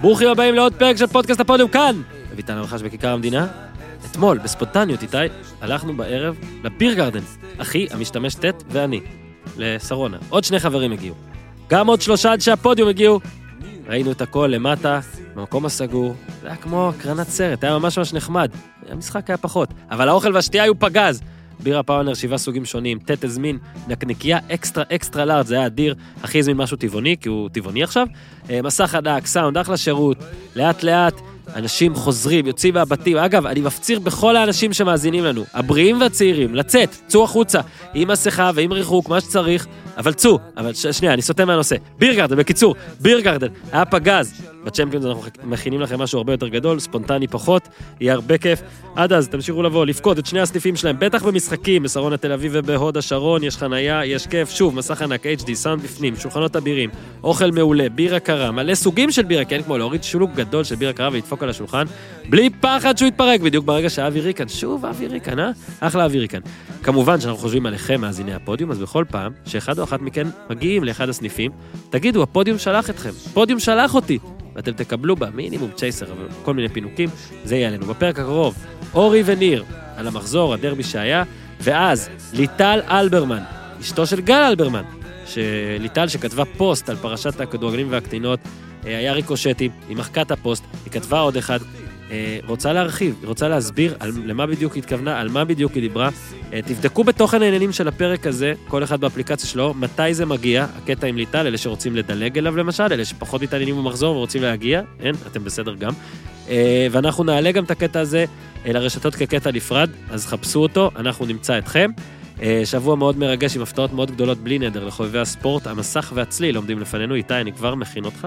ברוכים הבאים לעוד פרק של פודקאסט הפודיום כאן! אביטן המחש בכיכר המדינה. אתמול, בספונטניות, איתי, הלכנו בערב ל beer garden. אחי, המשתמש ט' ואני, לשרונה. עוד שני חברים הגיעו. גם עוד שלושה עד שהפודיום הגיעו. ראינו את הכל למטה, במקום הסגור. זה היה כמו הקרנת סרט, היה ממש ממש נחמד. המשחק היה פחות, אבל האוכל והשתייה היו פגז. בירה פאולנר, שבעה סוגים שונים, ט' הזמין נקניקיה extra extra large, זה היה אדיר. אחי הזמין משהו טבעוני, כי הוא טבעוני עכשיו. אה, מסך ענק, סאונד, אחלה שירות, לאט לאט. אנשים חוזרים, יוצאים מהבתים. אגב, אני מפציר בכל האנשים שמאזינים לנו, הבריאים והצעירים, לצאת, צאו החוצה, עם מסכה ועם ריחוק, מה שצריך, אבל צאו. אבל ש- שנייה, אני סוטה מהנושא. ביר גרדן, בקיצור, ביר גרדן, היה פגז. בצ'מפיונס אנחנו מכינים לכם משהו הרבה יותר גדול, ספונטני פחות, יהיה הרבה כיף. עד אז, תמשיכו לבוא, לבכות את שני הסניפים שלהם, בטח במשחקים, בשרונה תל אביב ובהוד השרון, יש חנייה, יש כיף. שוב, מסך ענק, HD, סאונד בפנים, שולחנות אבירים, אוכל מעולה, בירה קרה, מלא סוגים של בירה, כן, כמו להוריד שולוק גדול של בירה קרה ולדפוק על השולחן, בלי פחד שהוא יתפרק, בדיוק ברגע שאבי ריקן, שוב אבי ריקן, אה? אחלה אבי ריקן. כמובן שאנחנו חושבים עליכם, מאזיני הפודיום, אז בכל פעם שאחד אחת מכן מגיעים לאחד הסניפים, תגידו, הפודיום שלח אתכם, הפודיום שלח אותי, ואתם תקבלו במינימום צ'ייסר, אבל כל מיני פינוקים, זה יהיה עלינו. בפרק הקרוב, אורי וניר, על המחזור, הדרבי שהיה, ואז ליטל אלברמן, אשתו של גל אלברמן, שליטל שכתבה פוסט על פרשת הכדורגלים והקטינות, אה, היה ריקושטי, היא מחקה את הפוסט, היא כתבה עוד אחד, רוצה להרחיב, רוצה להסביר על, למה בדיוק היא התכוונה, על מה בדיוק היא דיברה. אה, תבדקו בתוכן העניינים של הפרק הזה, כל אחד באפליקציה שלו, מתי זה מגיע, הקטע עם ליטל, אלה שרוצים לדלג אליו למשל, אלה שפחות מתעניינים במחזור ורוצים להגיע, אין, אתם בסדר גם. אה, ואנחנו נעלה גם את הקטע הזה אה, לרשתות כקטע נפרד, אז חפשו אותו, אנחנו נמצא אתכם. אה, שבוע מאוד מרגש עם הפתעות מאוד גדולות בלי נדר לחובבי הספורט, המסך והצליל עומדים לפנינו, איתי, אני כבר מכין אותך.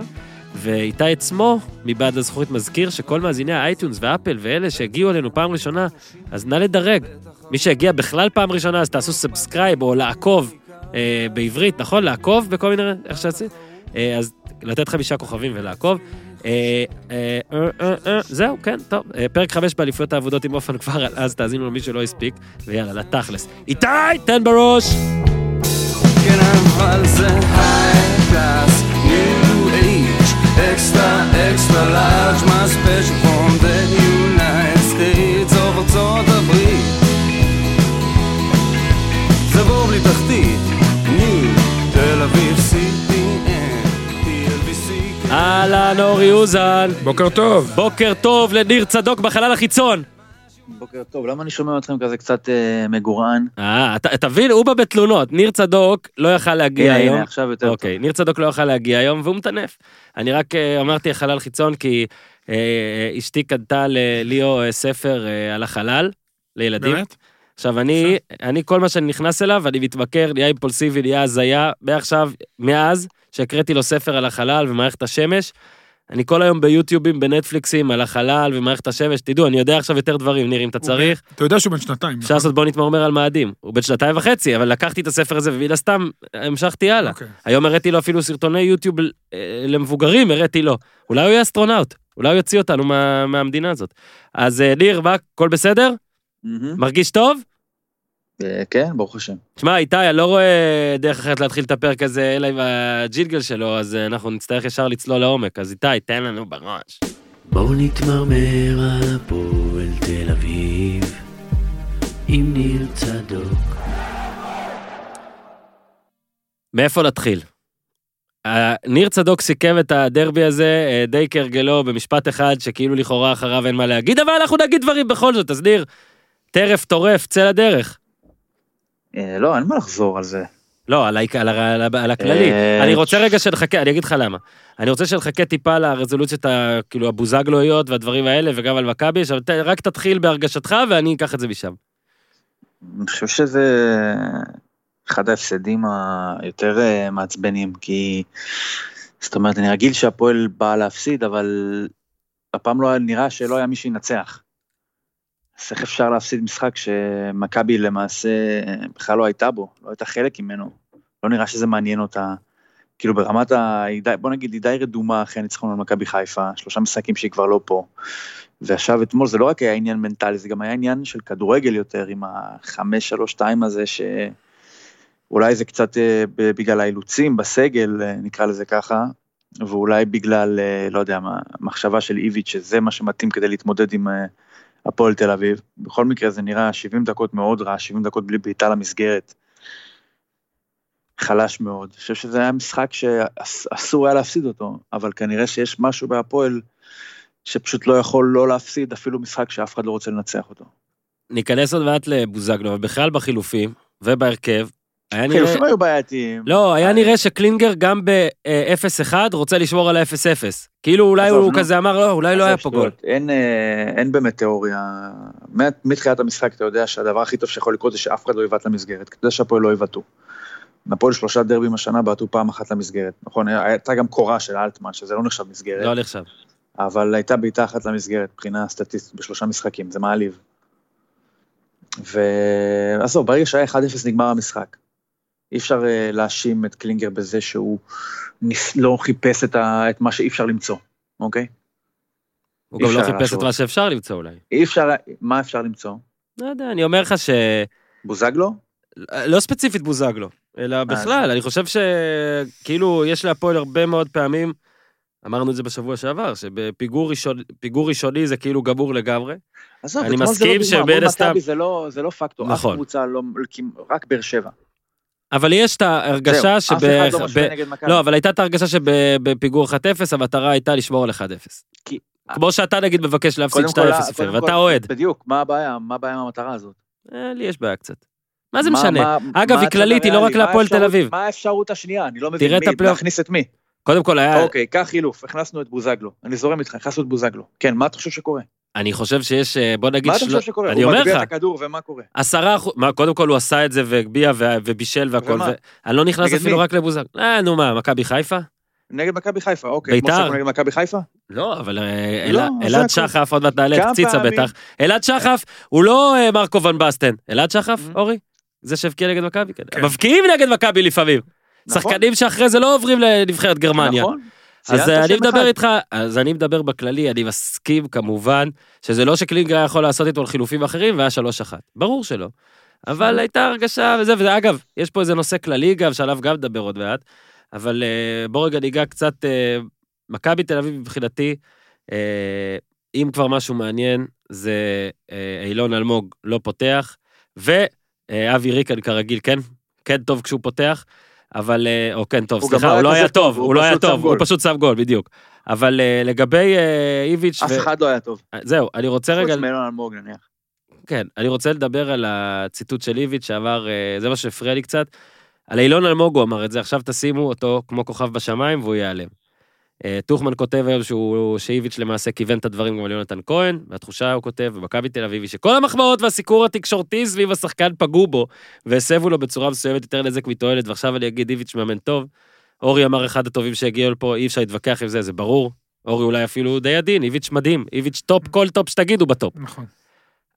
ואיתי עצמו, מבעד לזכוכית, מזכיר שכל מאזיני האייטיונס ואפל ואלה שהגיעו אלינו פעם ראשונה, אז נא לדרג. מי שהגיע בכלל פעם ראשונה, אז תעשו subscribe או לעקוב אה, בעברית, נכון? לעקוב בכל מיני, איך שעשית? אה, אז לתת חמישה כוכבים ולעקוב. אה, אה, אה, אה, אה, זהו, כן, טוב. אה, פרק חמש באליפויות האבודות עם הופמן כבר, אז תאזינו למי שלא הספיק, ויאללה, לתכלס. איתי, תן בראש! כן, אבל extra, extra large, my special from the United States of ארצות הברית. זה בור בלי תחתית, ניו, תל אביב, TLBC. אהלן, אורי אוזן. בוקר טוב. בוקר טוב לניר צדוק בחלל החיצון. בוקר טוב, למה אני שומע אתכם כזה קצת אה, מגורען? אה, אתה- תבין, הוא בא בתלונות. ניר צדוק לא יכל להגיע הנה, היום. הנה, עכשיו יותר טוב. אוקיי, ניר צדוק לא יכל להגיע היום, והוא מטנף. אני רק אה, אמרתי חלל חיצון, כי אה, אשתי קנתה לליאו אה, ספר אה, על החלל, לילדים. באמת? עכשיו, אני, אני, כל מה שאני נכנס אליו, אני מתמכר, נהיה אימפולסיבי, נהיה הזיה. מעכשיו, מאז שהקראתי לו ספר על החלל ומערכת השמש, אני כל היום ביוטיובים, בנטפליקסים, על החלל ומערכת השמש. תדעו, אני יודע עכשיו יותר דברים, ניר, אם אתה צריך. אתה יודע שהוא בן שנתיים. אפשר לעשות בוא נתמרמר על מאדים. הוא בן שנתיים וחצי, אבל לקחתי את הספר הזה ומן הסתם המשכתי הלאה. אוקיי. היום הראיתי לו אפילו סרטוני יוטיוב אה, למבוגרים, הראיתי לו. אולי הוא יהיה אסטרונאוט, אולי הוא יוציא אותנו מה, מהמדינה הזאת. אז אה, ניר, מה, הכל בסדר? מרגיש טוב? אה, כן, ברוך השם. שמע, איתי, אני לא רואה דרך אחרת להתחיל את הפרק הזה, אלא עם הג'ינגל שלו, אז אה, אנחנו נצטרך ישר לצלול לעומק. אז איתי, תן לנו בראש. בואו נתמרמר על הפועל תל אביב עם ניר צדוק. מאיפה נתחיל? אה, ניר צדוק סיכם את הדרבי הזה די כהרגלו במשפט אחד שכאילו לכאורה אחריו אין מה להגיד, אבל אנחנו נגיד דברים בכל זאת, אז ניר, טרף טורף, צא לדרך. אה, לא, אין מה לחזור על זה. לא, על, על, על, על הכללי. אה, אני רוצה רגע שנחכה, אני אגיד לך למה. אני רוצה שנחכה טיפה לרזולוציות, ה- כאילו, הבוזגלויות והדברים האלה, וגם על מכבי, עכשיו רק תתחיל בהרגשתך ואני אקח את זה משם. אני חושב שזה אחד ההפסדים היותר אה, מעצבנים, כי זאת אומרת, אני רגיל שהפועל באה להפסיד, אבל הפעם לא נראה שלא היה מי שינצח. אז איך אפשר להפסיד משחק שמכבי למעשה בכלל לא הייתה בו, לא הייתה חלק ממנו. לא נראה שזה מעניין אותה. כאילו ברמת ה... בוא נגיד, היא די רדומה אחרי הניצחון על מכבי חיפה, שלושה משחקים שהיא כבר לא פה. ועכשיו אתמול זה לא רק היה עניין מנטלי, זה גם היה עניין של כדורגל יותר, עם החמש, שלוש, שתיים הזה, שאולי זה קצת אה, בגלל האילוצים בסגל, אה, נקרא לזה ככה, ואולי בגלל, אה, לא יודע מה, מחשבה של איביץ' שזה מה שמתאים כדי להתמודד עם אה, הפועל תל אביב. בכל מקרה זה נראה 70 דקות מאוד רע, 70 דקות בלי בעיטה למסגרת. חלש מאוד. אני חושב שזה היה משחק שאסור היה להפסיד אותו, אבל כנראה שיש משהו בהפועל שפשוט לא יכול לא להפסיד אפילו משחק שאף אחד לא רוצה לנצח אותו. ניכנס עוד מעט לבוזגלו, אבל בכלל בחילופים ובהרכב, היה נראה... חילופים היו בעייתיים. לא, היה אה, נראה שקלינגר גם ב-0-1 רוצה לשמור על ה-0-0. כאילו אולי הוא. כזה אמר, לא, אולי לא היה פה גול. אין, אה, אין באמת תיאוריה. מתחילת המשחק אתה יודע שהדבר הכי טוב שיכול לקרות זה שאף אחד לא יבעט למסגרת. אתה יודע שהפועל לא יבעטו. הפועל שלושה דרבים השנה בעטו פעם אחת למסגרת. נכון, הייתה גם קורה של אלטמן, שזה לא נחשב מסגרת. לא נחשב. אבל הייתה בעיטה אחת למסגרת מבחינה סטטיסטית בשלושה משחקים, זה מעליב. ועזוב, ברגע שהיה 1-0 נגמר המשחק. אי אפשר אה, להאשים את קלינגר בזה שהוא ניס, לא חיפש את, ה, את מה שאי אפשר למצוא, אוקיי? הוא גם לא חיפש את להשוות. מה שאפשר למצוא אולי. אי אפשר, מה אפשר למצוא? לא יודע, אני אומר לך ש... בוזגלו? לא ספציפית בוזגלו, אלא בכלל, אני חושב שכאילו יש להפועל הרבה מאוד פעמים, אמרנו את זה בשבוע שעבר, שבפיגור ראשון, ראשוני זה כאילו גמור לגמרי. עזוב, אני מסכים לא שמן מול הסתם- זה לא, זה לא פקטור, נכון. אף קבוצה לא, רק באר שבע. אבל יש את ההרגשה שב... לא ב-. לא, אבל הייתה את ההרגשה שבפיגור 1-0 המטרה הייתה לשמור על 1-0. כי- כמו שאתה נגיד מבקש להפסיד קודם 2-0 כל, לפעמים, קודם ואתה אוהד. בדיוק, מה הבעיה? מה הבעיה עם המטרה הזאת? אה, לי יש בעיה קצת. מה זה משנה? אגב, היא כללית, היא לא רק להפועל תל אביב. מה האפשרות השנייה? אני לא מבין מי. להכניס את מי? קודם כל היה, אוקיי, קח חילוף, הכנסנו את בוזגלו. אני זורם איתך, הכנסנו את בוזגלו. כן, מה אתה חושב שקורה? אני חושב שיש, אה, בוא נגיד, מה אתה חושב שקורה? אני הוא אומר לך, את הכדור ומה קורה? עשרה אחוז, מה, קודם כל הוא עשה את זה והגביה ובישל והכל, ומה? אני לא נכנס נגד אפילו? רק לבוזגלו. אה, נו מה, מכבי חיפה? נגד מכבי חיפה, אוקיי. ביתר? שנגד מכבי חיפה? לא, אבל אה, לא, אלעד-. שחף, עוד מעט נעלה את קציצה? בטח. אלעד שחף הוא לא אה, מרקו ון בסטן. אלעד שחף, Mhm. אורי? זה שהבקיע נגד מכבי? כן. מבקיעים נגד מכבי לפעמים. נכון, שחקנים שאחרי זה לא עוברים לנבחרת גרמניה. נכון. אז אה, אני מדבר אחד. איתך, אז אני מדבר בכללי, אני מסכים כמובן, שזה לא שקלינגר היה יכול לעשות איתו חילופים אחרים והיה שלוש אחת. ברור שלא. אבל הייתה הרגשה וזה, וזה אגב, יש פה איזה נושא כללי גם, שעליו גם נדבר עוד מעט, אבל אה, בוא רגע ניגע קצת, אה, מכבי תל אביב מבחינתי, אם כבר משהו מעניין, זה אילון אלמוג לא פותח, ואבי ריקן כרגיל, כן, כן טוב כשהוא פותח, אבל, אה, או כן טוב, סליחה, הוא לא היה טוב, הוא לא היה טוב, הוא. פשוט שם גול, בדיוק. אבל אה, לגבי אה, איביץ', אף אחד לא היה טוב. זהו, אני רוצה רגע, חוץ מאלון אלמוג נניח. כן, אני רוצה לדבר על הציטוט של איביץ' אה, זה מה שהפריע לי קצת, על אילון אלמוג הוא אמר את זה, עכשיו תשימו אותו כמו כוכב בשמיים והוא ייעלם. אה, טוחמן כותב היום שהוא, שאיביץ' למעשה כיוון את הדברים גם על יונתן כהן, והתחושה הוא כותב, במכבי תל אביב, היא שכל המחמאות והסיקור התקשורתי סביב השחקן פגעו בו, והסבו לו בצורה מסוימת יותר נזק מתועלת, ועכשיו אני אגיד איביץ' מאמן טוב. אורי אמר אחד הטובים שהגיעו לפה, אי אפשר להתווכח עם זה, זה ברור. אורי אולי אפילו די עדין, איביץ' מדהים, איביץ' טופ, כל טופ שתגידו בטופ. נכון.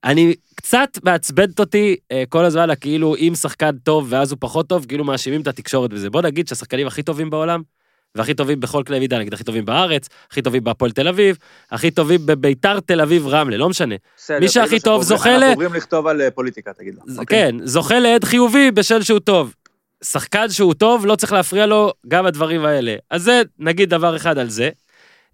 היא קצת מעצבנת אותי אה, כל הזמן, כאילו אם שחקן טוב ואז הוא פחות טוב, כאילו מאשימים את התקשורת בזה. בוא נגיד שהשחקנים הכי טובים בעולם, והכי טובים בכל קנה מידה, נגיד הכי טובים בארץ, הכי טובים בהפועל תל אביב, הכי טובים בביתר תל אביב רמלה, לא משנה. בסדר, מי שהכי טוב זוכה ל- אנחנו עוברים לכתוב על אה, פוליטיקה, תגיד לו. אוקיי? כן, זוכה לעד חיובי בשל שהוא טוב. שחקן שהוא טוב, לא צריך להפריע לו גם הדברים האלה. אז זה נגיד דבר אחד על זה.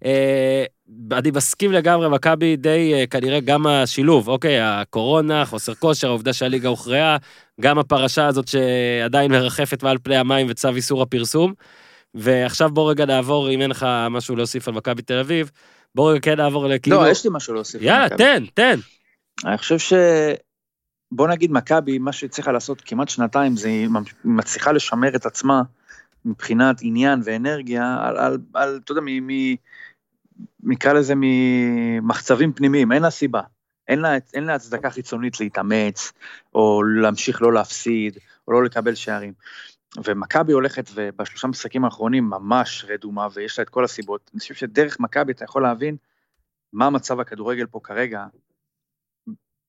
אה, אני מסכים לגמרי, מכבי די אה, כנראה גם השילוב, אוקיי, הקורונה, חוסר כושר, העובדה שהליגה הוכרעה, גם הפרשה הזאת שעדיין מרחפת מעל פני המים וצו איסור הפרסום. ועכשיו בוא רגע נעבור, אם אין לך משהו להוסיף על מכבי תל אביב, בוא רגע כן נעבור לכאילו... לא, יש לי משהו להוסיף. יאללה. תן, תן. אני חושב ש... בוא נגיד מכבי, מה שהיא צריכה לעשות כמעט שנתיים, זה היא מצליחה לשמר את עצמה מבחינת עניין ואנרגיה, על, על, על אתה יודע, מ... מ... נקרא לזה ממחצבים פנימיים, אין לה סיבה. אין לה, אין לה הצדקה חיצונית להתאמץ, או להמשיך לא להפסיד, או לא לקבל שערים. ומכבי הולכת, ובשלושה משחקים האחרונים ממש רדומה, ויש לה את כל הסיבות. אני חושב שדרך מכבי אתה יכול להבין מה מצב הכדורגל פה כרגע,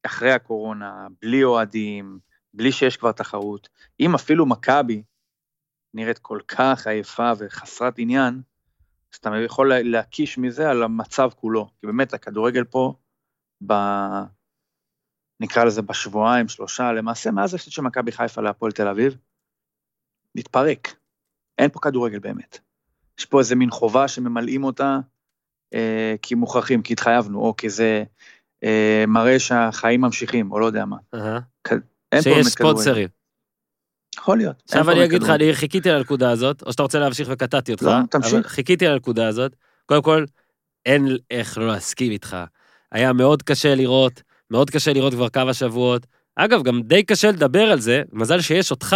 אחרי הקורונה, בלי אוהדים, בלי שיש כבר תחרות. אם אפילו מכבי נראית כל כך עייפה וחסרת עניין, אז אתה יכול לה- להקיש מזה על המצב כולו. כי באמת הכדורגל פה, ב... נקרא לזה בשבועיים, שלושה, למעשה מאז ההפסד של מכבי חיפה להפועל תל אביב, מתפרק. אין פה כדורגל באמת. יש פה איזה מין חובה שממלאים אותה, אה, כי מוכרחים, כי התחייבנו, או כי זה אה, מראה שהחיים ממשיכים, או לא יודע מה. אהה. אין פה שיש באמת כדורגל. ספונסרים. יכול להיות. עכשיו אני אגיד לך. אני חיכיתי על הנקודה הזאת, או שאתה רוצה להמשיך וקטעתי אותך. לא, תמשיך. חיכיתי על הנקודה הזאת. קודם כל, אין איך לא להסכים איתך. היה מאוד קשה לראות, מאוד קשה לראות כבר כמה שבועות. אגב, גם די קשה לדבר על זה, מזל שיש אותך,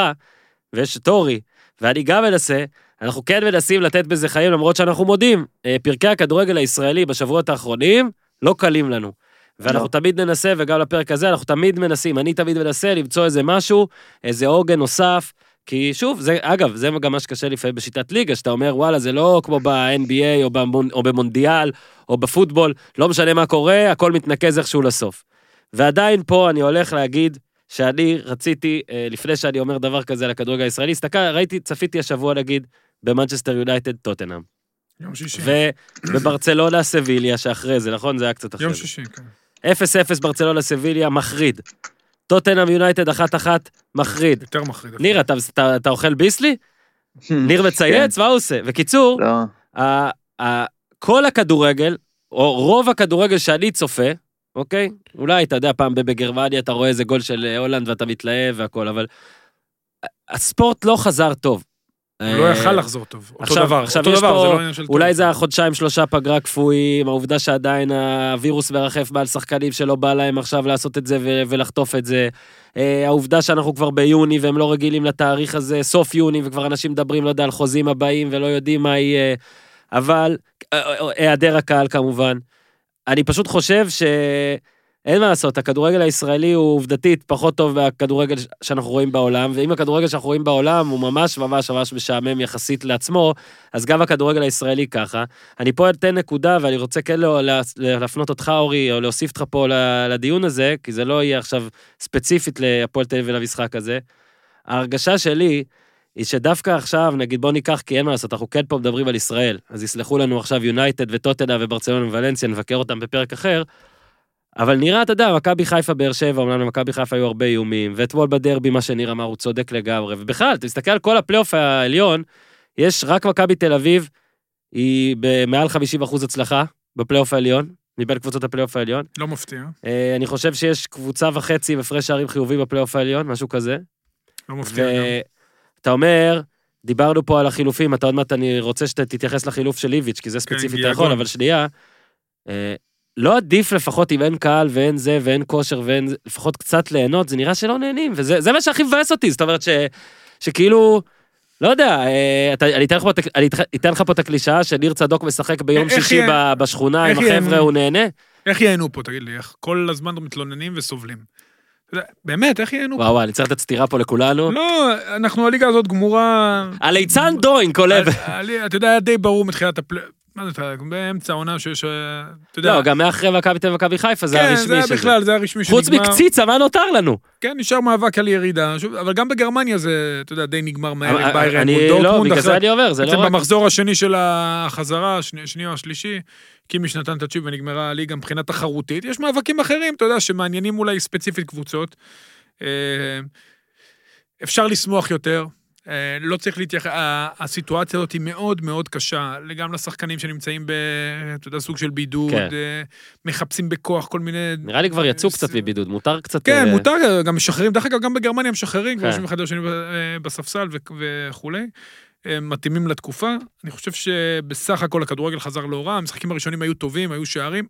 ויש את אורי, ואני גם מנסה, אנחנו כן מנסים לתת בזה חיים, למרות שאנחנו מודים, אה, פרקי הכדורגל הישראלי בשבועות האחרונים לא קלים לנו. ואנחנו לא. תמיד ננסה, וגם לפרק הזה, אנחנו תמיד מנסים, אני תמיד מנסה למצוא איזה משהו, איזה עוגן נוסף, כי שוב, זה, אגב, זה גם מה שקשה לפעמים בשיטת ליגה, שאתה אומר, וואלה, זה לא כמו ב-NBA או, במונ, או במונדיאל או בפוטבול, לא משנה מה קורה, הכל מתנקז איכשהו לסוף. ועדיין פה אני הולך להגיד שאני רציתי, אה, לפני שאני אומר דבר כזה על הכדורגל הישראלי, הסתכל, ראיתי, צפיתי השבוע נגיד במנצ'סטר יונייטד טוטנאם. יום שישי. ובברצלונה סביליה שאחרי זה, נכון? זה היה קצת אחרי יום זה. שישי, כן. 0-0 ברצלונה סביליה, מחריד. טוטנאם יונייטד 1-1, מחריד. יותר מחריד. ניר, אתה, אתה, אתה אוכל ביסלי? ניר מצייץ? מה הוא עושה? בקיצור, כן. לא, כל הכדורגל, או רוב הכדורגל שאני צופה, אוקיי? אולי, אתה יודע, פעם בגרמניה אתה רואה איזה גול של אה, הולנד ואתה מתלהב והכל, אבל הספורט לא חזר טוב. הוא לא אה, יכל לחזור טוב. אותו עכשיו- דבר, עכשיו אותו יש דבר, פה- זה לא עניין של טוב. אולי זה החודשיים שלושה פגרה קפואים, העובדה שעדיין הווירוס מרחף מעל שחקנים שלא בא להם עכשיו לעשות את זה ו- ולחטוף את זה. אה, העובדה שאנחנו כבר ביוני והם לא רגילים לתאריך הזה, סוף יוני, וכבר אנשים מדברים, לא יודע, על חוזים הבאים ולא יודעים מה יהיה. אבל, היעדר הקהל כמובן. אני פשוט חושב שאין מה לעשות, הכדורגל הישראלי הוא עובדתית פחות טוב מהכדורגל שאנחנו רואים בעולם, ואם הכדורגל שאנחנו רואים בעולם הוא ממש ממש ממש משעמם יחסית לעצמו, אז גם הכדורגל הישראלי ככה. אני פה אתן נקודה, ואני רוצה כן לה- להפנות אותך, אורי, או להוסיף אותך פה לדיון הזה, כי זה לא יהיה עכשיו ספציפית להפועל תל אביב ולמשחק הזה. ההרגשה שלי היא שדווקא עכשיו, נגיד בוא ניקח, כי אין מה לעשות, אנחנו כן פה מדברים על ישראל, אז יסלחו לנו עכשיו יונייטד וטוטנהאם וברצלונה וולנסיה, נבקר אותם בפרק אחר, אבל נראה, אתה יודע, מכבי חיפה, באר שבע, אומנם למכבי חיפה היו הרבה איומים, ואתמול בדרבי, מה שניר אמר, הוא צודק לגמרי, ובכלל, אתה מסתכל על כל הפלייאוף העליון, יש רק מכבי תל אביב, היא במעל 50% הצלחה בפלייאוף העליון, מבין קבוצות הפלייאוף העליון. לא מפתיע, אה, אני חושב שיש קבוצה וחצי עם הפרש שערים חיובי בפלייאוף העליון, משהו כזה. לא מפתיע גם. ואתה אומר, דיברנו פה על החילופים, אתה עוד מעט, אני רוצה שתתייחס לחילוף של איביץ', כי זה ספציפית אתה יכול, גיאגון. אבל שנייה, אה, לא עדיף לפחות אם אין קהל ואין זה ואין כושר ואין, לפחות קצת ליהנות, זה נראה שלא נהנים, וזה זה מה שהכי מבאס אותי, זאת אומרת ש, שכאילו, לא יודע, אה, אתה, אני אתן פה, אני אתן- לך פה את הקלישאה שניר צדוק משחק ביום שישי ב- בשכונה עם החבר'ה, הוא נהנה? איך ייהנו פה, תגיד לי, איך כל הזמן מתלוננים וסובלים. באמת, איך ייהנו? וואו, וואו, אני צריך לתת סטירה פה לכולנו. לא, אנחנו, הליגה הזאת גמורה... הליצן דוינק עולה. אתה יודע, היה די ברור מתחילת הפלייאוף. מה זה, אתה באמצע העונה שיש... אה, אתה יודע... לא, גם מאחרי מכבי תל אביב ומכבי חיפה זה כן, הרשמי זה היה בכלל, זה היה רשמי חוץ שנגמר. מקציצה, מה נותר לנו? כן, נשאר מאבק על ירידה, אבל גם בגרמניה זה, אתה יודע, די נגמר מהר עם ביירן אני מול לא. בגלל זה אני אומר, זה לא בעצם רק... במחזור השני של החזרה, השני או השלישי, קימיש נתן את הצ'יפ ונגמרה הליגה מבחינה תחרותית. יש מאבקים אחרים, אתה יודע, שמעניינים אולי ספציפית קבוצות. אה, אפשר לשמוח יותר. אה, לא צריך להתייחס, הסיטואציה הזאת היא מאוד מאוד קשה, גם לשחקנים שנמצאים ב... אתה יודע, סוג של בידוד, כן. אה, מחפשים בכוח כל מיני... נראה לי כבר יצאו ס- קצת מבידוד, מותר קצת... כן, אה, מותר, גם משחררים, דרך אגב, גם בגרמניה משחררים, כבר כן. יושבים אחד לשני ב- אה, בספסל ו- וכולי. מתאימים לתקופה. אני חושב שבסך הכל הכדורגל חזר לא רע, המשחקים הראשונים היו טובים, היו שערים.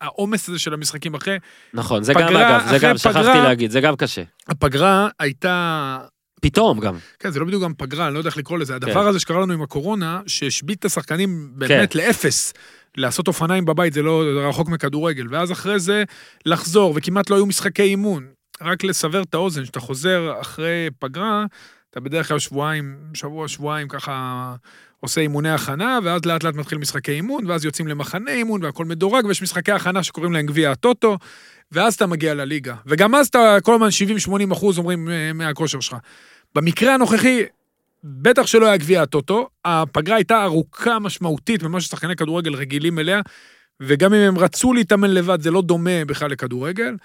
העומס הזה של המשחקים אחרי, נכון, זה גם פגרה, אגב, זה גם, שכחתי פגרה- להגיד, זה גם קשה. הפגרה הייתה... פתאום גם. כן, זה לא בדיוק גם פגרה, אני לא יודע איך לקרוא לזה. הדבר הזה שקרה לנו עם הקורונה, שהשבית את השחקנים כן. באמת לאפס. לעשות אופניים בבית זה לא זה רחוק מכדורגל, ואז אחרי זה לחזור, וכמעט לא היו משחקי אימון. רק לסבר את האוזן, כשאתה חוזר אחרי פגרה, אתה בדרך כלל שבועיים, שבוע, שבועיים ככה עושה אימוני הכנה, ואז לאט לאט מתחיל משחקי אימון, ואז יוצאים למחנה אימון, והכל מדורג, ויש משחקי הכנה שקוראים להם גביע הטוטו, ואז אתה מגיע לליגה. וגם אז אתה כל הזמן 70-80 אחוז אומרים אה, מהכושר שלך. במקרה הנוכחי, בטח שלא היה גביע הטוטו, הפגרה הייתה ארוכה משמעותית ממה ששחקני כדורגל רגילים אליה, וגם אם הם רצו להתאמן לבד, זה לא דומה בכלל לכדורגל.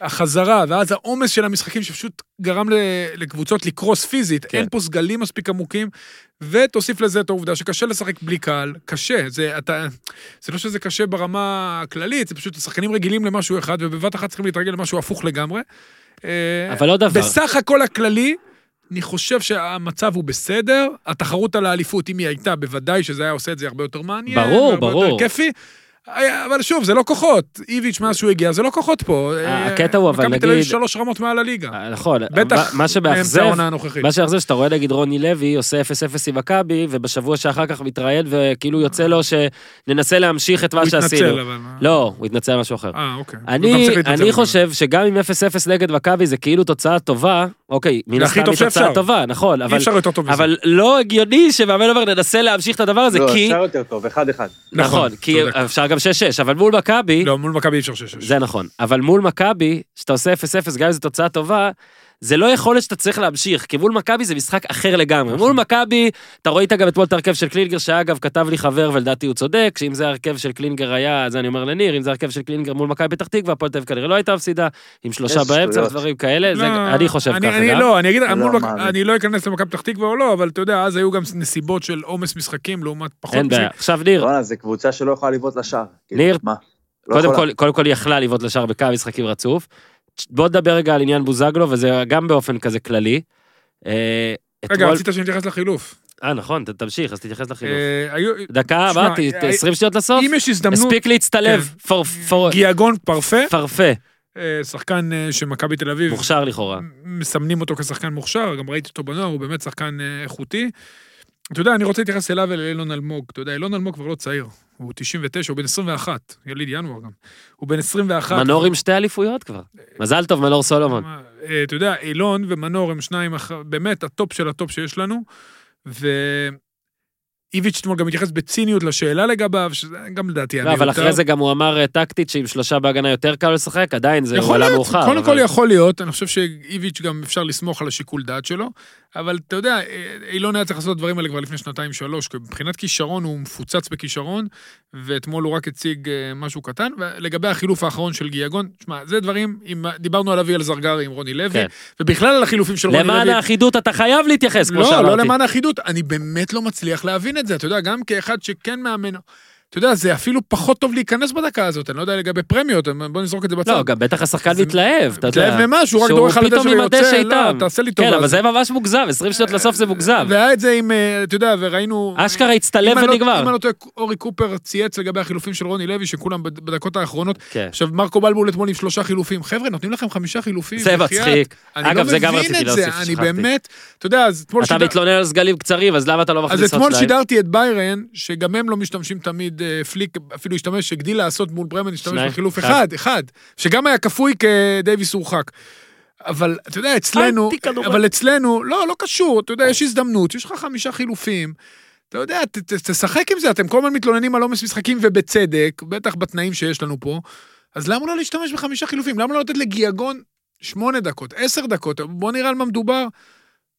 החזרה, ואז העומס של המשחקים שפשוט גרם לקבוצות לקרוס פיזית, כן. אין פה סגלים מספיק עמוקים, ותוסיף לזה את העובדה שקשה לשחק בלי קהל, קשה, זה, אתה, זה לא שזה קשה ברמה הכללית, זה פשוט השחקנים רגילים למשהו אחד, ובבת אחת צריכים להתרגל למשהו הפוך לגמרי. אה, אבל עוד דבר. בסך הכל הכללי, אני חושב שהמצב הוא בסדר, התחרות על האליפות, אם היא הייתה, בוודאי שזה היה עושה את זה הרבה יותר מעניין. ברור, ברור. יותר כיפי. היה- אבל שוב, זה לא כוחות. איביץ', מאז שהוא הגיע, זה לא כוחות פה. אה, הקטע הוא, אבל מכבי תל אביב נגיד- שלוש רמות מעל הליגה. אה, נכון, בטח מה- שמאכזב, העונה הנוכחית. מה שמאכזב שאתה רואה נגיד רוני לוי עושה 0-0 עם מכבי, ובשבוע שאחר כך מתראיין וכאילו יוצא לו שננסה להמשיך את מה הוא שעשינו. התנצל, אבל... לא, הוא התנצל על משהו אחר. אה, אוקיי. הוא אני. חושב שגם אם 0-0 נגד מכבי זה כאילו תוצאה טובה, אוקיי, מן הסתם היא תוצאה. טובה, נכון, אי אבל, אפשר יותר טוב מזה. אבל לא הגיוני שמאמן אומר ננסה להמשיך את הדבר הזה, לא, כי, אפשר יותר טוב, אחד אחד. נכון, נכון, כי. אפשר גם 6-6, אבל מול מכבי, לא, מול מכבי אי אפשר שש-שש. זה נכון, אבל מול מכבי, שאתה עושה 0-0, גם אם זו תוצאה טובה, זה לא יכולת שאתה צריך להמשיך, כי מול מכבי זה משחק אחר לגמרי. נכון. מול מכבי, אתה רואה איתה גם אתמול את ההרכב של קלינגר, שאגב, כתב לי חבר ולדעתי הוא צודק, שאם זה ההרכב של קלינגר היה, זה אני אומר לניר, אם זה ההרכב של קלינגר מול מכבי פתח תקווה, הפועל תל אביב כנראה לא הייתה מפסידה, עם שלושה באמצע. ודברים כאלה, זה, לא, אני חושב אני- ככה אני גם. לא, אני אגיד, לא מק-. אני לא אכנס למכבי פתח תקווה או לא, אבל אתה יודע, אז היו גם נסיבות של עומס משחקים לעומת פחות אין בעיה. עכשיו ניר, וואלה, זו קבוצה שלא יכולה לבעוט לשער. כאילו, ניר, מה? קודם יכולה. כל, קודם כל היא יכלה לבעוט לשער בכמה משחקים רצוף. בוא נדבר רגע על עניין בוזגלו, וזה גם באופן כזה כללי. אה, רגע, רצית שנתייחס לחילוף. אה, נכון, תמשיך, אז תתייחס לחילוף. אה, דקה, אמרתי, אה, 20 שניות לסוף. אם יש הזדמנות, הספיק להצטלב, פור- גיאגון פרפה, פרפה, אה, שחקן אה, שמכבי תל אביב, מוכשר לכאורה. מסמנים אותו כשחקן מוכשר, גם ראיתי אותו בנוער, הוא באמת שחקן אה, איכותי. אתה יודע, אני רוצה להתייחס אליו ולאילון אלמוג. אתה יודע, אילון אלמוג כבר לא צעיר. הוא 99, הוא בן 21, יליד ינואר גם. הוא בן 21. מנור עם שתי אליפויות כבר. מזל טוב, מנור סולומון. אה, אתה יודע, אילון ומנור הם שניים, באמת הטופ של הטופ שיש לנו, ואיביץ' אתמול גם התייחס בציניות לשאלה לגביו, שזה גם לדעתי לא, אבל. אחרי זה גם הוא אמר אה, טקטית שעם שלושה בהגנה יותר קל לשחק, עדיין זה להיות, מאוחר. קודם כל יכול להיות, אני חושב שאיביץ' גם אפשר לסמוך על השיקול דעת שלו, אבל אתה יודע, אה, אילון היה צריך לעשות את הדברים האלה כבר לפני שנתיים-שלוש, כי מבחינת כישרון הוא מפוצץ בכישרון, ואתמול הוא רק הציג אה, משהו קטן, ולגבי החילוף האחרון של גיאגון, שמע, זה דברים, עם, דיברנו על אביאל זרגרי עם רוני לוי, כן. ובכלל על החילופים של רוני לוי. למען האחידות אתה חייב להתייחס, כמו לא, שאמרתי. לא למען האחידות, אני באמת לא מצליח להבין את זה, אתה יודע, גם כאחד שכן מאמן, אתה יודע, זה אפילו פחות טוב להיכנס בדקה הזאת, אני לא יודע לגבי פרמיות, בוא נזרוק את זה בצד. לא, גם בטח השחקן מתלהב, אתה יודע. מתלהב ממשהו, רק דורך על הדשא ויוצא, איתם. לא, תעשה לי טובה. כן, אבל זה ממש מוגזם, 20 שניות לסוף זה מוגזם. והיה את זה עם, אה, אתה יודע, וראינו... אשכרה הצטלב לא- ונגמר. אם אני לא טועה, אורי קופר צייץ לגבי החילופים של רוני לוי, שכולם בד- בדקות האחרונות. כן. עכשיו, מרקו בלבול אתמול עם שלושה חילופים. חבר'ה, נותנים לכם חמישה חילופים. זה. מצחיק. אני אגב, לא זה גם רציתי את זה, להוסיף, אני שכחתי. באמת, אתה יודע, אז אתמול אתה שידר- מתלונן על סגלים קצרים, אז למה אתה לא אז מכניס עוד אתמול שניים? שידרתי את ביירן, שגם הם לא משתמשים תמיד, פליק אפילו השתמש, הגדיל לעשות מול ברמן, השתמש? בחילוף אחד. אחד, אחד, שגם היה כפוי כדייוויס הורחק. אבל אתה יודע, אצלנו. אבל אצלנו, לא, לא קשור, אתה יודע, יש הזדמנות, יש לך חמישה חילופים. אתה יודע, ת, ת, תשחק עם זה, אתם כל הזמן מתלוננים על עומס משחקים ובצדק, בטח בתנאים שיש לנו פה, אז למה לא להשתמש בחמישה חילופים? למה לא לתת לגיאגון שמונה דקות, עשר דקות? בוא נראה על מה מדובר.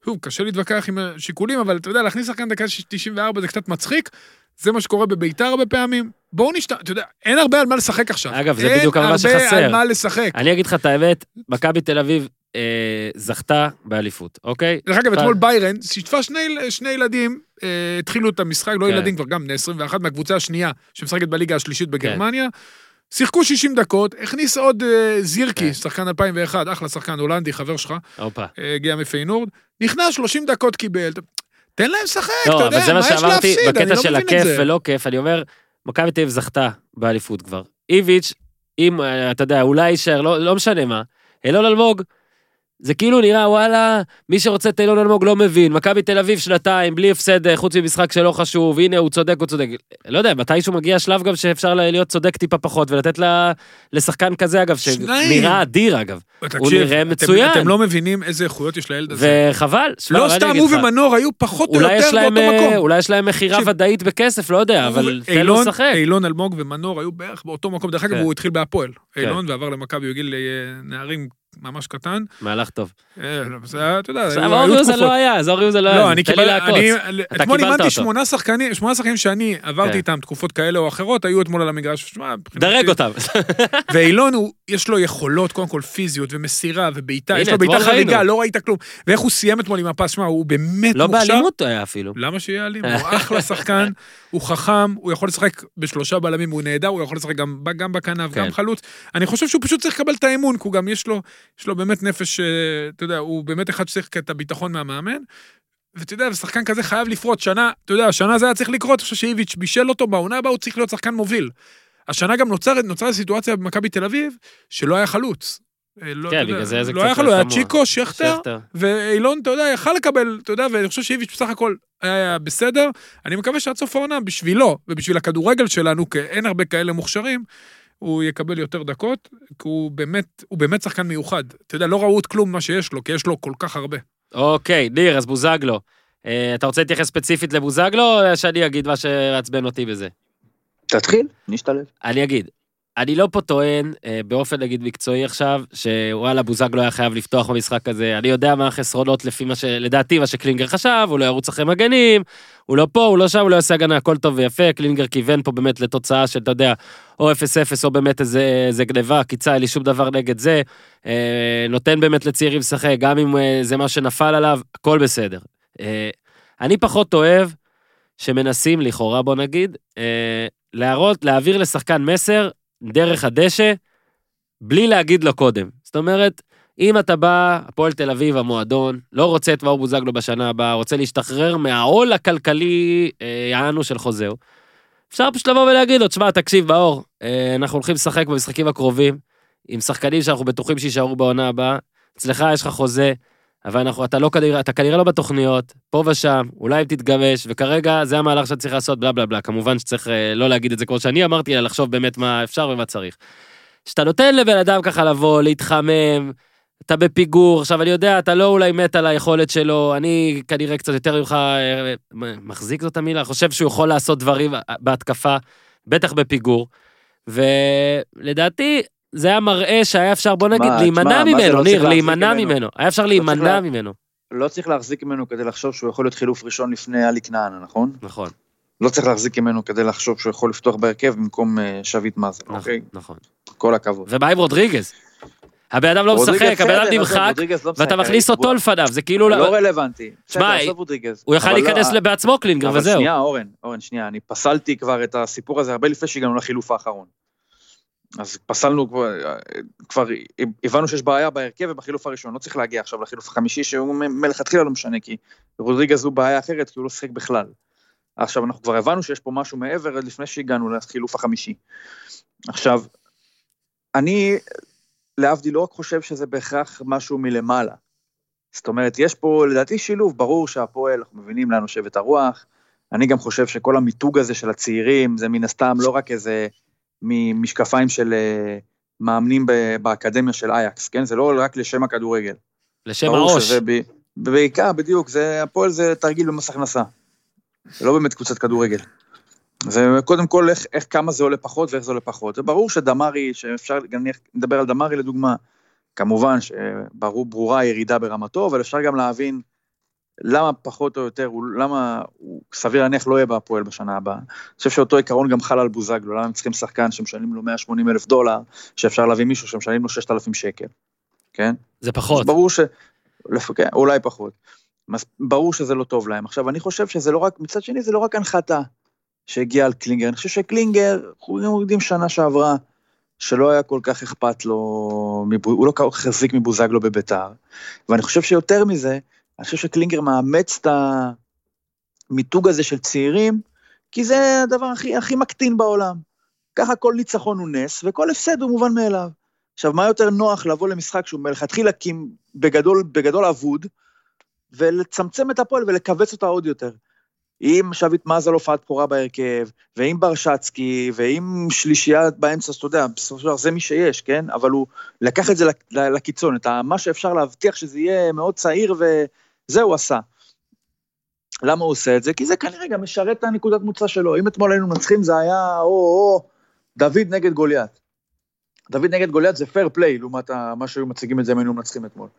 שוב, קשה להתווכח עם השיקולים, אבל אתה יודע, להכניס שחקן דקה 94 זה קצת מצחיק, זה מה שקורה בביתר הרבה פעמים. בואו נשת... אתה יודע, אין הרבה על מה לשחק עכשיו. אגב, זה בדיוק מה אין הרבה שחסר. על מה לשחק. אני אגיד לך את האמת, מכבי תל אביב אה, זכתה באליפות, אוקיי? דרך אגב, אתמול ביירן שיתפה שני, שני ילדים, אה, התחילו את המשחק, לא כן. ילדים כבר, גם בני 21 מהקבוצה השנייה, שמשחקת בליגה השלישית בגרמניה. שיחקו 60 דקות, הכניס עוד אה, זירקי, כן. שחקן 2001, אחלה שחקן הולנדי, חבר שלך, הופה. אה, הגיע מפיינורד, נכנס 30 דקות קיבל, תן להם לשחק, אתה לא, יודע, אבל זה מה יש שאמרתי, להפסיד, אני בקטע לא של מבין את הכיף זה. ולא כיף, אני אומר, מכבי תל אביב זכתה באליפות כבר. איביץ', אם, אה, אתה יודע, אולי יישאר, לא לא משנה מה, אילון אלמוג, זה כאילו נראה, וואלה, מי שרוצה את אילון אלמוג לא מבין, מכבי תל אביב שנתיים, בלי הפסד, אה, חוץ ממשחק שלא חשוב, הנה, הוא צודק, הוא צודק. לא יודע, מתישהו מגיע שלב גם שאפשר להיות צודק טיפה פחות, ולתת ל- לשחקן כזה, אגב. שנראה אדיר, אגב. תקשיב, הוא נראה אתם- מצוין. אתם לא מבינים איזה איכויות יש לילד הזה. וחבל. שמע, לא סתם הוא? ומנור היו פחות או יותר להם, באותו אה, מקום. אולי יש להם מכירה ודאית בכסף, לא יודע, אבל תן לו לשחק. אילון אלמוג ומנור היו בערך באותו מקום. דרך אגב, כן. הוא התחיל בהפועל. כן. אילון ועבר למכבי, הוא הגיל אה, נערים ממש קטן. מהלך טוב. אה, זה היה, אתה יודע, היו אור היו יוזל תקופות. לא היה, אז אור יוזל לא היה. לא, אני תן לי קיבל, לעקוץ. אני, אתה אתמול אימנתי. שמונה שחקנים, שמונה שחקנים שאני עברתי כן. איתם תקופות כאלה או אחרות, היו אתמול על המגרש, שמע, דרג אותם. ואילון, יש לו יכולות, קודם כל פיזיות ומסירה ובעיטה, יש לו בעיטה. חריגה, לא ראית כלום. ואיך הוא סיים אתמול עם הפס, שמע, הוא באמת לא מוכשר. באלימות היה אפילו. למה שיהיה אלים? הוא אחלה שחקן, הוא חכם, הוא יכול לשחק בשלושה בלמים, הוא נהדר, הוא יכול לשחק גם, בכנף, כן. גם חלוץ. אני חושב שהוא פשוט צריך לקבל את האמון, כי הוא גם יש לו, יש לו באמת נפש, אה, אתה יודע, הוא באמת אחד שצריך את הביטחון מהמאמן. ואתה יודע, שחקן כזה חייב לפרוט שנה, אתה יודע, השנה זה היה צריך לקרות, אני חושב שאיביץ' בישל אותו, בעונה הבאה הוא צריך להיות שחקן מוביל. השנה גם נוצרת, נוצרה סיטואציה במכבי תל אביב, שלא היה חלוץ. אה, לא, כן, בגלל זה זה לא היה קצת חלוץ, היה תמוה. צ'יקו, שכטר. ואילון, אתה יודע, יכל לקבל, אתה יודע, ואני חושב שאיביץ' בסך הכל היה בסדר. אני מקווה שעד סוף העונה, בשבילו ובשביל הכדורגל שלנו, כי אין הרבה כאלה מוכשרים, הוא יקבל יותר דקות, כי הוא באמת, הוא באמת שחקן מיוחד. אתה יודע, לא ראו את כלום מה שיש לו, כי יש לו כל כך הרבה. אוקיי, ניר, אז בוזגלו. אה, אתה רוצה להתייחס ספציפית לבוזגלו, או שאני אגיד מה שמעצבן אותי בזה? תתחיל, נשתלב. אני אגיד, אני לא פה טוען אה, באופן נגיד מקצועי עכשיו, שוואלה בוזגלו היה חייב לפתוח במשחק הזה, אני יודע מה החסרונות לפי מה ש... לדעתי מה שקלינגר חשב, הוא לא ירוץ אחרי מגנים, הוא לא פה, הוא לא שם, הוא לא יעשה הגנה, הכל טוב ויפה, קלינגר כיוון פה באמת לתוצאה של, אתה יודע, או 0-0 או באמת איזה, איזה גניבה, קיצה, אין לי שום דבר נגד זה, אה, נותן באמת לצעירים לשחק, גם אם אה, זה מה שנפל עליו, הכל בסדר. אני פחות אוהב שמנסים לכאורה בוא נגיד, להראות, להעביר לשחקן מסר דרך הדשא, בלי להגיד לו קודם. זאת אומרת, אם אתה בא, הפועל תל אביב, המועדון, לא רוצה את מאור בוזגלו בשנה הבאה, רוצה להשתחרר מהעול הכלכלי, אה, יענו של חוזהו, אפשר פשוט לבוא ולהגיד לו, תשמע, תקשיב, מאור, אה, אנחנו הולכים לשחק במשחקים הקרובים, עם שחקנים שאנחנו בטוחים שיישארו בעונה הבאה, אצלך יש לך חוזה, אבל אנחנו, אתה, לא, כנראה- אתה כנראה לא בתוכניות, פה ושם, אולי אם תתגמש, וכרגע זה המהלך שאתה צריך לעשות, בלה בלה בלה. כמובן שצריך אה, לא להגיד את זה כמו שאני אמרתי, אלא לחשוב באמת מה אפשר ומה צריך. כשאתה נותן לבן אדם ככה לבוא, להתחמם, אתה בפיגור, עכשיו אני יודע, אתה לא אולי מת על היכולת שלו, אני כנראה קצת יותר ממך, אה, מחזיק זאת המילה, חושב שהוא יכול לעשות דברים אה, בהתקפה, בטח בפיגור, ולדעתי, זה היה מראה שהיה אפשר, בוא נגיד, תשמע, להימנע מה ממנו, לא צריך ניר, להחזיק להימנע ממנו? ממנו. היה אפשר צריך להימנע לה- ממנו. לא צריך להחזיק ממנו כדי לחשוב שהוא יכול להיות חילוף ראשון לפני עלי כנען, נכון? נכון, לא צריך להחזיק ממנו כדי לחשוב שהוא יכול לפתוח בהרכב במקום אה, שביט מאזן, נכון, אוקיי? נכון. כל הכבוד. ומה עם רודריגז? הבן אדם לא משחק, הבן אדם נמחק, לא ואתה מכניס הוא- אותו לפניו, זה כאילו... לא לא- רלוונטי. בסדר, שמע, עזוב רודריגז. הוא יכל אבל לא- להיכנס בעצמו קלינגר אבל וזהו. שנייה, אורן, אורן, שנייה, אני פסלתי כבר את הסיפור הזה הרבה לפני שהגענו לחילוף האחרון. אז פסלנו כבר, כבר הבנו שיש בעיה בהרכב ובחילוף הראשון, לא צריך להגיע עכשיו לחילוף החמישי, שהוא מלכתחילה לא משנה, כי רודריגז הוא בעיה אחרת, כי הוא לא שיחק בכלל. עכשיו, אנחנו כבר הבנו שיש פה משהו מעבר עד לפני שהגענו לחילוף החמישי. עכשיו, אני, להבדיל, לא רק חושב שזה בהכרח משהו מלמעלה. זאת אומרת, יש פה לדעתי שילוב, ברור שהפועל, אנחנו מבינים לאן נושבת הרוח. אני גם חושב שכל המיתוג הזה של הצעירים, זה מן הסתם לא רק איזה ממשקפיים של אה, מאמנים באקדמיה של אייקס, כן? זה לא רק לשם הכדורגל. לשם העוש. בעיקר, בדיוק, זה, הפועל זה תרגיל במס הכנסה. זה לא באמת קבוצת כדורגל. זה קודם כל איך, איך כמה זה עולה פחות ואיך זה עולה פחות. זה ברור שדמרי, שאפשר, גם נדבר על דמרי לדוגמה, כמובן שברורה הירידה ברמתו, אבל אפשר גם להבין למה פחות או יותר, הוא- למה הוא סביר להניח לא יהיה בהפועל בשנה הבאה. אני חושב שאותו עיקרון גם חל על בוזגלו, למה הם צריכים שחקן שמשלמים לו 180 אלף דולר, שאפשר להביא מישהו שמשלמים לו 6,000 שקל, כן? זה פחות. ברור ש... כן, אולי פחות. ברור שזה לא טוב להם. עכשיו, אני חושב שזה לא רק, מצד שני, זה לא רק הנחתה שהגיעה על קלינגר. אני חושב שקלינגר, אנחנו יודעים שנה שעברה, שלא היה כל כך אכפת לו, הוא לא כל כך החזיק מבוזגלו בביתר. ואני חושב שיותר מזה, אני חושב שקלינגר מאמץ את המיתוג הזה של צעירים, כי זה הדבר הכי, הכי מקטין בעולם. ככה כל ניצחון הוא נס, וכל הפסד הוא מובן מאליו. עכשיו, מה יותר נוח לבוא למשחק שהוא מלכתחילה בגדול, בגדול אבוד, ולצמצם את הפועל ולכווץ אותה עוד יותר. עם שביט מזל הופעת בכורה בהרכב, ועם ברשצקי, ועם שלישייה באמצע, אז אתה יודע, בסופו של דבר זה מי שיש, כן? אבל הוא לקח את זה לק- לקיצון, את מה שאפשר להבטיח שזה יהיה מאוד צעיר, וזה הוא עשה. למה הוא עושה את זה? כי זה כנראה גם משרת את הנקודת מוצא שלו. אם אתמול היינו מנצחים, זה היה או-או, דוד נגד גוליית. דוד נגד גוליית זה fair play, לעומת מה שהיו מציגים את זה אם היינו מנצחים אתמול.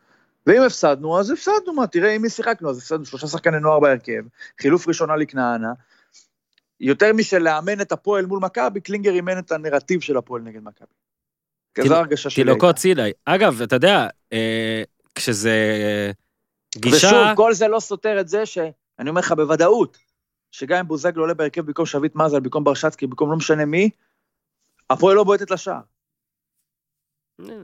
ואם הפסדנו, אז הפסדנו, מה, תראה עם מי שיחקנו, אז הפסדנו שלושה שחקני נוער בהרכב, חילוף ראשון עלי כנענה. יותר משל לאמן את הפועל מול מכבי, קלינגר אימן את הנרטיב של הפועל נגד מכבי. כזו הרגשה שלי. תינוקות. סיני. אגב, אתה יודע, אה, כשזה אה, גישה... ושוב, כל זה לא סותר את זה שאני אומר לך בוודאות, שגם אם בוזגלו עולה בהרכב במקום שביט מזל, במקום ברשצקי, במקום לא משנה מי, הפועל לא בועטת לשער.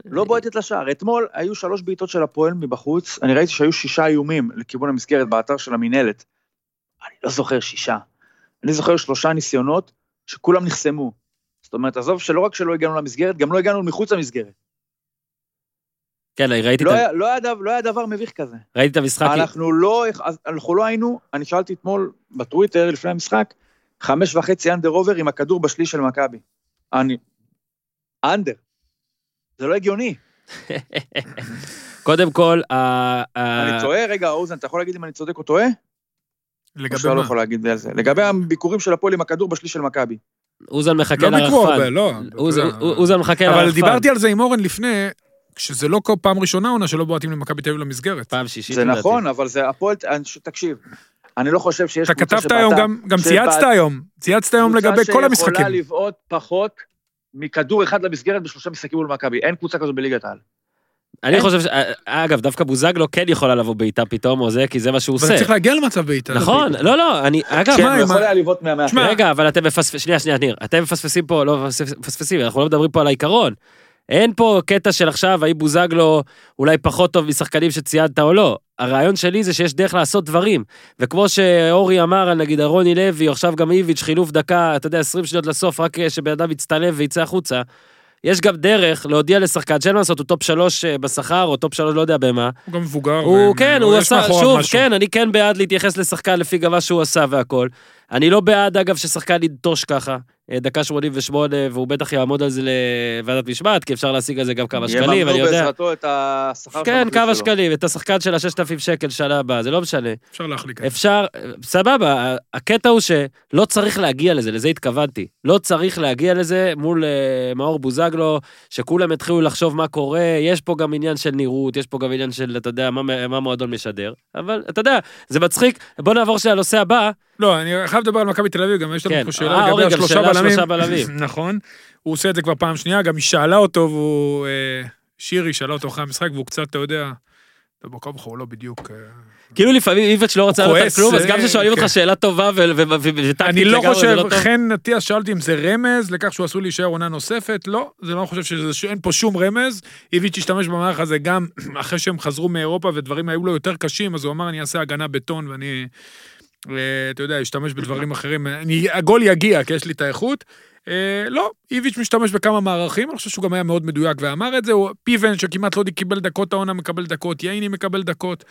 לא בועטת לשער. אתמול היו שלוש בעיטות של הפועל מבחוץ, אני ראיתי שהיו שישה איומים לכיוון המסגרת באתר של המינהלת. אני לא זוכר שישה. אני זוכר שלושה ניסיונות שכולם נחסמו. זאת אומרת, עזוב שלא רק שלא הגענו למסגרת, גם לא הגענו מחוץ למסגרת. כן, ראיתי לא את ה- היה, לא, היה, דבר- לא היה דבר מביך כזה. ראיתי את המשחק. אנחנו לא, אנחנו לא היינו, אני שאלתי אתמול בטוויטר לפני המשחק, חמש וחצי אנדר אובר עם הכדור בשליש של מכבי. אני... אנדר. זה לא הגיוני. קודם כל, ה- אני טועה? רגע, אוזן, אתה יכול להגיד אם אני צודק או טועה? לגבי לא מה? יכול להגיד על זה. לגבי הביקורים של הפועל עם הכדור בשליש של מכבי. אוזן מחכה לא ביקרו הרבה, לרחפן. לא. אוזן מחכה לרחפן. אבל דיברתי על זה עם אורן לפני, שזה לא פעם ראשונה עונה שלא בועטים למכבי תל אביב למסגרת. פעם שישית. זה. נכון, אבל זה הפועל... אני- תקשיב, אני לא חושב שיש אתה קבוצה כתבת היום גם, גם צייצת היום, צייצת היום לגבי כל קבוצה המשחקים. שיכולה לבעוט פחות מכדור אחד למסגרת בשלושה משחקים מול מכבי. אין קבוצה כזו בליגת העל. אני. חושב ש... אגב, דווקא בוזגלו כן יכולה לבוא בעיטה פתאום, או זה, כי זה מה שהוא אבל עושה. צריך להגיע למצב בעיטה. נכון, לא, לא, אני... אגב, שמע, כן, הוא יכול היה לבעוט מה... שמע, רגע, אבל אתם מפספסים, שנייה, שנייה, ניר, אתם מפספסים פה, לא מפספ- מפספסים, אנחנו לא מדברים פה על העיקרון. אין פה קטע של עכשיו, האם בוזגלו אולי פחות טוב משחקנים שציינת או לא. הרעיון שלי זה שיש דרך לעשות דברים. וכמו שאורי אמר על נגיד רוני לוי, או עכשיו גם איביץ', חילוף דקה, אתה יודע, 20 שניות לסוף, רק אה, שבן אדם יצטלם ויצא החוצה. יש גם דרך להודיע לשחקן שאין מה לעשות, הוא top שלוש אה, בשכר, או top שלוש, לא יודע במה. הוא גם מבוגר. הוא כן, הוא עשה, שוב, משהו. כן, אני כן בעד להתייחס לשחקן לפי גם מה שהוא עשה והכל. אני לא בעד, אגב, ששחקן ינטוש ככה, דקה 88, והוא בטח יעמוד על זה לוועדת משמעת, כי אפשר להשיג על זה גם כמה שקלים, אני יממנו יודע. בעזרתו את השכר כן, כמה שלו. שקלים, את השחקן של ה-6,000 שקל שנה הבאה, זה לא משנה. אפשר להחליק. אפשר, סבבה, הקטע הוא שלא צריך להגיע לזה, לזה התכוונתי. לא צריך להגיע לזה מול אה, מאור בוזגלו, שכולם יתחילו לחשוב מה קורה, יש פה גם עניין של נראות, יש פה גם עניין של, אתה יודע, מה, מה מועדון משדר, אבל אתה יודע, זה מצחיק. בוא נעבור שנייה לנושא הבא. לא, אני חייב לדבר על מכבי תל אביב, גם יש לנו כן. פה אה, שאלה לגבי אורי, גם השלושה בלמים. נכון. הוא עושה את זה כבר פעם שנייה, גם היא שאלה אותו, והוא... אה, שירי שאלה אותו אחרי המשחק, והוא קצת, אתה יודע... כה וכה, הוא לא בדיוק... אה, כאילו לפעמים איווץ' לא על כועס, כלום, אז אה, גם כששואלים אותך כן. שאלה טובה וטקטית אני לא חושב, טוב. חן אטיאס שאלתי אם זה רמז לכך שהוא עשוי להישאר עונה נוספת, לא, זה לא חושב שאין פה שום רמז. איביץ' השתמש במערך הזה גם אחרי שהם חזרו מאירופה ודברים היו לו יותר קשים, אז הוא אמר אני אעשה הגנה בטון ואני, אה, אתה יודע, אשתמש בדברים אחרים, אני, הגול יגיע כי יש לי את האיכות. אה, לא, איביץ' משתמש בכמה מערכים, אני חושב שהוא גם היה מאוד מדויק ואמר את זה, הוא, פיבן שכמעט לא קיבל דקות העונה מקבל דקות, ייני מקבל דקות.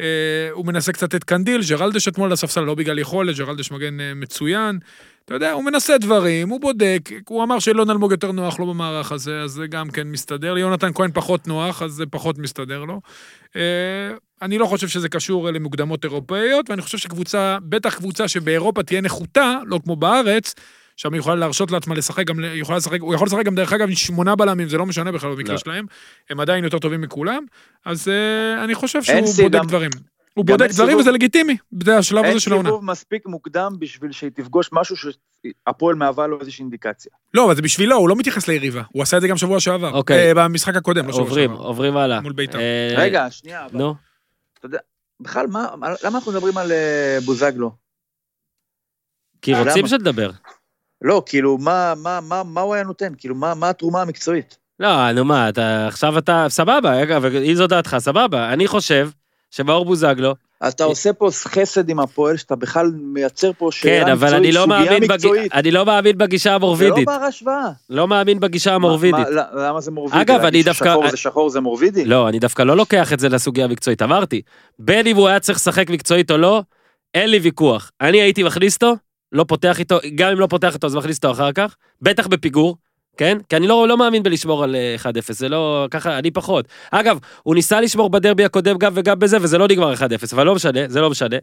אה, הוא מנסה קצת את קנדיל, ג'רלדש אתמול לספסל לא בגלל יכולת, ג'רלדש מגן אה, מצוין. אתה יודע, הוא מנסה דברים, הוא בודק, הוא אמר שאילון אלמוג יותר נוח לו במערך הזה, אז זה גם כן מסתדר. ליונתן כהן פחות נוח, אז זה פחות מסתדר לו. אה, אני לא חושב שזה קשור למוקדמות אירופאיות, ואני חושב שקבוצה, בטח קבוצה שבאירופה תהיה נחותה, לא כמו בארץ, שם היא יכולה להרשות לעצמה לשחק גם, יכולה לשחק, הוא יכול לשחק גם דרך אגב עם שמונה בלמים, זה לא משנה בכלל במקרה לא. שלהם, הם עדיין יותר טובים מכולם, אז אה, אני חושב שהוא בודק גם- דברים. הוא בודק אין דברים. וזה לגיטימי, זה השלב אין הזה של העונה. סיבוב מספיק מוקדם בשביל שהיא תפגוש משהו שהפועל מהווה לו איזושהי אינדיקציה. לא, אבל זה בשבילו, הוא לא מתייחס ליריבה, הוא עשה את זה גם שבוע שעבר, אוקיי. אה, במשחק הקודם, לא שבוע עוברים, שעבר. עוברים הלאה. מול בית"ר. אה, רגע, שנייה, אבל נו, בכלל, מה- מה- למה אנחנו מדברים על אה, בוזגלו? כי? רוצים שתדבר. לא, כאילו, מה, מה, מה, מה הוא היה נותן? כאילו, מה, מה התרומה המקצועית? לא, נו מה, אתה, עכשיו אתה, סבבה, אגב, אם זו דעתך, סבבה. אני חושב שמאור בוזגלו, אתה עושה פה חסד עם הפועל, שאתה בכלל מייצר פה שאלה כן, אבל אני מקצועית, לא סוגיה מאמין, בג... מקצועית. אני לא מאמין בגישה זה לא המורבידית. בר השוואה. לא מאמין בגישה המורבידית. מה- למה זה מורבידי? אגב, אני דווקא- ששחור זה שחור זה מורבידי? לא, אני דווקא לא לוקח את זה לסוגיה המקצועית. אמרתי, בין אם הוא היה צריך לשחק מקצועית או לא, אין לי ויכוח. אני הייתי מכניס אותו, לא פותח איתו, גם אם לא פותח איתו אז מכניס אותו אחר כך, בטח בפיגור. כן? כי אני לא, לא מאמין בלשמור על אה, 1-0, זה לא... ככה, אני פחות. אגב, הוא ניסה לשמור בדרבי הקודם גם וגם בזה, וזה לא נגמר 1-0, אבל לא משנה, זה לא משנה.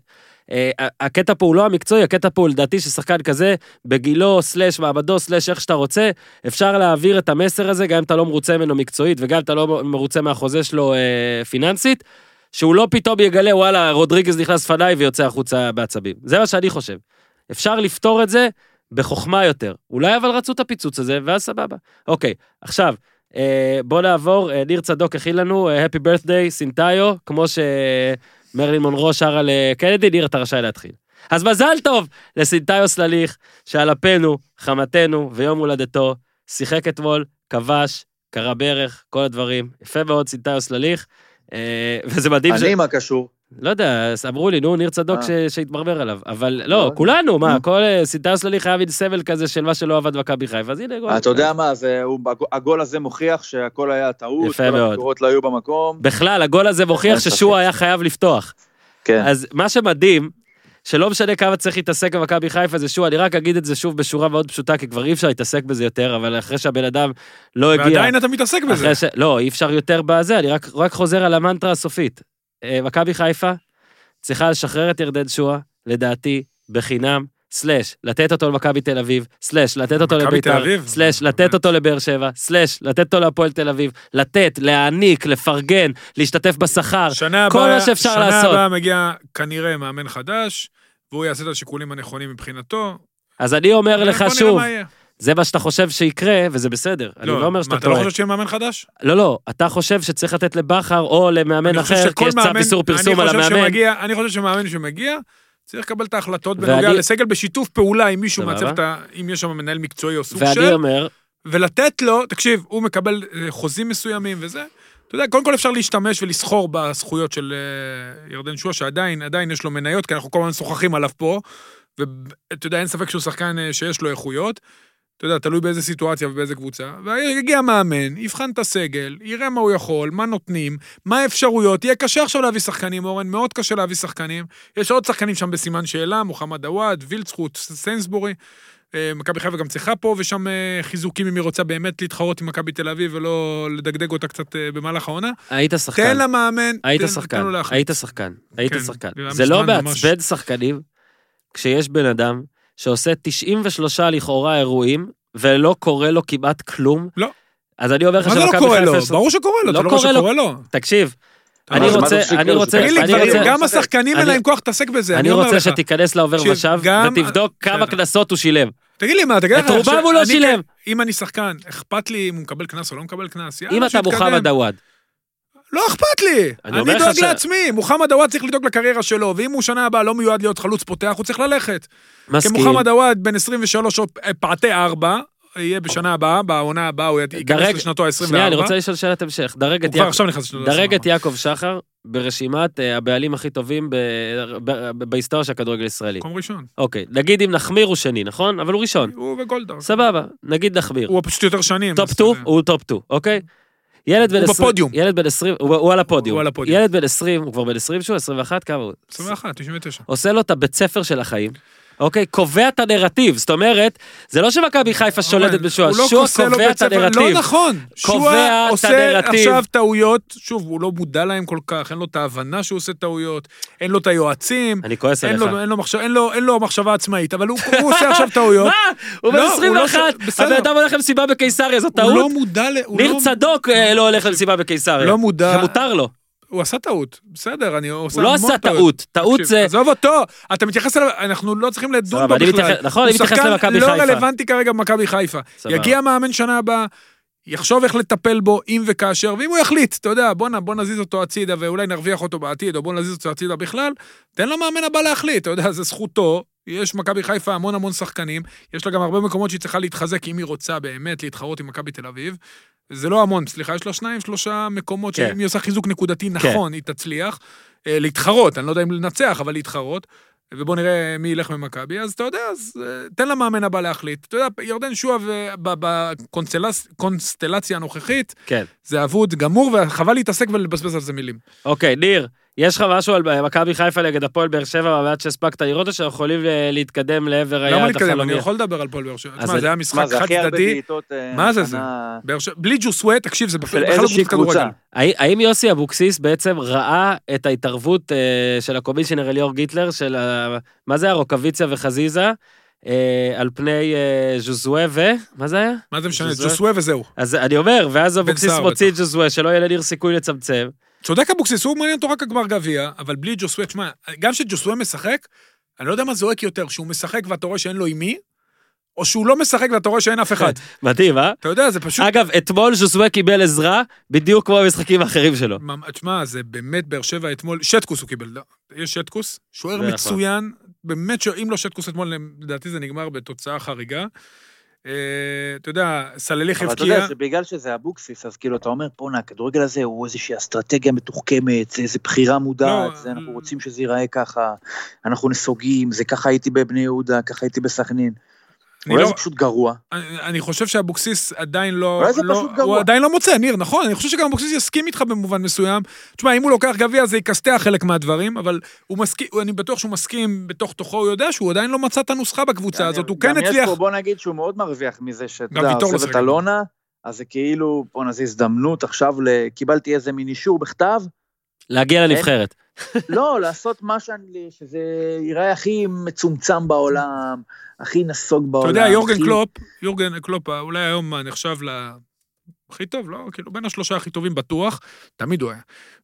אה, הקטע פה הוא לא המקצועי, הקטע פה הוא לדעתי ששחקן כזה, בגילו, סלאש מעמדו, סלאש איך שאתה רוצה, אפשר להעביר את המסר הזה, גם אם אתה לא מרוצה ממנו מקצועית, וגם אם אתה לא מרוצה מהחוזה שלו אה, פיננסית, שהוא לא פתאום יגלה, וואלה, רודריגז נכנס לפניי ויוצא החוצה בעצבים. זה מה שאני חושב. אפשר לפתור את זה בחוכמה יותר. אולי אבל רצו את הפיצוץ הזה, ואז סבבה. אוקיי, עכשיו, אה, בוא נעבור, אה, ניר צדוק הכין לנו, אה, Happy birthday, סינטאיו, כמו שמרלין מונרו שרה לקנדי, ניר, אתה רשאי להתחיל. אז מזל טוב לסינטאיו סלליך, שעל אפנו, חמתנו ויום הולדתו, שיחק אתמול, כבש, קרע ברך, כל הדברים. יפה מאוד, סינטאיו סלליך. אה, וזה מדהים ש... אני מה קשור? לא יודע, אמרו לי, נו, ניר צדוק אה. שהתברבר עליו. אבל לא, לא, כולנו, מה, נו. כל אה, סינטאיו סלליך חייב סבל כזה של מה שלא עבד במכבי חיפה, אז הנה גול. אתה יודע מה, הגול הזה מוכיח שהכל היה טעות, יפה כל מאוד. הביקורות לא היו במקום. בכלל, הגול הזה מוכיח. ששועה היה חייב לפתוח. כן. אז מה שמדהים, שלא משנה כמה צריך להתעסק במכבי חיפה זה שועה, אני רק אגיד את זה שוב בשורה מאוד פשוטה, כי כבר אי אפשר להתעסק בזה יותר, אבל אחרי שהבן אדם לא הגיע... ועדיין אתה מתעסק בזה. אחרי ש... לא, אי אפשר יותר בזה, אני רק, רק חוזר על המנטרה הסופית. אה, מכבי חיפה צריכה לשחרר את ירדן שואה, לדעתי, בחינם, סלאש, לתת אותו למכבי תל אביב, סלאש, לתת אותו לביתר? סלאש, לתת. אותו לבאר שבע, סלאש, לתת אותו להפועל תל אביב, לתת, להעניק, לפרגן, להשתתף בשכר, שנה כל מה שאפשר שנה לעשות. הבאה מגיע כנראה מאמן חדש, והוא יעשה את השיקולים הנכונים מבחינתו. אז אני אומר לך בוא נראה שוב. זה מה שאתה חושב שיקרה, וזה בסדר. אני לא אומר שאתה מה, אתה לא טועה. חושב שיהיה מאמן חדש? לא, לא, אתה חושב שצריך לתת לבכר או למאמן אחר, כי יש צו איסור פרסום על המאמן. שמגיע- אני חושב שמאמן שמגיע, צריך לקבל את ההחלטות ואני- בנוגע לסגל בשיתוף פעולה עם מישהו סבבה. מהצוות, ה- אם יש שם מנהל מקצועי או סוג ואני של, אומר, ולתת לו, תקשיב, הוא מקבל אה, חוזים מסוימים וזה. אתה יודע, קודם כל אפשר להשתמש ולסחור בזכויות של אה, ירדן שועה, שעדיין, עדיין יש לו מניות, כי אנחנו כל הזמן משוחחים עליו פה, ואתה יודע, אין ספק שהוא שחקן אה, שיש לו איכויות. אתה יודע, תלוי באיזה סיטואציה ובאיזה קבוצה. ויגיע מאמן, יבחן את הסגל, יראה מה הוא יכול, מה נותנים, מה האפשרויות. יהיה קשה עכשיו להביא שחקנים, אורן, מאוד קשה להביא שחקנים. יש עוד שחקנים שם בסימן שאלה, מוחמד עוואד, וילצחוט, סיינסבורי. אה, מכבי חיפה גם צריכה פה ושם אה, חיזוקים אם היא רוצה באמת להתחרות עם מכבי תל אביב ולא לדגדג אותה קצת אה, במהלך העונה. היית שחקן. תן למאמן, היית תן- תן שחקן, לו להחליט. היית שחקן, היית כן, שחקן. זה לא. מעצבן שחקנים כשיש בן אדם שעושה 93 לכאורה אירועים, ולא קורה לו כמעט כלום. לא. אז אני אומר לך מה זה לא שמכבי קורה לו? חיפה... ברור שקורה לו, לא אתה לא רואה קורה לו. שקורה לו. תקשיב, אני לא- רוצה, אני? רוצה, תגיד לי, אני רוצה, גם השחקנים אין להם כוח להתעסק בזה, אני רוצה לך. שתיכנס לעובר ושב, ותבדוק כמה. קנסות הוא שילם. תגיד לי מה, תגיד את רובם הוא לא שילם. אם אני שחקן, אכפת לי אם הוא מקבל קנס או לא מקבל קנס, יאללה, אם אתה שיתקדם. מוחמד עוואד, לא אכפת לי. אני אני דואג ש- לעצמי. מוחמד עוואד צריך לדאוג לקריירה שלו, ואם הוא שנה הבאה לא מיועד להיות חלוץ פותח, הוא צריך ללכת. כי מסכים. מוחמד עוואד בן 23 או אה, פעטי 4, יהיה בשנה הבאה, בעונה הבאה הוא ייכנס לשנתו ה-24. שנייה, אני רוצה לשאול שאלת המשך. דרג את לשנתו דרג את ה-24. יעקב שחר ברשימת אה, הבעלים הכי טובים ב- ב- ב- בהיסטוריה של הכדורגל הישראלי. מקום ראשון. אוקיי, נגיד אם נחמיר הוא שני, נכון? אבל הוא ראשון. הוא וגולדהר. סבבה, נגיד נחמיר. הוא פשוט יותר שנים. top אז 2, אתה יודע. הוא top 2, אוקיי? ילד בן הוא 20... בפודיום. ילד בן 20, הוא הוא על הפודיום. הוא על הפודיום. ילד בן 20, הוא כבר בן 20 שהוא? 21? כמה הוא? 21, 99. עושה לו את הבית ספר של החיים. אוקיי? קובע את הנרטיב, זאת אומרת, זה לא שמכבי חיפה שולטת הוא לא לו קובע את ספר- הנרטיב. לא נכון. את עושה. עכשיו טעויות, שוב, הוא לא מודע להם כל כך, אין לו את ההבנה שהוא עושה טעויות, אין לו את היועצים, אני כועס עליך. אין, לו מחשבה עצמאית, אבל הוא, עושה עכשיו טעויות. מה? הוא בן לא, הוא לא 21, ש- בסדר. הבן אדם הולך למסיבה בקיסריה, זו הוא לא טעות? מודע ל... ניר לא, צדוק אה, לא הולך למסיבה בקיסריה. לא מודע- זה מותר לו. הוא עשה טעות, בסדר, אני עושה הוא לא המון עשה. טעות, טעות זה... עזוב אותו, אתה מתייחס אליו, אנחנו לא צריכים לדון בו בכלל. נכון, הוא אני מתייחס שחקן למכבי לא חיפה. רלוונטי כרגע במכבי חיפה. יגיע מאמן שנה הבאה, יחשוב איך לטפל בו, אם וכאשר, ואם הוא יחליט, אתה יודע, בוא נזיז אותו הצידה ואולי נרוויח אותו בעתיד, או בוא נזיז אותו הצידה בכלל, תן למאמן הבא להחליט, אתה יודע, זה זכותו. יש מכבי חיפה המון המון שחקנים, יש לה גם הרבה מקומות שהיא צריכה להתחזק אם היא רוצה באמת להתחרות עם מכבי תל אביב. זה לא המון, סליחה, יש לה שניים, שלושה מקומות כן. שאם היא עושה חיזוק נקודתי נכון, היא תצליח. אה, להתחרות, אני לא יודע אם לנצח, אבל להתחרות. ובוא נראה מי ילך ממכבי, אז אתה יודע, אז אה, תן למאמן הבא להחליט. אתה יודע, ירדן שועה בקונסטלציה הנוכחית, כן. זה אבוד גמור, וחבל להתעסק ולבזבז על זה מילים. אוקיי, ניר, יש לך משהו על מכבי חיפה נגד הפועל באר שבע במעט שהספקת לראות, או שאנחנו יכולים אה, להתקדם לעבר היעד למה החלומי? להתקדם? אני יכול לדבר על פועל באר שבע. אז תשמע, זה היה מה, משחק זה חד צדדי. אה, מה זה זה? בלי ג'וסווט, תקשיב, זה בכלל לא קבוצת כדורגל. האם- יוסי אבוקסיס בעצם ראה את ההתערבות אה, של הקומישיונר אליאור גיטלר, של. מה זה היה? רוקוויציה וחזיזה, על פני ז'וזואה ו... מה זה היה? מה זה משנה? ג'וסווה? ג'וסווה וזהו. אז אני אומר, ואז אבוקסיס מוציא את בטח. ז'וזואה, שלא יהיה לניר סיכוי לצמצם. צודק אבוקסיס, הוא מעניין אותו רק הגמר גביע, אבל בלי ג'וסווה, תשמע, גם כשג'וסווה משחק, אני לא יודע מה זועק יותר, שהוא משחק ואתה רואה שאין לו עם מי, או שהוא לא משחק ואתה רואה שאין אף אחד. מדהים, אה? אתה יודע, זה פשוט... אגב, אתמול ז'וזואה קיבל עזרה, בדיוק כמו במשחקים האחרים שלו. תשמע, זה באמת באר שבע אתמול, שטקוס הוא קיבל, לא, יש שטקוס, שוער. מצוין, באמת שאם לא שטקוס אתמול, לדעתי זה נגמר בתוצאה חריגה. אה, אתה יודע, סלליך אבל אתה הבקיע, יודע שבגלל שזה אבוקסיס, אז כאילו אתה אומר, בואנה, הכדורגל הזה הוא איזושהי אסטרטגיה מתוחכמת, זה איזה בחירה מודעת, לא, זה אנחנו אה, רוצים שזה ייראה ככה, אנחנו נסוגים, זה ככה הייתי בבני יהודה, ככה הייתי בסכנין. אולי לא- זה פשוט גרוע. אני אני חושב שאבוקסיס עדיין לא... אולי זה לא- פשוט גרוע. הוא עדיין לא מוצא, ניר, נכון, אני חושב שגם אבוקסיס יסכים איתך במובן מסוים. תשמע, אם הוא לוקח גביע זה יכסתח חלק מהדברים, אבל הוא מסכים, אני בטוח שהוא מסכים בתוך תוכו, הוא יודע שהוא עדיין לא מצא את הנוסחה בקבוצה הזאת, הוא כן גם יש הצליח... פה, בוא נגיד שהוא מאוד מרוויח מזה שאתה יודע, לא עוזב שיחק. את אלונה, אז זה כאילו, בואנה, זו הזדמנות עכשיו, קיבלתי איזה מין אישור בכתב, להגיע לנבחרת. לא, לעשות מה שאני, שזה ייראה הכי מצומצם בעולם, הכי נסוג אתה בעולם. יודע, יורגן הכי- קלופ, יורגן קלופ, אולי היום נחשב ל... הכי טוב, לא? כאילו, בין השלושה הכי טובים בטוח, תמיד הוא היה.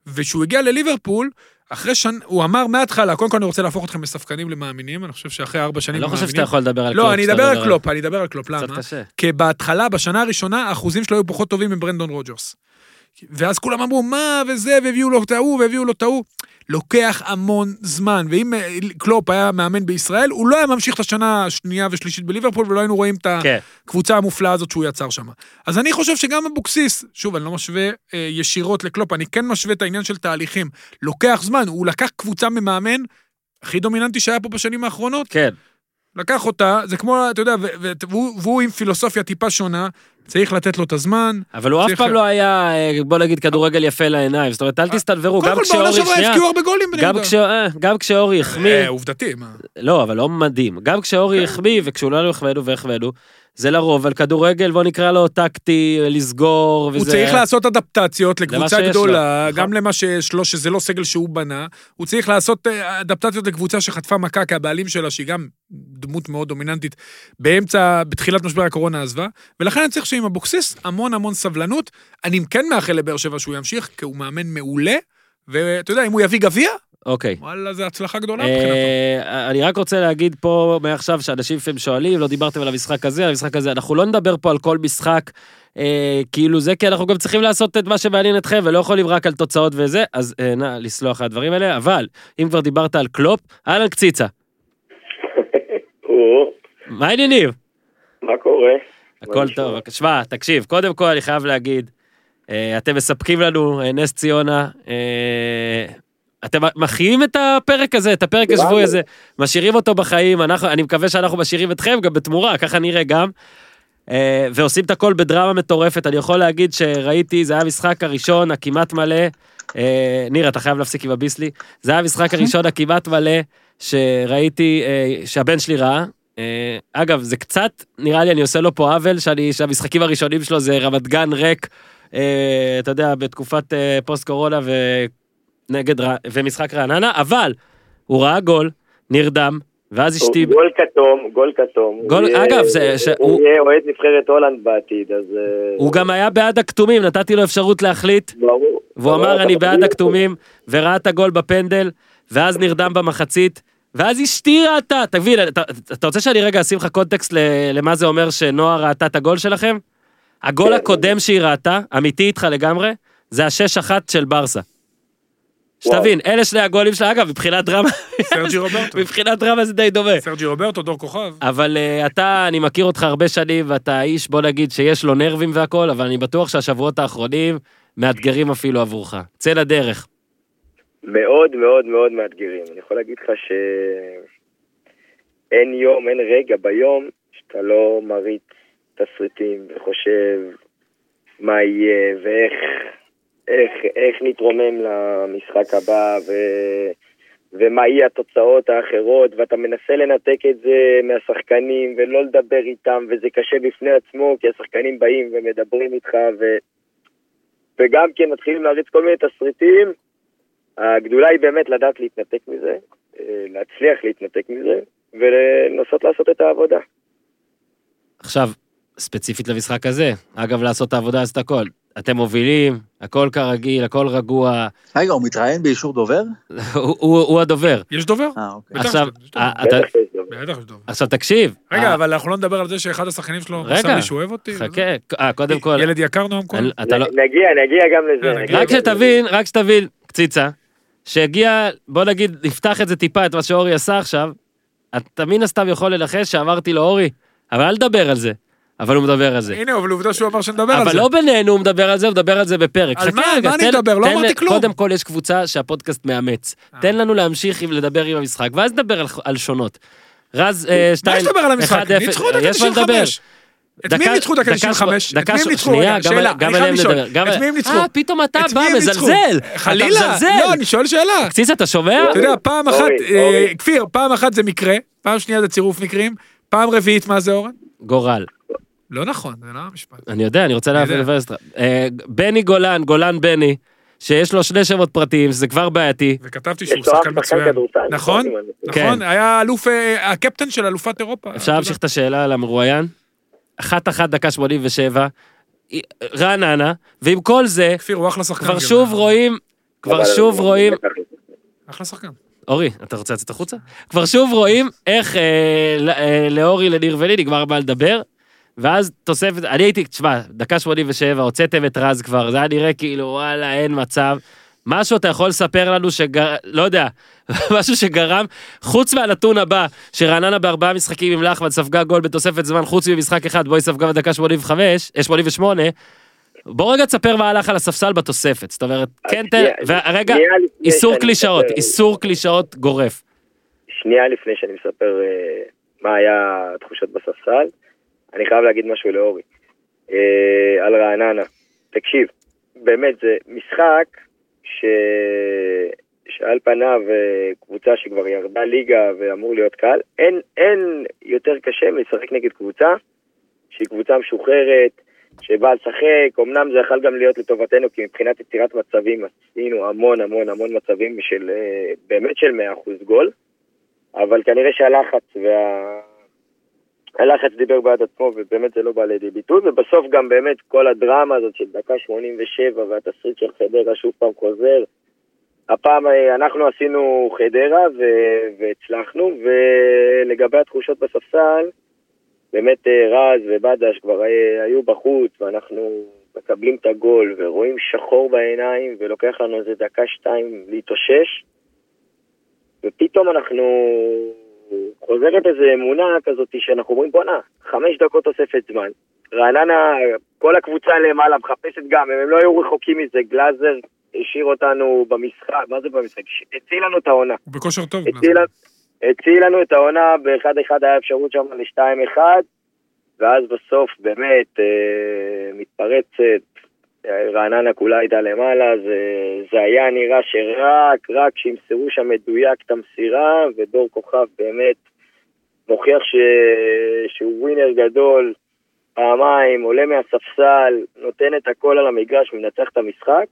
וכשהוא הגיע לליברפול, אחרי שנה, הוא אמר מההתחלה, קודם כל אני רוצה להפוך אתכם מספקנים למאמינים, אני חושב שאחרי ארבע אני שנים לא חושב. שאתה יכול לדבר על קלופ. לא, אני אדבר על קלופ, אני אדבר על קלופ, קצת למה? קשה. כי בהתחלה, בשנה הראשונה, האחוזים שלו היו פחות טובים מברנדון רוג'רס. ואז כולם אמרו, מה וזה, והביאו לו את ההוא, והביאו לו את ההוא. לוקח המון זמן, ואם אה, קלופ היה מאמן בישראל, הוא לא היה ממשיך את השנה השנייה ושלישית בליברפול, ולא היינו רואים את כן. הקבוצה המופלאה הזאת שהוא יצר שם. אז אני חושב שגם אבוקסיס, שוב, אני לא משווה אה, ישירות לקלופ, אני כן משווה את העניין של תהליכים. לוקח זמן, הוא לקח קבוצה ממאמן הכי דומיננטי שהיה פה בשנים האחרונות, כן. לקח אותה, זה כמו, אתה יודע, והוא עם פילוסופיה טיפה שונה, צריך לתת לו את הזמן. אבל הוא אף פעם לא היה, אה, בוא נגיד, כדורגל יפה לעיניים. זאת אומרת, אל תסתנוורו, קודם גם כל בעונה כשאורי, שעברה שנייה, הבקיעו הרבה גולים בני גם יהודה. אה, גם כשאורי החמיא, אה, עובדתי, מה? לא, אבל לא מדהים. גם כשאורי החמיא, וכשכולנו החמאנו והחמאנו, זה לרוב על כדורגל, בוא נקרא לו טקטי, לסגור, וזה... הוא צריך לעשות אדפטציות לקבוצה גדולה, נכון. גם למה שיש לו, שזה לא סגל שהוא בנה. הוא צריך לעשות אה, אדפטציות לקבוצה שחטפה מכה, כי הבעלים שלה, שהיא גם דמות מאוד דומיננטית, באמצע, בתחילת משבר הקורונה עזבה, ולכן אני צריך שעם אבוקסיס המון המון סבלנות. אני כן מאחל לבאר שבע שהוא ימשיך, כי הוא מאמן מעולה, ואתה יודע, אם הוא יביא גביע, אוקיי. וואלה, זו הצלחה גדולה מבחינתו. אה, אני רק רוצה להגיד פה מעכשיו שאנשים לפעמים שואלים, לא דיברתם על המשחק הזה, על המשחק הזה, אנחנו לא נדבר פה על כל משחק, אה, כאילו זה, כי אנחנו גם צריכים לעשות את מה שמעניין אתכם, ולא יכולים רק על תוצאות וזה, אז אה, נא לסלוח על הדברים האלה, אבל אם כבר דיברת על קלופ, אהלן קציצה, מה העניינים? מה קורה? הכל? טוב, שמע, תקשיב, קודם כל אני חייב להגיד, אה, אתם מספקים לנו, אה, נס ציונה, אה, אתם מחיים את הפרק הזה, את הפרק. השבועי הזה, משאירים אותו בחיים, אנחנו, אני מקווה שאנחנו משאירים אתכם גם בתמורה, ככה נראה גם. ועושים את הכל בדרמה מטורפת, אני יכול להגיד שראיתי, זה היה המשחק הראשון הכמעט מלא, ניר, אתה חייב להפסיק עם הביסלי, זה היה המשחק הראשון הכמעט מלא שראיתי, שהבן שלי ראה. אה, אגב, זה קצת, נראה לי אני עושה לו פה עוול, שאני, שהמשחקים הראשונים שלו זה רמת גן ריק, אה, אתה יודע, בתקופת אה, פוסט קורונה ונגד, ומשחק רעננה, אבל הוא ראה גול, נרדם, ואז אשתי, גול כתום, גול כתום. גול- הוא אגב, זה- ש- הוא- הוא יהיה אוהד נבחרת הולנד בעתיד, אז... הוא גם היה בעד הכתומים, נתתי לו אפשרות להחליט, ברור. והוא אמר אני בעד. הכתומים, וראה את הגול בפנדל, ואז נרדם במחצית, ואז אשתי ראתה, תבין, אתה, אתה רוצה שאני רגע אשים לך קונטקסט למה זה אומר שנועה ראתה את הגול שלכם? הגול. הקודם שהיא ראתה, אמיתי איתך לגמרי, זה השש אחת של ברסה. שתבין, אלה שני הגולים שלה, אגב, מבחינת דרמה, סרג'י רוברטו. מבחינת דרמה זה די דומה. סרג'י רוברטו, דור כוכב. אבל uh, אתה, אני מכיר אותך הרבה שנים, ואתה איש, בוא נגיד, שיש לו נרבים והכל, אבל אני בטוח שהשבועות האחרונים מאתגרים אפילו עבורך. צא לדרך. מאוד מאוד מאוד מאתגרים. אני יכול להגיד לך שאין יום, אין רגע ביום שאתה לא מריץ תסריטים וחושב מה יהיה ואיך איך, איך נתרומם למשחק הבא, ו... ומה יהיה התוצאות האחרות, ואתה מנסה לנתק את זה מהשחקנים ולא לדבר איתם, וזה קשה בפני עצמו, כי השחקנים באים ומדברים איתך, ו... וגם כן מתחילים להריץ כל מיני תסריטים. הגדולה היא באמת לדעת להתנתק מזה, אה, להצליח להתנתק מזה, ולנסות לעשות את העבודה. עכשיו, ספציפית למשחק הזה, אגב, לעשות את העבודה אז את הכל. אתם מובילים, הכל כרגיל, הכל רגוע, רגע, הוא מתראיין באישור דובר? הוא- הוא הוא הדובר. יש דובר? אה, אוקיי. עכשיו. אה, אתה-. עכשיו תקשיב. רגע, אה, אבל אנחנו לא נדבר על זה שאחד השחקנים שלו רגע, מסר לי שהוא אוהב אותי. חכה, קודם כל, ילד יקר נועם כהן. לא... נגיע, נגיע גם לזה. רק. שתבין, רק שתבין, קציצה, שהגיע, בוא נגיד, נפתח את זה טיפה, את מה שאורי עשה עכשיו, אתה מן הסתם יכול לנחש שאמרתי לו, אורי, אבל אל תדבר על זה. אבל הוא מדבר על זה. הנה, אבל עובדה שהוא אמר שנדבר על אבל זה. לא בינינו הוא מדבר על זה, הוא מדבר על זה בפרק. על מה? מה אני אדבר? לא אמרתי כלום. קודם כל יש קבוצה שהפודקאסט מאמץ. אה. תן לנו להמשיך לדבר עם המשחק, ואז נדבר על- שונות. רז אה, מה שטיין, יש לדבר על המשחק? 1-0, ניצחו דקה יש מה לדבר. 95. את מי הם ניצחו דקה דקה 95? שבע- את דקה מי הם ניצחו? שנייה, רגע, גם- שאלה, אני עליהם חייב לשאול. את מי הם ניצחו? אה, פתאום אתה את בא? מזלזל. חלילה. לא, אני שואל שאלה. קציץ, אתה שומע? אתה יודע, פעם אחת, אה. כפיר, פעם אחת זה מקרה, פעם שנייה זה צירוף מקרים, פעם רביעית מה זה אורן? גורל. לא נכון, זה לא המשפט. אני יודע, אני רוצה להבין. אה, בני גולן, גולן בני, שיש לו שני שמות פרטיים, שזה כבר בעייתי. וכתבתי שהוא שחקן מצוין. נכון? נכון? נכון, היה אלוף, אה, הקפטן של אלופת אירופה. אפשר להמשיך את השאלה על המרואיין? אחת אחת דקה 87, רעננה, ועם כל זה, כפיר הוא אחלה שחקן. כבר. שוב רואים, כבר שוב רואים, אחלה שחקן. אורי, אתה רוצה לצאת החוצה? כבר שוב רואים איך אה, ל- אה, לאורי, לניר ולי נגמר מה לדבר, ואז תוספת, אני הייתי, תשמע, דקה 87, הוצאתם את רז כבר, זה היה נראה כאילו, וואלה, אין מצב. משהו אתה יכול לספר לנו שגר... לא יודע, משהו שגרם, חוץ מהנתון הבא, שרעננה בארבעה משחקים עם לחמן ספגה גול בתוספת זמן, חוץ ממשחק אחד, בו היא ספגה בדקה 85, אה, 88, בוא רגע תספר מה הלך על הספסל בתוספת, זאת אומרת, כן, תן, ורגע, איסור קלישאות, איסור קלישאות גורף. שנייה לפני שאני מספר אה, מה היה התחושות בספסל, אני חייב להגיד משהו לאורי. אה, על רעננה. תקשיב, באמת, זה משחק ש... שעל פניו אה, קבוצה שכבר ירדה ליגה ואמור להיות קל, אין, אין יותר קשה מלשחק נגד קבוצה שהיא קבוצה משוחררת, שבאה לשחק, אמנם זה יכול גם להיות לטובתנו, כי מבחינת יצירת מצבים עשינו המון המון המון מצבים של, אה, באמת של 100% גול, אבל כנראה שהלחץ וה... הלחץ דיבר בעד עצמו, ובאמת זה לא בא לידי ביטוי, ובסוף גם באמת כל הדרמה הזאת של דקה 87 והתסריט של חדרה שוב פעם חוזר. הפעם אה, אנחנו עשינו חדרה ו- והצלחנו, ולגבי התחושות בספסל, באמת אה, רז ובדש כבר אה, היו בחוץ, ואנחנו מקבלים את הגול ורואים שחור בעיניים, ולוקח לנו איזה דקה-שתיים להתאושש, ופתאום אנחנו... חוזרת איזו אמונה כזאת שאנחנו אומרים בואנה, חמש דקות תוספת זמן. רעננה, כל הקבוצה למעלה מחפשת גם, הם לא היו רחוקים מזה, גלאזר השאיר אותנו במשחק, מה זה במשחק? הציל לנו את העונה. הוא בכושר טוב. הציל, הציל לנו את העונה, באחד אחד היה אפשרות שם לשתיים אחד, ואז בסוף באמת אה, מתפרצת, רעננה כולה הייתה למעלה, זה, זה היה נראה שרק, רק שימסרו שם מדויק את המסירה, ודור כוכב באמת מוכיח ש, שהוא ווינר גדול, פעמיים, עולה מהספסל, נותן את הכל על המגרש, מנצח את המשחק.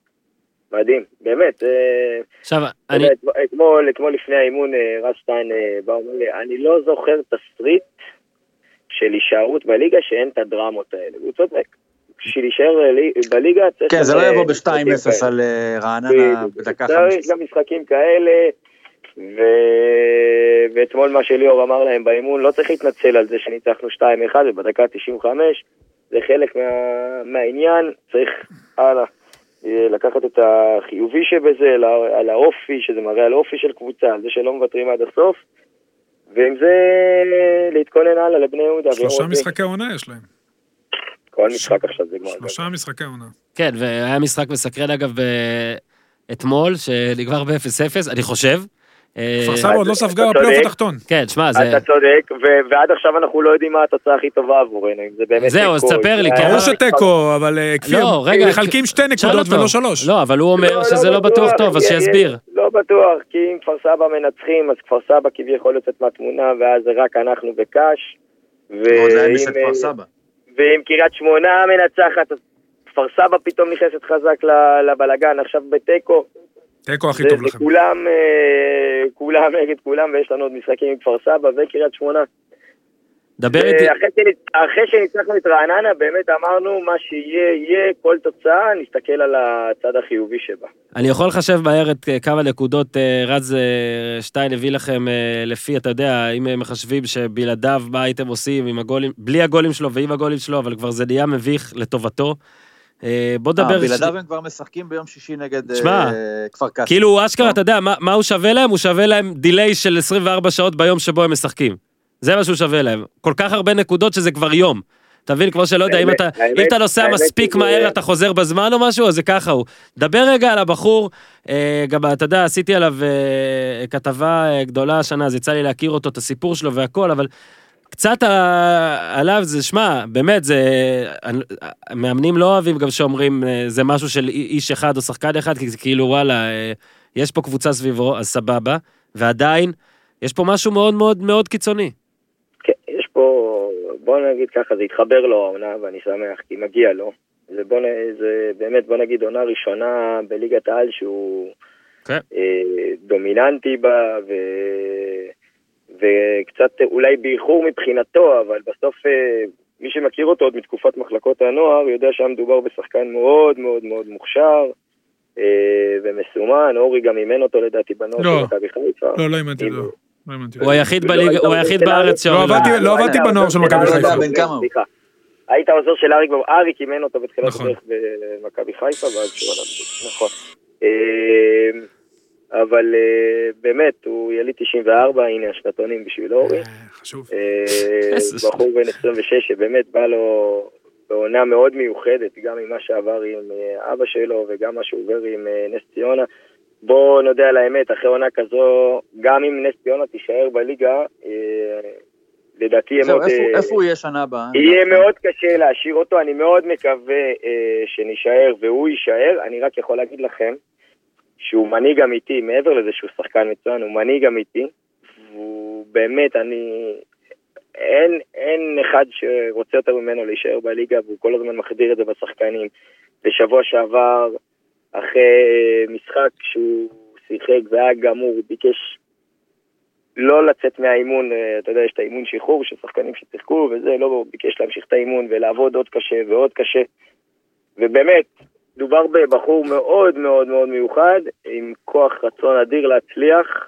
מדהים, באמת. אה, עכשיו, אני, אתמול, אתמול לפני האימון, אה, רז שטיין אה, בא ואומר לי, אני לא זוכר תסריט של הישארות בליגה שאין את הדרמות האלה. הוא צודק. בשביל להישאר אה, לי- בליגה צריך... כן, זה לא אה, יבוא משחקים ב-2-0 כאלה. על אה, רעננה. בדקה צריך 15. גם משחקים כאלה, ו... ואתמול מה שליאור אמר להם באימון, לא צריך להתנצל על זה שניצחנו 2-1 ובדקה 95, זה חלק מה... מהעניין, צריך הלאה. אה, לקחת את החיובי שבזה, על האופי, שזה מראה על אופי של קבוצה, על זה שלא מוותרים עד הסוף, ועם זה להתכונן הלאה לבני יהודה. שלושה. משחקי עונה יש להם. כל משחק עכשיו זה גמר. שלושה משחקי עונה. כן, והיה משחק מסקרן אגב ב- אתמול, שנגמר ב-0-0, אני חושב. אה, כפר סבא עוד לא ספגה. בפלייאוף התחתון. כן, שמע, זה... אתה צודק, ועד עכשיו אנחנו לא יודעים מה התוצאה הכי טובה עבורנו, אם זה באמת... זהו, אז תיקו, תספר לי, ברור אבל- שתיקו, אבל אה, כפיר, לא, רגע, מחלקים שתי נקודות. ולא שלוש. לא, אבל הוא אומר שזה לא בטוח טוב, אז שיסביר. לא בטוח, כי אם כפר סבא מנצחים, אז כפר סבא כביכול יוצאת מהתמונה, ואז זה רק אנחנו וקאש. ועוד ואם, נשק אה, כפר סבא. ואם קריית שמונה מנצחת, אז כפר סבא פתאום נכנסת חזק לבלגן, עכשיו בתיקו. תיקו הכי טוב לכם. כולם, אה, כולם נגד כולם, ויש לנו עוד משחקים עם כפר סבא וקריית שמונה. דבר איתי, ואחרי שנ- אחרי שניצחנו את רעננה, באמת אמרנו, מה שיהיה, יהיה, כל תוצאה, נסתכל על הצד החיובי שבה. אני יכול לחשב מהר את אה, כמה נקודות אה, רז אה, שטיין הביא לכם אה, לפי, אתה יודע, אם הם מחשבים שבלעדיו מה הייתם עושים עם הגולים, בלי הגולים שלו ועם הגולים שלו, אבל כבר זה נהיה מביך לטובתו. אה, בוא אה, נדבר... בלעדיו הם כבר משחקים ביום שישי נגד אה, כפר קאסם. כאילו אשכרה. אתה יודע, מה, מה הוא שווה להם? הוא שווה להם דיליי של 24 שעות ביום שבו הם משחקים. זה מה שהוא שווה להם. כל כך הרבה נקודות שזה כבר יום. אתה מבין? כמו שלא יודע, אם אתה, אם אתה נוסע מספיק מהר, אתה חוזר בזמן או משהו, אז זה ככה הוא. דבר רגע על הבחור, אה, גם אתה יודע, עשיתי עליו אה, כתבה אה, גדולה השנה, אז יצא לי להכיר אותו, את הסיפור שלו והכל, אבל קצת עליו זה, שמע, באמת, זה... מאמנים לא אוהבים גם שאומרים, זה משהו של איש אחד או שחקן אחד, כי זה כאילו, וואלה, יש פה קבוצה סביבו, אז סבבה, ועדיין, יש פה משהו מאוד מאוד מאוד קיצוני. בוא נגיד ככה, זה התחבר לו העונה, ואני שמח, כי מגיע לו. זה, בוא, זה באמת, בוא נגיד, עונה ראשונה בליגת העל שהוא כן. אה, דומיננטי בה, ו, וקצת אולי באיחור מבחינתו, אבל בסוף אה, מי שמכיר אותו עוד מתקופת מחלקות הנוער, יודע שהיה מדובר בשחקן מאוד מאוד מאוד מוכשר. אה, ומסומן, אורי גם אימן אותו לדעתי בנוער לא. של מכבי חיפה. לא, לא האמנתי אם- לו. לא. הוא היחיד ולא בליגה, היית הוא היחיד בארץ. שעולה. לא עבדתי- לא בנוער של מכבי חיפה. היית עוזר של אריק, אריק אימן אותו בתחילת נכון. הדרך במכבי חיפה, ואז שהוא הלך, נכון. אה, אבל אה, באמת, הוא יליד 94, הנה השנתונים בשביל אורי. אה, חשוב. אה, בחור בן 26 שבאמת בא לו בעונה מאוד מיוחדת, גם עם מה שעבר עם אבא שלו וגם מה שהוא עובר עם נס ציונה. בוא נודה על האמת, אחרי עונה כזו, גם אם נס ציונה תישאר בליגה, אה, לדעתי יהיה זהו, מאוד... איפה- אה, איפה הוא יהיה שנה הבאה? יהיה מאוד קשה להשאיר אותו, אני מאוד מקווה אה, שנישאר והוא יישאר. אני רק יכול להגיד לכם שהוא מנהיג אמיתי, מעבר לזה שהוא שחקן מצוין, הוא מנהיג אמיתי. והוא באמת, אני... אין, אין אחד שרוצה יותר ממנו להישאר בליגה, והוא כל הזמן מחדיר את זה בשחקנים. בשבוע שעבר, אחרי משחק שהוא שיחק והיה גמור, הוא ביקש לא לצאת מהאימון, אה, אתה יודע, יש את האימון שחרור של שחקנים ששיחקו וזה, לא, הוא ביקש להמשיך את האימון ולעבוד עוד קשה ועוד קשה. ובאמת, דובר בבחור מאוד מאוד מאוד מיוחד, עם כוח רצון אדיר להצליח,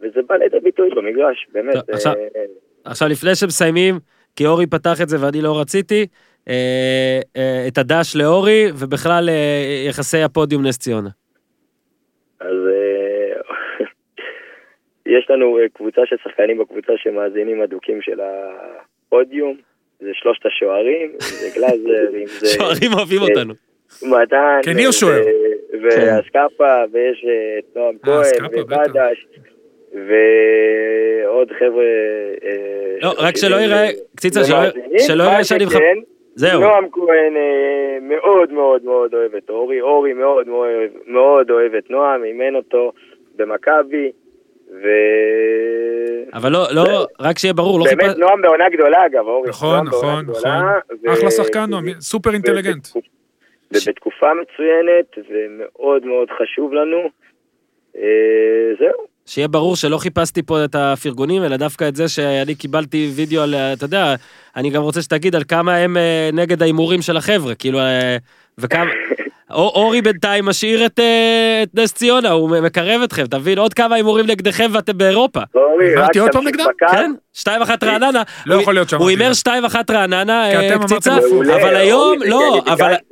וזה בא לידי ביטוי במגרש, באמת. עכשיו- אה, עכשיו, לפני שמסיימים, כי אורי פתח את זה ואני לא רציתי, אה, אה, את הדש לאורי, ובכלל אה, יחסי הפודיום נס ציונה. אז אה, יש לנו אה, קבוצה של שחקנים בקבוצה שמאזינים אדוקים של הפודיום, זה שלושת השוערים, זה גלאזר, אם זה שוערים אוהבים אה, אותנו. מתן, כן, ניר שוער. ו- ואסקאפה, ויש אה, את נועם אה, כהן. ובדש, ועוד חבר'ה... אה, לא, רק שלא ייראה, קציצה, שלא- ייראה שאני מחפ... זהו. נועם כהן אה, מאוד מאוד מאוד אוהב את אורי, אורי מאוד מאוד, מאוד אוהב את נועם, אימן אותו במכבי, ו... אבל לא, לא, רק שיהיה ברור, לא באמת חיפש... נועם בעונה גדולה אגב, אורי. נכון, נכון, ו- אחלה שחקן, נועם, סופר אינטליגנט. ובתקופה מצוינת, ומאוד מאוד חשוב לנו. אה, זהו. שיהיה ברור שלא חיפשתי פה את הפרגונים, אלא דווקא את זה שאני קיבלתי וידאו על, אתה יודע, אני גם רוצה שתגיד על כמה הם אה, נגד ההימורים של החבר'ה, כאילו, אה, וכמה... אור- אורי בינתיים משאיר את, אה, את נס ציונה, הוא מקרב אתכם, אתה מבין? עוד כמה הימורים נגדכם ואתם באירופה. אורי, רק אמרתי עוד פעם נגדם? בקו. כן? שתיים אחת רעננה. לא הוא- יכול להיות הוא שאמרתי הימר גם. שתיים אחת רעננה, קציצה, הפוך. אבל היום, לא,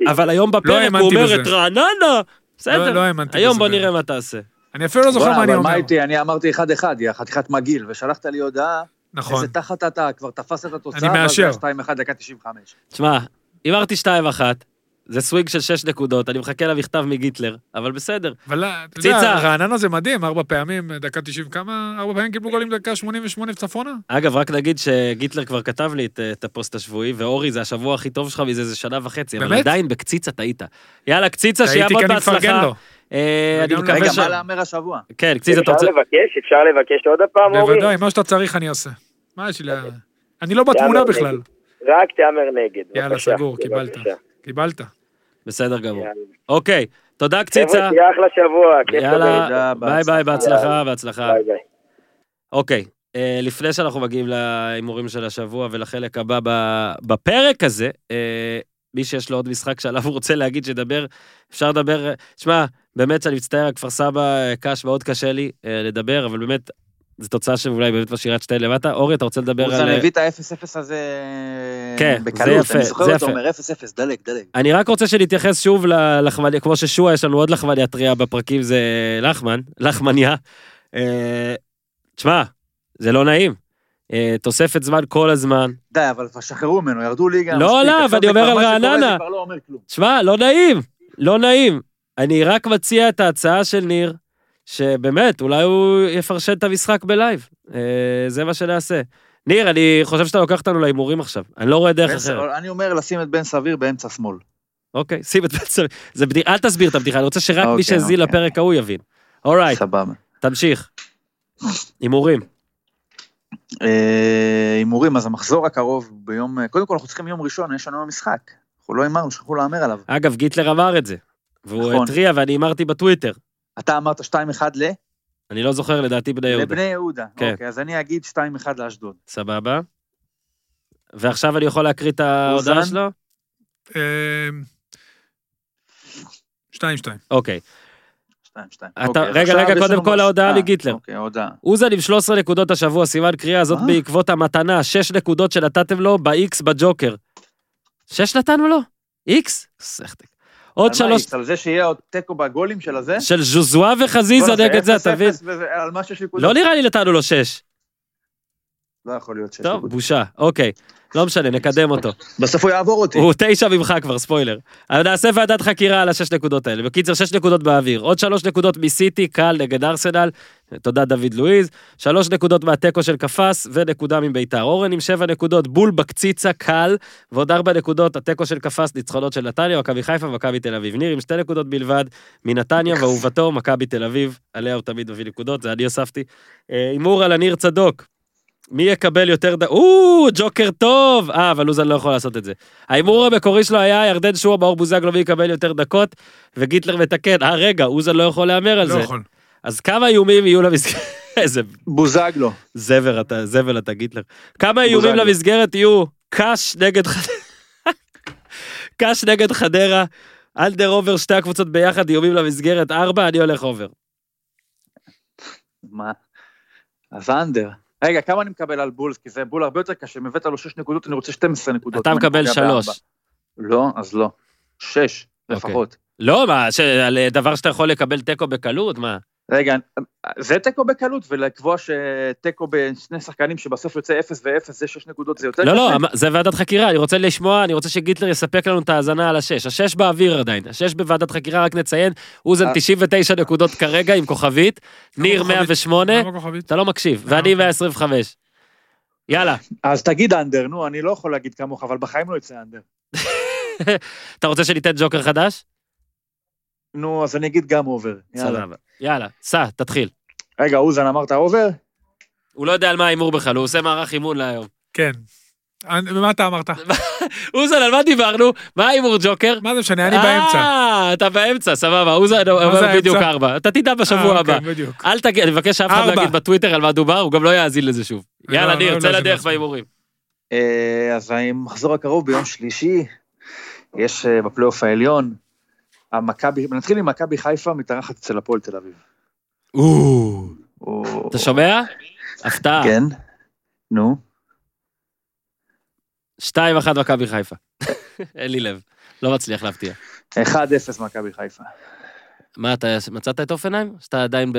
אבל- היום בפרק הוא אומר. את רעננה. לא- בסדר, לא היום בוא. נראה מה תעשה. אני אפילו לא זוכר מה אני אבל אומר. מה איתי? אני אמרתי 1-1, יא חתיכת מגעיל, ושלחת לי הודעה, נכון. איזה תחת אתה, כבר תפס את התוצאה, אני מאשר. ואז 2-1 דקה 95. תשמע, הימרתי שתיים אחת, זה סוויג של 6 נקודות, אני מחכה למכתב מגיטלר, אבל בסדר. אבל אה, אתה. יודע, רעננה זה מדהים, ארבע פעמים, דקה 90 כמה, ארבע פעמים קיבלו גולים דקה 88 וצפונה? אגב, רק נגיד שגיטלר כבר כתב לי את, את הפוסט השבועי, ואורי, זה השבוע הכי טוב שלך מזה איזה שנה וחצי, אבל באמת? עדיין בקציצה טעית. יאללה, קציצה, שיהיה טעיתי המון כי אני מפרגן בהצלחה. אה, אני מקווה רגע, ש... מה להמר השבוע? כן, קציצה, אתה אפשר רוצה... לבקש? אפשר לבקש עוד הפעם, אורי? בוודאי, מה שאתה צריך אני אעשה. מה יש לי ל... אני לא בתמונה בכלל. רק תהמר נגד. יאללה, סגור, קיבלת. קיבלת. בסדר גמור. אוקיי, תודה קציצה. חבר'ה, שיהיה אחלה שבוע. יאללה. ביי ביי, בהצלחה, בהצלחה. אוקיי, אה, לפני שאנחנו מגיעים להימורים של השבוע ולחלק הבא בפרק הזה, אה, מי שיש לו עוד משחק שעליו הוא רוצה להגיד שידבר, אפשר לדבר, שמע, באמת שאני מצטער, כפר סבא אה, קש מאוד קשה לי אה, לדבר, אבל באמת, זו תוצאה שאולי באמת משאירה את שתיהן למטה. אורי, אתה רוצה לדבר אוזן על... הביא את ה-0-0 הזה כן, זה בקלות, אני זוכר זה אותו. אומר 0-0, דלג, דלג. אני רק רוצה שנתייחס שוב ללחמניה, כמו ששועה, יש לנו עוד לחמניה טריה בפרקים, זה לחמן, לחמניה. אה, תשמע, זה לא נעים. אה, תוספת זמן כל הזמן. די, אבל כבר שחררו ממנו, ירדו ליגה. לא, לא, ואני זה אומר על רעננה. לא. תשמע, לא נעים, לא נעים. אני רק מציע את ההצעה של ניר, שבאמת, אולי הוא יפרשן את המשחק ב live. אה, זה מה שנעשה. ניר, אני חושב שאתה לוקח אותנו להימורים עכשיו. אני לא רואה דרך בן אחרת. אני אומר לשים את בן סביר באמצע שמאל. אוקיי, שים את. זה בדיחה, אל תסביר את הבדיחה, אני רוצה שרק מי אוקיי, שהאזין אוקיי. לפרק ההוא יבין. אורייט, סבבה. תמשיך. הימורים. אה, הימורים, אז המחזור הקרוב ביום, אה, קודם כל אנחנו צריכים יום ראשון, יש לנו משחק. אנחנו לא הימרנו, שכחו להמר עליו. אגב, גיטלר אמר את זה. והוא נכון. התריע ואני הימרתי בטוויטר. אתה אמרת 2-1 ל? אני לא זוכר, לדעתי בני יהודה. לבני יהודה, כן. אוקיי, אז אני אגיד 2-1 לאשדוד. סבבה. ועכשיו אני יכול להקריא את ההודעה שלו? אה, 2-2. אוקיי. 2, 2. אתה, אוקיי, רגע, רגע, קודם כל ההודעה אה, לגיטלר. לא. אוקיי, ההודעה. אוזן עם 13 נקודות השבוע, סימן קריאה, זאת בעקבות המתנה, 6 נקודות שנתתם לו ב-X בג'וקר. 6 נתנו לו? X? סחטק. עוד שלוש... על זה שיהיה עוד תיקו בגולים של הזה? של ז'וזואה וחזיזה לא, נגד זה, אתה מבין? לא נראה לי נתנו לו 6. לא יכול להיות 6 טוב, בושה, אוקיי. לא משנה, נקדם אותו. בסוף הוא יעבור אותי. הוא תשע ממך כבר, ספוילר. נעשה ועדת חקירה על השש נקודות האלה. בקיצר, שש נקודות באוויר. עוד שלוש נקודות מסיטי, קל נגד ארסנל. תודה דוד לואיז. שלוש נקודות מהתיקו של קפס, ונקודה מביתר. אורן עם שבע נקודות, בול בקציצה, קל. ועוד ארבע נקודות, התיקו של קפס, ניצחונות של נתניה, מכבי חיפה ומכבי תל אביב. ניר עם שתי נקודות בלבד, מנתניה, ואהובתו, מכבי תל אביב. עליה הוא תמיד מביא נקודות, זה אני הוספתי. אה, הימור על הניר צדוק. מי יקבל יותר ד... או, ג'וקר טוב! אה, אבל לוזן לא יכול לעשות את זה. ההימור המקורי שלו היה ירדן שועה, מאור בוזגלו מי יקבל יותר דקות, וגיטלר מתקן, אה רגע, אוזן לא יכול להמר על לא זה. יכול. אז כמה איומים יהיו למסגרת? איזה בוזגלו. זבר אתה, זבל אתה גיטלר. כמה איומים בוזגלו. למסגרת יהיו? קאש נגד חדרה. קאש נגד חדרה, under over שתי הקבוצות ביחד, איומים למסגרת ארבע, אני הולך over. מה? אז under. רגע, כמה אני מקבל על בולס? כי זה בול הרבה יותר קשה. אם הבאת לו 6 נקודות, אני רוצה 12 נקודות. אתה מקבל פוגע שלוש. בארבע. לא, אז לא. 6 אוקיי. לפחות. לא, מה, ש- על דבר שאתה יכול לקבל תיקו בקלות, מה? רגע, זה תיקו בקלות, ולקבוע שתיקו בין שני שחקנים שבסוף יוצא 0 ו-0 זה 6 נקודות, זה יותר לא? לא, אמ- זה ועדת חקירה, אני רוצה לשמוע, אני רוצה שגיטלר יספק לנו את ההאזנה על השש. השש באוויר עדיין, השש בוועדת חקירה, רק נציין, אוזן אה. 99 נקודות כרגע עם כוכבית, ניר כוכבית? 108, למה כוכבית? אתה לא מקשיב, אה, ואני אוקיי. 125. יאללה, אז תגיד אנדר, נו, אני לא יכול להגיד כמוך, אבל בחיים לא יצא אנדר. אתה רוצה שניתן ג'וקר חדש? נו, אז אני אגיד גם over. יאללה. סבבה. יאללה, סע, תתחיל. רגע, אוזן אמרת over? הוא לא יודע על מה ההימור בכלל, הוא עושה מערך אימון להיום. כן. ומה אתה אמרת? אוזן, על מה דיברנו? מה ההימור ג'וקר? מה זה משנה, אני באמצע. אה, אתה באמצע, סבבה, אוזן אומר בדיוק? ארבע. אתה תדע בשבוע אה, הבא. אוקיי, בדיוק. אל תגיד, אני מבקש שאף אחד לא. יגיד בטוויטר על מה דובר, הוא גם לא יאזין לזה שוב. לא, יאללה, לא, ניר, לא צא לדרך. בהימורים. אה, אז המחזור הקרוב ביום שלישי, יש אה, בפלייאוף העליון, המכבי, נתחיל עם מכבי חיפה מתארחת אצל הפועל תל אביב. או- אתה שומע? הפתעה. כן. נו. שתיים אחת מכבי חיפה. אין לי לב, לא מצליח להפתיע. 1-0 מכבי חיפה. מה, אתה מצאת את אופנהיים? שאתה עדיין ב...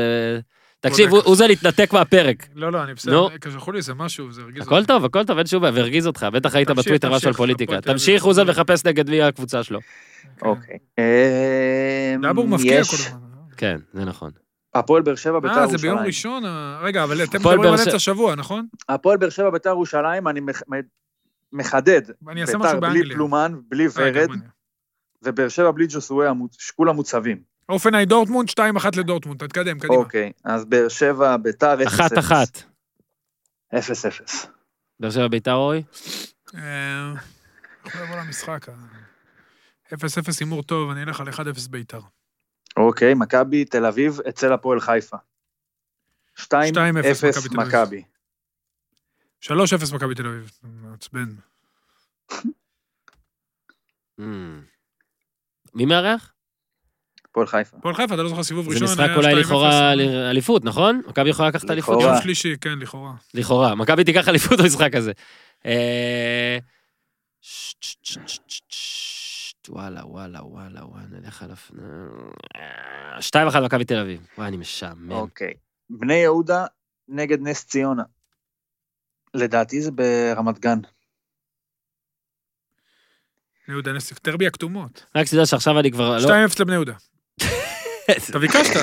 תקשיב, בודק. אוזן התנתק מהפרק. לא, לא, אני נו. בסדר. כשלחו לי איזה משהו, זה הרגיז הכל טוב, הכל טוב, אין שום בעיה, והרגיז אותך, בטח תמשיך, בטוויטר משהו על תמשיך, פוליטיקה. תמשיך, אוזן מחפש נגד מי הקבוצה שלו. אוקיי. אה, דאבור מבקיע יש- כל הזמן. כן, זה נכון. הפועל באר שבע ביתר אה, ירושלים. זה ביום ראשון? אה, רגע, אבל אתם מדברים על אמצע. השבוע, נכון? הפועל באר שבע ביתר ירושלים, אני מח- מחדד. אני אעשה ביתר משהו בלי באנגליה. פלומן, בלי אה, ורד, גרמניה. ובאר שבע בלי ג'וסווה, המוצ- כולם מוצבים. אופנהי דורטמונד, 2-1 לדורטמונד, תתקדם, קדימה. אוקיי, אז באר שבע, ביתר 0-0. אחת אחת. 0-0. באר שבע ביתר אורי? אה, יכול לבוא למשחק. אה. 0-0 הימור טוב, אני אלך על 1-0 בית"ר. אוקיי, מכבי תל אביב אצל הפועל חיפה. 2-0 2-0 מכבי תל אביב. מכבי. 3-0 מכבי תל אביב. מעצבן. מי מארח? הפועל חיפה. הפועל חיפה, אתה לא זוכר סיבוב זה ראשון, משחק היה אולי 2-0. לכאורה ל- אליפות, נכון? מכבי יכולה לקחת אליפות? לכאורה. יום שלישי, כן, לכאורה. לכאורה. מכבי תיקח אליפות במשחק הזה. אה, וואלה, וואלה, וואלה, וואלה, נלך על הפנה... אה, שתיים אחת מכבי תל אביב. וואי, אני משעמם. אוקיי. בני יהודה נגד נס ציונה. לדעתי זה ברמת גן. בני יהודה נסק, דרבי הכתומות. רק שתדע שעכשיו אני כבר... לא... 2-0 לבני יהודה. אתה ביקשת.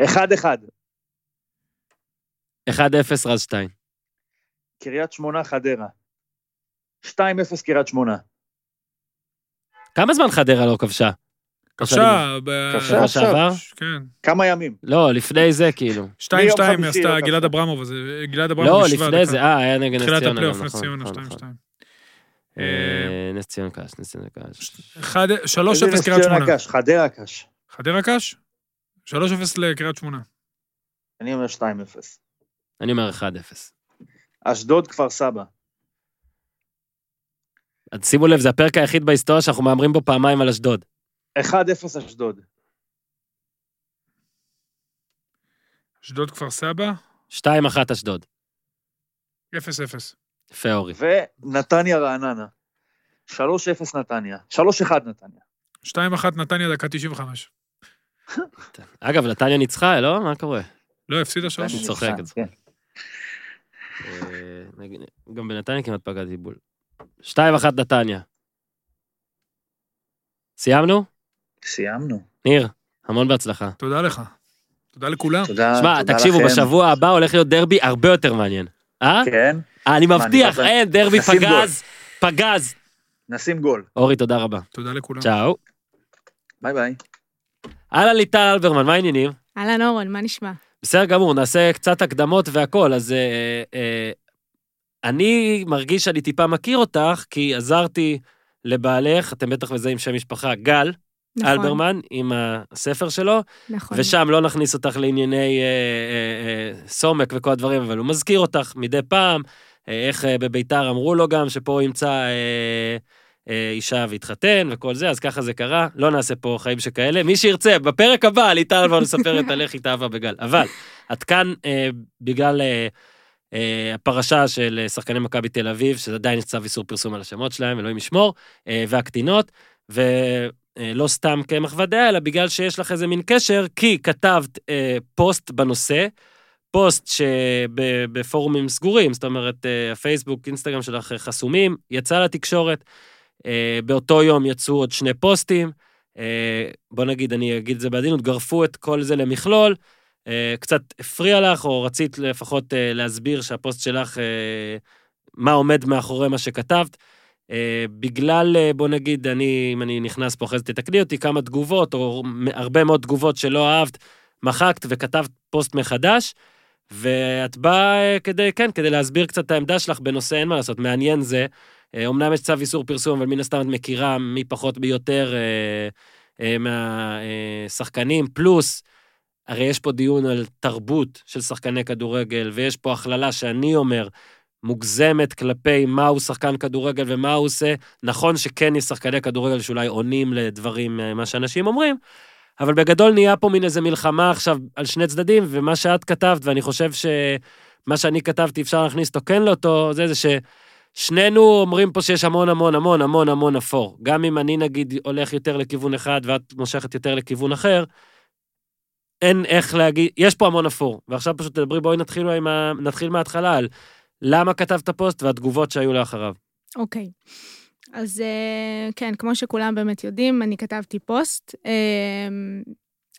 1-1. 1-0 רז שטיין. קריית שמונה חדרה. 2-0 קריית שמונה. כמה זמן חדרה לא כבשה? כבשה. ב- כבשה שבוע עכשיו. שעבר? כן. כמה ימים. לא, לפני זה כאילו. 2-2 מיום חמישי עשתה לא גלעד. אברמוב, אז גלעד אברמוב לא, השווה לפני. זה, אה, היה נגד נס תחילת ציונה. הפלייאוף, גם, נס נכון, ציונה, נכון, 2-2. נכון. אה, נס ציונה קש, נס ציונה קש. אחד- 3-0 איזה נס קריית שמונה. חדרה קש. חדרה קש? 3-0 לקריית שמונה. אני אומר 2-0. אני אומר 1-0. אשדוד כפר סבא. אז שימו לב, זה הפרק היחיד בהיסטוריה שאנחנו מהמרים בו פעמיים על אשדוד. 1-0 אשדוד. אשדוד כפר סבא, 2-1 אשדוד. 0-0. יפה אורי. ונתניה רעננה. 3-0 נתניה. 3-1 נתניה. 2-1 נתניה, דקה 95. אגב, נתניה ניצחה, לא? מה קורה? לא, הפסידה שלוש. אני צוחק, אני צוחק. כן. אה, גם בנתניה כמעט פגעתי בול. 2-1 נתניה. סיימנו? סיימנו. ניר, המון בהצלחה. תודה לך. תודה לכולם. תודה שמע, תקשיבו. בשבוע הבא הולך להיות דרבי הרבה יותר מעניין. אה? כן, אני מבטיח, אין, דרבי. פגז, פגז. נשים גול. אורי, תודה רבה. תודה לכולם. צ'או. ביי ביי. אהלן ליטל אלברמן, מה העניינים? אהלן אורן, מה נשמע? בסדר גמור, נעשה קצת הקדמות והכל, אז אה, אה, אני מרגיש שאני טיפה מכיר אותך, כי עזרתי לבעלך, אתם בטח מזהים שם משפחה, גל נכון, אלברמן, עם הספר שלו, נכון. ושם לא נכניס אותך לענייני אה, אה, אה, סומק וכל הדברים, אבל הוא מזכיר אותך מדי פעם, אה, איך אה, בביתר אמרו לו גם שפה הוא ימצא אה, אה, אישה והתחתן וכל זה, אז ככה זה קרה, לא נעשה פה חיים שכאלה. מי שירצה, בפרק הבא ליטל אלברמן מספרת על איך התאהבה בגל. אבל את כאן אה, בגלל אה, אה, הפרשה של אה, שחקני מכבי תל אביב, שעדיין יש צו איסור פרסום על השמות שלהם, אלוהים ישמור, אה, והקטינות, ולא סתם כמחווה דעה, אלא בגלל שיש לך איזה מין קשר, כי כתבת אה, פוסט בנושא, פוסט שבפורומים סגורים, זאת אומרת, אה, הפייסבוק, אינסטגרם שלך חסומים, יצא לתקשורת. אה, באותו יום יצאו עוד שני פוסטים. אה, בוא נגיד, אני אגיד את זה בעדינות, גרפו את כל זה למכלול. אה, קצת הפריע לך, או רצית לפחות להסביר שהפוסט שלך, מה עומד מאחורי מה שכתבת. בגלל, בוא נגיד, אני, אם אני נכנס פה אחרי זה, תתקני אותי, כמה תגובות, או הרבה מאוד תגובות שלא אהבת, מחקת וכתבת פוסט מחדש, ואת באה אה, כדי, כן, כדי להסביר קצת את העמדה שלך בנושא, אין מה לעשות, מעניין זה. אה, אומנם יש צו איסור פרסום, אבל מן הסתם את מכירה מי פחות מי יותר אה, אה, מהשחקנים, פלוס, הרי יש פה דיון על תרבות של שחקני כדורגל, ויש פה הכללה שאני אומר, מוגזמת כלפי מהו שחקן כדורגל ומה הוא עושה. נכון שכן יש שחקני כדורגל שאולי עונים לדברים, אה, מה שאנשים אומרים, אבל בגדול נהיה פה מין איזה מלחמה עכשיו על שני צדדים, ומה שאת כתבת, ואני חושב שמה שאני כתבתי, אפשר להכניס אותו כן לאותו, זה זה ש... שנינו אומרים פה שיש המון המון המון המון המון אפור. גם אם אני נגיד הולך יותר לכיוון אחד ואת מושכת יותר לכיוון אחר, אין איך להגיד, יש פה המון אפור. ועכשיו פשוט תדברי, בואי נתחיל, ה... נתחיל מההתחלה על למה כתבת פוסט והתגובות שהיו לאחריו. אוקיי. אז אה, כן, כמו שכולם באמת יודעים, אני כתבתי פוסט. אה,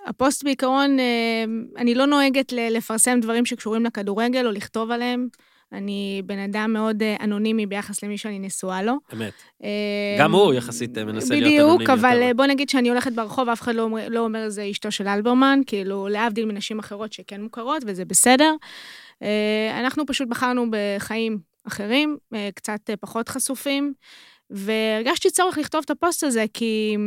הפוסט בעיקרון, אה, אני לא נוהגת לפרסם דברים שקשורים לכדורגל או לכתוב עליהם. אני בן אדם מאוד אה, אנונימי ביחס למי שאני נשואה לו. אמת. אה, גם הוא יחסית אה, מנסה להיות בדיוק, אנונימי אבל יותר. אה, בוא נגיד שאני הולכת ברחוב, אף אחד לא אומר, לא אומר זה אשתו של אלברמן, כאילו, להבדיל מנשים אחרות שכן מוכרות, וזה בסדר. אנחנו פשוט בחרנו בחיים אחרים, קצת פחות חשופים, והרגשתי צורך לכתוב את הפוסט הזה, כי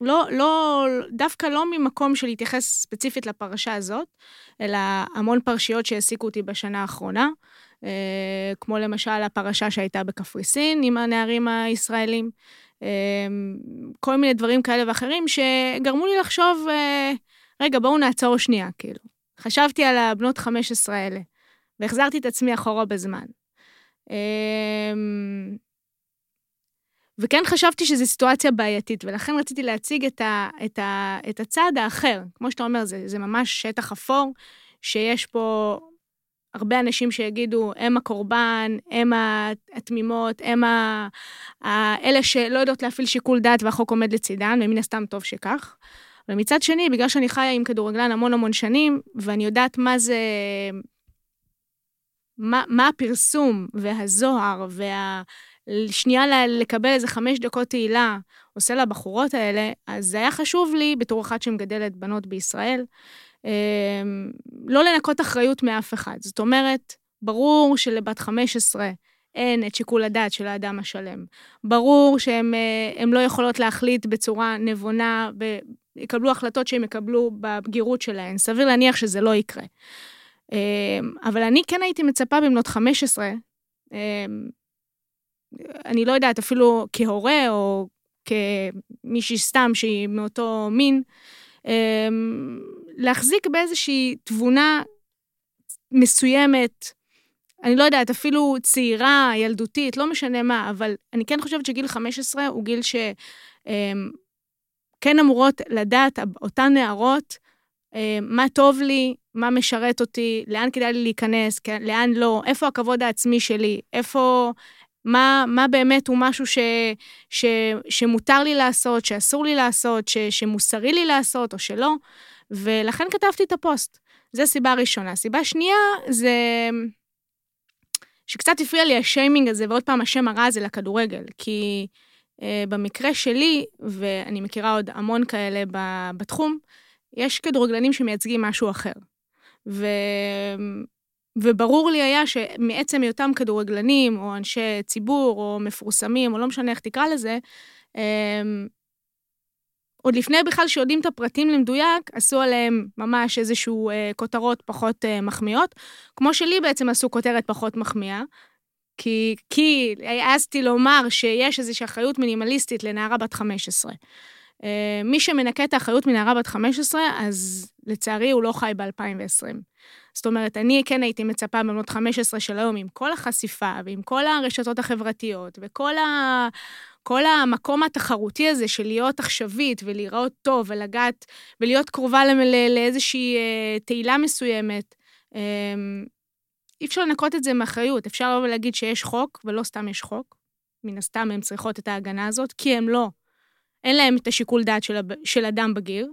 לא, לא, דווקא לא ממקום של להתייחס ספציפית לפרשה הזאת, אלא המון פרשיות שהעסיקו אותי בשנה האחרונה, כמו למשל הפרשה שהייתה בקפריסין עם הנערים הישראלים, אה, כל מיני דברים כאלה ואחרים שגרמו לי לחשוב, אה, רגע, בואו נעצור שנייה, כאילו. חשבתי על הבנות 15 האלה, והחזרתי את עצמי אחורה בזמן. אה, וכן חשבתי שזו סיטואציה בעייתית, ולכן רציתי להציג את, ה, את, ה, את הצד האחר. כמו שאתה אומר, זה, זה ממש שטח אפור, שיש פה הרבה אנשים שיגידו, הם הקורבן, הם התמימות, הם ה... אלה שלא יודעות להפעיל שיקול דעת והחוק עומד לצידן, ומן הסתם טוב שכך. ומצד שני, בגלל שאני חיה עם כדורגלן המון המון שנים, ואני יודעת מה זה... מה, מה הפרסום והזוהר וה... שנייה לקבל איזה חמש דקות תהילה עושה לבחורות האלה, אז זה היה חשוב לי, בתור אחת שמגדלת בנות בישראל, לא לנקות אחריות מאף אחד. זאת אומרת, ברור שלבת 15 אין את שיקול הדעת של האדם השלם. ברור שהן אה, לא יכולות להחליט בצורה נבונה, ויקבלו החלטות שהם יקבלו בבגירות שלהן. סביר להניח שזה לא יקרה. אמ, אבל אני כן הייתי מצפה במנות 15, אמ, אני לא יודעת, אפילו כהורה או כמישהי סתם שהיא מאותו מין, אמ, להחזיק באיזושהי תבונה מסוימת, אני לא יודעת, אפילו צעירה, ילדותית, לא משנה מה, אבל אני כן חושבת שגיל 15 הוא גיל שכן אמורות לדעת, אותן נערות, אמ, מה טוב לי, מה משרת אותי, לאן כדאי לי להיכנס, כן, לאן לא, איפה הכבוד העצמי שלי, איפה, מה, מה באמת הוא משהו ש, ש, שמותר לי לעשות, שאסור לי לעשות, ש, שמוסרי לי לעשות או שלא, ולכן כתבתי את הפוסט. זו סיבה ראשונה. סיבה שנייה זה שקצת הפריע לי השיימינג הזה, ועוד פעם השם הרע הזה לכדורגל, כי אה, במקרה שלי, ואני מכירה עוד המון כאלה ב, בתחום, יש כדורגלנים שמייצגים משהו אחר. ו... וברור לי היה שמעצם היותם כדורגלנים, או אנשי ציבור, או מפורסמים, או לא משנה איך תקרא לזה, אמ, עוד לפני בכלל שיודעים את הפרטים למדויק, עשו עליהם ממש איזשהו אה, כותרות פחות אה, מחמיאות, כמו שלי בעצם עשו כותרת פחות מחמיאה, כי, כי העזתי לומר שיש איזושהי אחריות מינימליסטית לנערה בת 15. אה, מי שמנקה את האחריות מנערה בת 15, אז לצערי הוא לא חי ב-2020. זאת אומרת, אני כן הייתי מצפה בבנות 15 של היום, עם כל החשיפה ועם כל הרשתות החברתיות וכל ה... כל המקום התחרותי הזה של להיות עכשווית ולהיראות טוב ולגעת ולהיות קרובה לא, לאיזושהי אה, תהילה מסוימת, אה, אי אפשר לנקות את זה מאחריות. אפשר לבוא ולהגיד שיש חוק, ולא סתם יש חוק. מן הסתם הן צריכות את ההגנה הזאת, כי הן לא. אין להן את השיקול דעת של, של אדם בגיר.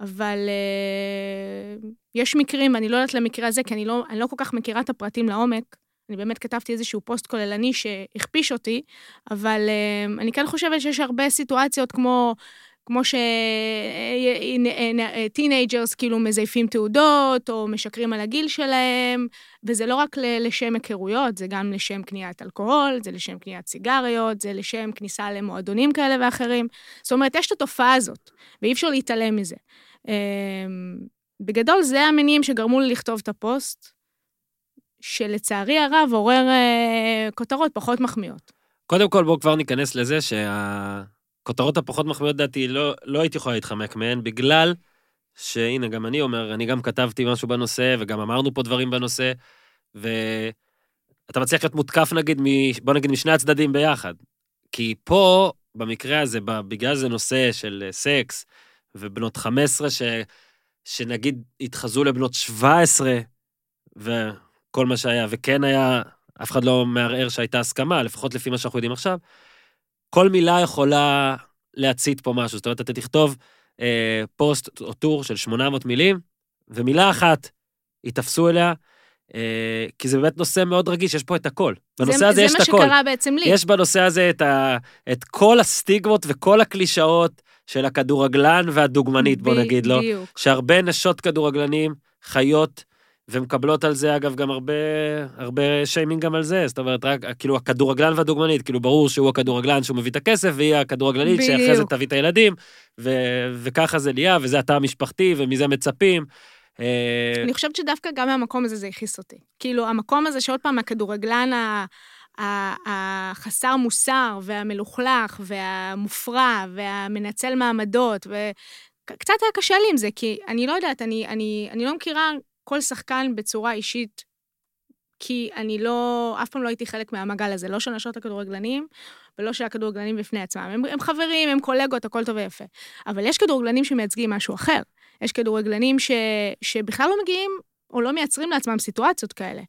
אבל uh, יש מקרים, ואני לא יודעת למקרה הזה, כי אני לא, אני לא כל כך מכירה את הפרטים לעומק. אני באמת כתבתי איזשהו פוסט כוללני שהכפיש אותי, אבל אה, אני כן חושבת שיש הרבה סיטואציות כמו... כמו ש teenagers כאילו מזייפים תעודות, או משקרים על הגיל שלהם, וזה לא רק לשם היכרויות, זה גם לשם קניית אלכוהול, זה לשם קניית סיגריות, זה לשם כניסה למועדונים כאלה ואחרים. זאת אומרת, יש את התופעה הזאת, ואי אפשר להתעלם מזה. בגדול, זה המניעים שגרמו לי לכתוב את הפוסט, שלצערי הרב עורר כותרות פחות מחמיאות. קודם כל, בואו כבר ניכנס לזה שה... הכותרות הפחות מחמיאות דעתי, לא, לא הייתי יכולה להתחמק מהן, בגלל שהנה, גם אני אומר, אני גם כתבתי משהו בנושא, וגם אמרנו פה דברים בנושא, ואתה מצליח להיות מותקף נגיד, מ... בוא נגיד, משני הצדדים ביחד. כי פה, במקרה הזה, בגלל זה נושא של סקס, ובנות 15, ש... שנגיד התחזו לבנות 17, וכל מה שהיה, וכן היה, אף אחד לא מערער שהייתה הסכמה, לפחות לפי מה שאנחנו יודעים עכשיו, כל מילה יכולה להצית פה משהו. זאת אומרת, אתה תכתוב אה, פוסט או טור של 800 מילים, ומילה אחת ייתפסו אליה, אה, כי זה באמת נושא מאוד רגיש, יש פה את הכל. בנושא זה, הזה יש את זה הכל. מה שקרה בעצם לי. יש בנושא הזה את, ה, את כל הסטיגמות וכל הקלישאות של הכדורגלן והדוגמנית, בוא נגיד לו. בדיוק. שהרבה נשות כדורגלנים חיות ומקבלות על זה, אגב, גם הרבה, הרבה שיימינג גם על זה. זאת אומרת, רק, כאילו, הכדורגלן והדוגמנית, כאילו, ברור שהוא הכדורגלן שהוא מביא את הכסף, והיא הכדורגלנית שאחרי זה בדיוק. תביא את הילדים, ו, וככה זה נהיה, וזה התא המשפחתי, ומזה מצפים. אה, אני חושבת שדווקא גם מהמקום הזה זה הכעיס אותי. כאילו, המקום הזה שעוד פעם הכדורגלן ה- ה- החסר מוסר, והמלוכלך, והמופרע, והמנצל מעמדות, וקצת היה קשה לי עם זה, כי אני לא יודעת, אני, אני, אני לא מכירה כל שחקן בצורה אישית, כי אני לא, אף פעם לא הייתי חלק מהמעגל הזה, לא של נשות הכדורגלנים, ולא של הכדורגלנים בפני עצמם. הם, הם חברים, הם קולגות, הכל טוב ויפה. אבל יש כדורגלנים שמייצגים משהו אחר. יש כדורגלנים ש, שבכלל לא מגיעים או לא מייצרים לעצמם סיטואציות כאלה.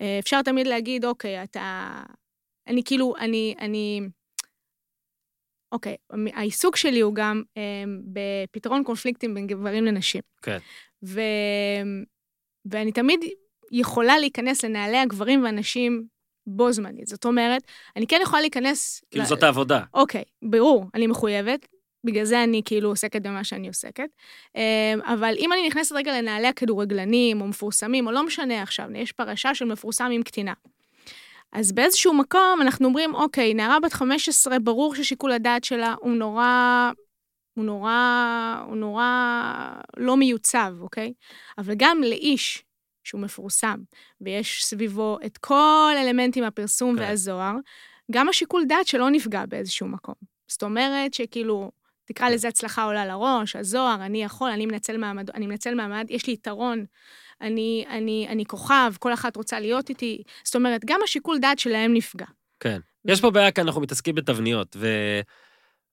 אה, אפשר תמיד להגיד, אוקיי, אתה... אני כאילו, אני... אני... אוקיי, העיסוק שלי הוא גם אה, בפתרון קונפליקטים בין גברים לנשים. כן. ו... ואני תמיד יכולה להיכנס לנעלי הגברים והנשים בו זמנית. זאת אומרת, אני כן יכולה להיכנס... כאילו, ל- זאת העבודה. אוקיי, ברור, אני מחויבת, בגלל זה אני כאילו עוסקת במה שאני עוסקת. אמ, אבל אם אני נכנסת רגע לנעלי הכדורגלנים, או מפורסמים, או לא משנה עכשיו, יש פרשה של מפורסם עם קטינה. אז באיזשהו מקום אנחנו אומרים, אוקיי, נערה בת 15, ברור ששיקול הדעת שלה הוא נורא, הוא נורא, הוא נורא לא מיוצב, אוקיי? אבל גם לאיש שהוא מפורסם, ויש סביבו את כל אלמנטים הפרסום כן. והזוהר, גם השיקול דעת שלו נפגע באיזשהו מקום. זאת אומרת שכאילו, תקרא לזה הצלחה עולה לראש, הזוהר, אני יכול, אני מנצל מעמד, אני מנצל מעמד, יש לי יתרון, אני, אני, אני כוכב, כל אחת רוצה להיות איתי. זאת אומרת, גם השיקול דעת שלהם נפגע. כן. יש פה בעיה כי אנחנו מתעסקים בתבניות,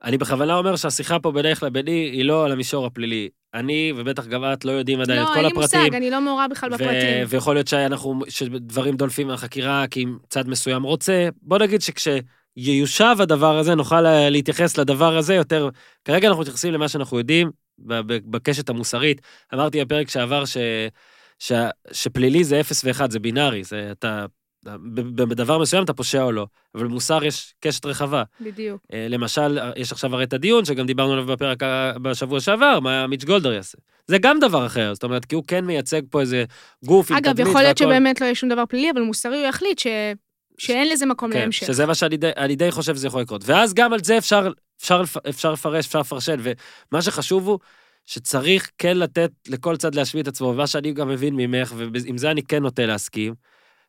ואני בכוונה אומר שהשיחה פה בינך לביני היא לא על המישור הפלילי. אני, ובטח גם את, לא יודעים עדיין את לא, כל אין לי הפרטים. מושג, אני לא מעורה בכלל בפרטים. ויכול להיות שאנחנו, שדברים דולפים מהחקירה כי אם צד מסוים רוצה. בוא נגיד שכשיושב הדבר הזה, נוכל לה- להתייחס לדבר הזה יותר. כרגע אנחנו מתייחסים למה שאנחנו יודעים, בקשת המוסרית. אמרתי בפרק שעבר ש, ש, שפלילי זה אפס ואחד, זה בינארי, זה אתה... בדבר מסוים אתה פושע או לא, אבל במוסר יש קשת רחבה. בדיוק. אה, למשל, יש עכשיו הרי את הדיון, שגם דיברנו עליו בפרק בשבוע שעבר, מה מיץ' גולדר יעשה. זה גם דבר אחר, זאת אומרת, כי הוא כן מייצג פה איזה גוף עם תדמית אגב, יכול להיות והכל. שבאמת לא יהיה שום דבר פלילי, אבל מוסרי הוא יחליט ש... שאין לזה מקום כן, להמשך. שזה מה שאני די, חושב שזה יכול לקרות. ואז גם על זה אפשר, אפשר, אפשר לפרש, אפשר לפרשן, ומה שחשוב הוא שצריך כן לתת לכל צד להשמיע את עצמו, ומה שאני גם מבין ממך, ועם זה אני כן נוטה להסכים,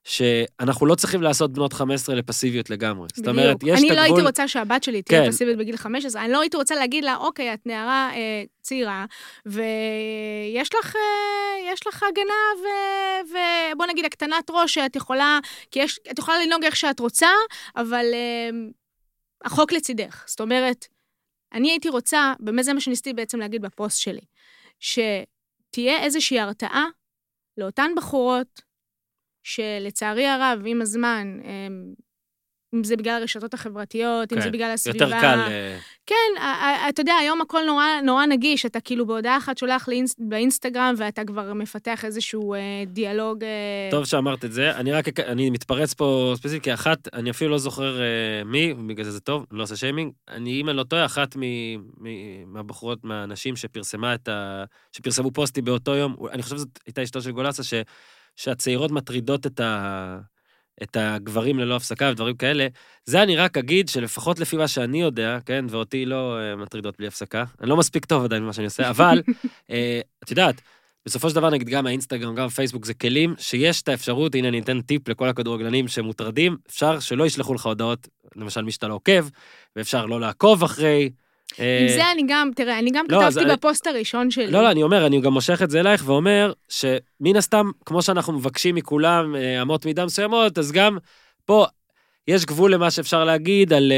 שאנחנו לא צריכים לעשות בנות 15 לפסיביות לגמרי. זאת אומרת, בדיוק. יש אני את לא הגבול... הייתי רוצה שהבת שלי תהיה כן. פסיבית בגיל 15, אני לא הייתי רוצה להגיד לה, אוקיי, את נערה אה, צעירה, ויש לך, אה, יש לך הגנה, ו- ובוא נגיד הקטנת ראש שאת יכולה, כי יש, את יכולה לנהוג איך שאת רוצה, אבל אה, החוק לצידך. זאת אומרת, אני הייתי רוצה, באמת זה מה שניסיתי בעצם להגיד בפוסט שלי, שתהיה איזושהי הרתעה לאותן בחורות, שלצערי הרב, עם הזמן, הם, אם זה בגלל הרשתות החברתיות, אם כן, זה בגלל הסביבה. יותר קל... אה, כן, אתה יודע, היום הכל נורא, נורא נגיש, אתה כאילו בהודעה אחת שולח לאינס, באינסטגרם, ואתה כבר מפתח איזשהו אה, דיאלוג... אה, טוב שאמרת את זה, אני רק, אני מתפרץ פה ספציפית, כי אחת, אני אפילו לא זוכר אה, מי, בגלל זה זה טוב, לא עושה שיימינג, אני, אם אני לא טועה, אחת מ, מ, מהבחורות, מהנשים שפרסמה את ה... שפרסמו פוסטי באותו יום, אני חושב שזאת הייתה אשתו של גולסה, ש, שהצעירות מטרידות את ה... את הגברים ללא הפסקה ודברים כאלה, זה אני רק אגיד שלפחות לפי מה שאני יודע, כן, ואותי לא אה, מטרידות בלי הפסקה, אני לא מספיק טוב עדיין במה שאני עושה, אבל, אה, את יודעת, בסופו של דבר, נגיד גם האינסטגרם, גם הפייסבוק, זה כלים שיש את האפשרות, הנה אני אתן טיפ לכל הכדורגלנים שמוטרדים, אפשר שלא ישלחו לך הודעות, למשל מי שאתה לא עוקב, ואפשר לא לעקוב אחרי. אה, עם זה אני גם, תראה, אני גם לא, כתבתי אני- בפוסט הראשון שלי. לא, לא, אני אומר, אני גם מושך את זה אלייך ואומר שמן הסתם, כמו שאנחנו מבקשים מכולם אה, אמות מידה מסוימות, אז גם פה יש גבול למה שאפשר להגיד על...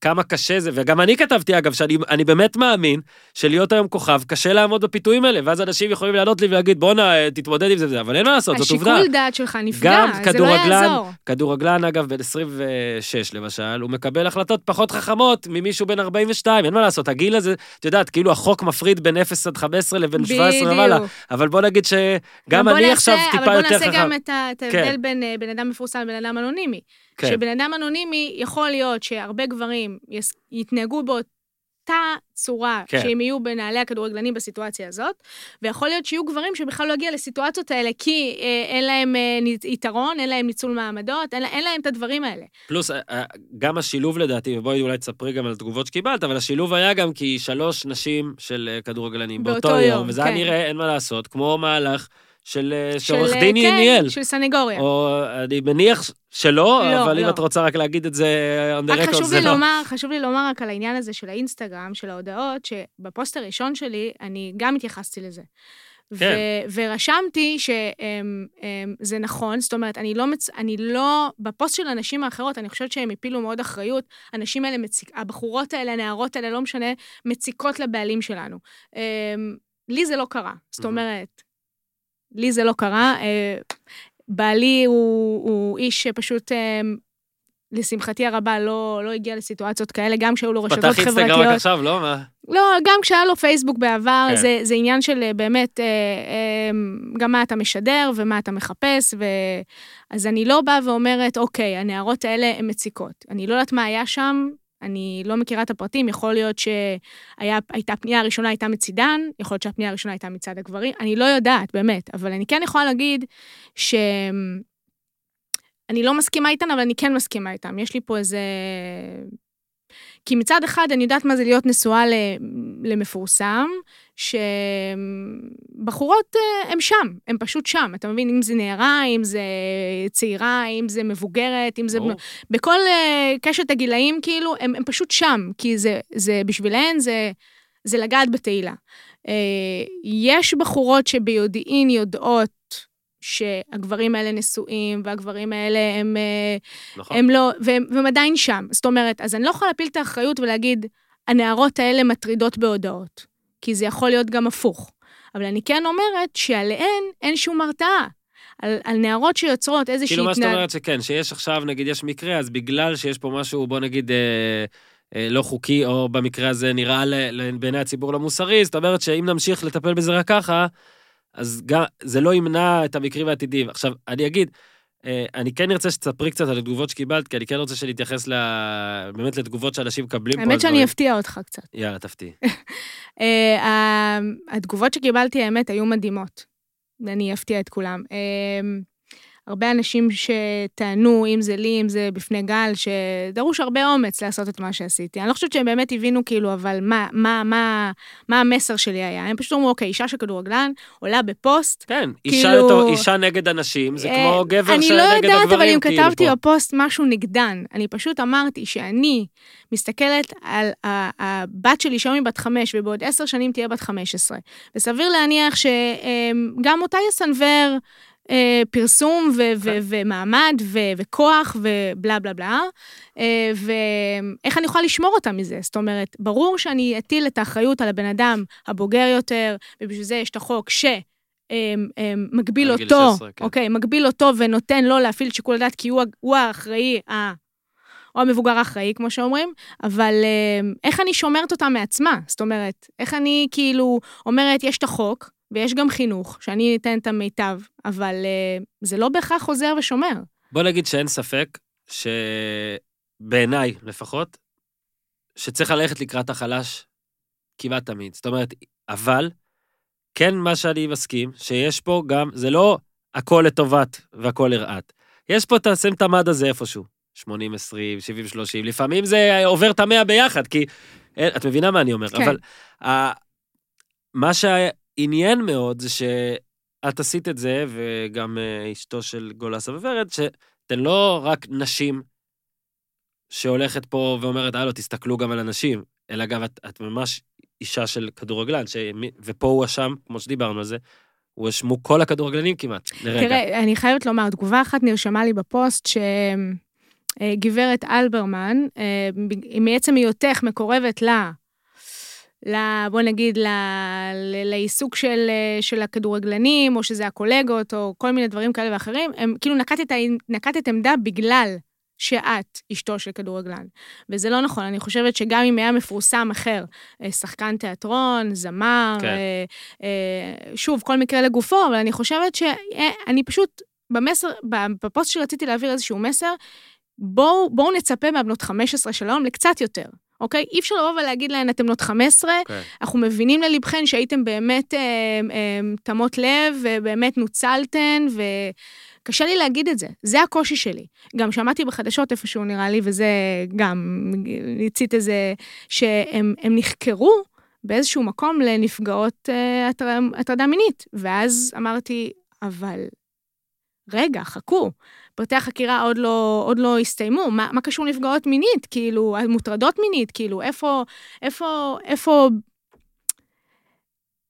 כמה קשה זה, וגם אני כתבתי אגב, שאני אני באמת מאמין שלהיות היום כוכב, קשה לעמוד בפיתויים האלה, ואז אנשים יכולים לענות לי ולהגיד, בואנה, תתמודד עם זה אבל אין מה לעשות, זאת עובדה. השיקול דעת שלך נפגע, גם זה לא כדורגלן- יעזור. כדורגלן, אגב, בן 26 למשל, הוא מקבל החלטות פחות חכמות ממישהו בן 42, אין מה לעשות, הגיל הזה, את יודעת, כאילו החוק מפריד בין 0 עד 15 לבין 17 ומעלה. אבל בוא נגיד שגם אני עכשיו טיפה יותר אבל בוא נעשה חכם. גם את ההבדל כן. בין אה, בן אדם מפורסם לבן אדם אנונימי. כן. שבן אדם אנונימי, יכול להיות שהרבה גברים יס- יתנהגו באותה צורה, כן. שהם יהיו בנעלי הכדורגלנים בסיטואציה הזאת, ויכול להיות שיהיו גברים שבכלל לא יגיעו לסיטואציות האלה, כי אה, אין להם אה, יתרון, אין להם ניצול מעמדות, אין, אין להם את הדברים האלה. פלוס, אה, גם השילוב לדעתי, ובואי אולי תספרי גם על התגובות שקיבלת, אבל השילוב היה גם כי שלוש נשים של כדורגלנים באותו באותו יום, יום, וזה כן. נראה, אין מה לעשות, כמו מהלך של אה, של, שעורך אה, דין כן, ניהל. של סנגוריה. או אני מניח שלא, לא, אבל אם לא. את רוצה רק להגיד את זה on the רק record, זה לי, לא. לומר, חשוב לי לומר רק על העניין הזה של האינסטגרם, של ההודעות, שבפוסט הראשון שלי, אני גם התייחסתי לזה. כן. ו- ורשמתי שזה נכון, זאת אומרת, אני לא, מצ... אני לא, בפוסט של הנשים האחרות, אני חושבת שהם הפילו מאוד אחריות. הנשים האלה, מציק... הבחורות האלה, הנערות האלה, לא משנה, מציקות לבעלים שלנו. אמ, לי זה לא קרה. זאת. אומרת, לי זה לא קרה. אה, בעלי הוא, הוא איש שפשוט, אמ, לשמחתי הרבה, לא, לא הגיע לסיטואציות כאלה, גם כשהיו לו רשתות פתח אינסטגרם רק חברתיות. עכשיו, לא? מה? לא, גם כשהיה לו פייסבוק בעבר, כן. זה, זה עניין של אה, באמת, אה, אה, גם מה אתה משדר ומה אתה מחפש, ו... אז אני לא באה ואומרת, אוקיי, הנערות האלה הן מציקות. אני לא יודעת מה היה שם, אני לא מכירה את הפרטים, יכול להיות שהייתה, הפנייה הראשונה הייתה מצידן, יכול להיות שהפנייה הראשונה הייתה מצד הגברים, אני לא יודעת, באמת, אבל אני כן יכולה להגיד ש... אני לא מסכימה איתן, אבל אני כן מסכימה איתן. יש לי פה איזה... כי מצד אחד אני יודעת מה זה להיות נשואה למפורסם, שבחורות הן שם, הן פשוט שם. אתה מבין, אם זה נערה, אם זה צעירה, אם זה מבוגרת, אם זה... ברור. בכל אה, קשת הגילאים, כאילו, הם פשוט שם, כי זה, זה בשבילהן זה, זה לגעת בתהילה. אה, יש בחורות שביודעין יודעות שהגברים האלה נשואים, והגברים האלה הם, אה, נכון. הם לא, והם, והם עדיין שם. זאת אומרת, אז אני לא יכולה להפיל את האחריות ולהגיד, הנערות האלה מטרידות בהודעות, כי זה יכול להיות גם הפוך. אבל אני כן אומרת שעליהן אין שום הרתעה. על, על נערות שיוצרות איזושהי כאילו מה שאת התנהג- אומרת שכן, שיש עכשיו, נגיד, יש מקרה, אז בגלל שיש פה משהו, בוא נגיד, אה, אה, לא חוקי, או במקרה הזה נראה בעיני הציבור לא מוסרי, זאת אומרת שאם נמשיך לטפל בזה רק ככה, אז גם, זה לא ימנע את המקרים העתידיים. עכשיו, אני אגיד, אה, אני כן ארצה שתספרי קצת על התגובות שקיבלת, כי אני כן רוצה שנתייחס ל... באמת לתגובות שאנשים מקבלים פה. האמת שאני. אפתיע אותך קצת. יאללה, תפתיעי. אה, התגובות שקיבלתי, האמת, היו מדהימות. ואני אפתיע את כולם. הרבה אנשים שטענו, אם זה לי, אם זה בפני גל, שדרוש הרבה אומץ לעשות את מה שעשיתי. אני לא חושבת שהם באמת הבינו, כאילו, אבל מה, מה, מה, מה המסר שלי היה. הם פשוט אמרו, אוקיי, אישה של כדורגלן עולה בפוסט, כן, אישה, כאילו- לתו, אישה נגד אנשים, זה אה, כמו גבר אני שנגד לא הגברים, יודעת, אבל אם כאילו, כתבתי פה. בפוסט משהו נגדן, אני פשוט אמרתי שאני מסתכלת על הבת שלי, שהיום היא בת חמש, ובעוד עשר שנים תהיה בת חמש עשרה. וסביר להניח שגם אותה יסנוור אה, פרסום ו- ו- כן. ומעמד ו- וכוח ובלה בלה בלה, אה, ואיך אני יכולה לשמור אותה מזה? זאת אומרת, ברור שאני אטיל את האחריות על הבן אדם הבוגר יותר, ובשביל זה יש את החוק ש... אמ, אמ, מגביל אותו, 16, כן. אוקיי, מגביל אותו ונותן לו להפעיל את שיקול הדעת, כי הוא, הוא האחראי, ה- או המבוגר האחראי, כמו שאומרים, אבל אמ, איך אני שומרת אותה מעצמה? זאת אומרת, איך אני כאילו אומרת, יש את החוק, ויש גם חינוך, שאני אתן את המיטב, אבל אה, זה לא בהכרח חוזר ושומר. בוא נגיד שאין ספק, שבעיניי לפחות, שצריך ללכת לקראת החלש כמעט תמיד. זאת אומרת, אבל, כן מה שאני מסכים, שיש פה גם, זה לא הכל לטובת והכל לרעת. יש פה את הסימפטמד הזה איפשהו. 80-20, 70-30, לפעמים זה עובר את המאה ביחד, כי... אה, את מבינה מה אני אומר, כן. אבל מה שעניין מאוד זה שאת עשית את זה, וגם אה, אשתו של גולסה וורד, שאתן לא רק נשים שהולכת פה ואומרת, הלו, תסתכלו גם על הנשים, אלא גם את, את ממש אישה של כדורגלן, שמי- ופה הוא אשם, כמו שדיברנו על זה, הוא אשמו כל הכדורגלנים כמעט, לרגע. תראה, אני חייבת לומר, תגובה אחת נרשמה לי בפוסט, ש... אה, אלברמן, אה, מעצם היותך מקורבת ל... ל... בוא נגיד, ל... ל... לעיסוק של, אה, של הכדורגלנים, או שזה הקולגות, או כל מיני דברים כאלה ואחרים, הם כאילו נקטת, נקטת עמדה בגלל שאת אשתו של כדורגלן. וזה לא נכון, אני חושבת שגם אם היה מפורסם אחר, אה, שחקן תיאטרון, זמר, כן. אה, אה, שוב, כל מקרה לגופו, אבל אני חושבת שאני פשוט, במסר, בפוסט שרציתי להעביר איזשהו מסר, בואו בוא נצפה מהבנות 15 של היום לקצת יותר. אוקיי? אי אפשר לבוא ולהגיד להן, אתן בנות 15, כן. אנחנו מבינים ללבכן שהייתם באמת אה, אה, תמות לב, ובאמת נוצלתן, וקשה לי להגיד את זה. זה הקושי שלי. גם שמעתי בחדשות איפשהו, נראה לי, וזה גם, הצית איזה, שהם הם נחקרו באיזשהו מקום לנפגעות אה, הטר- הטרדה מינית. ואז אמרתי, אבל רגע, חכו. פרטי החקירה עוד לא, עוד לא הסתיימו, מה, מה קשור נפגעות מינית? כאילו, מוטרדות מינית, כאילו, איפה, איפה, איפה,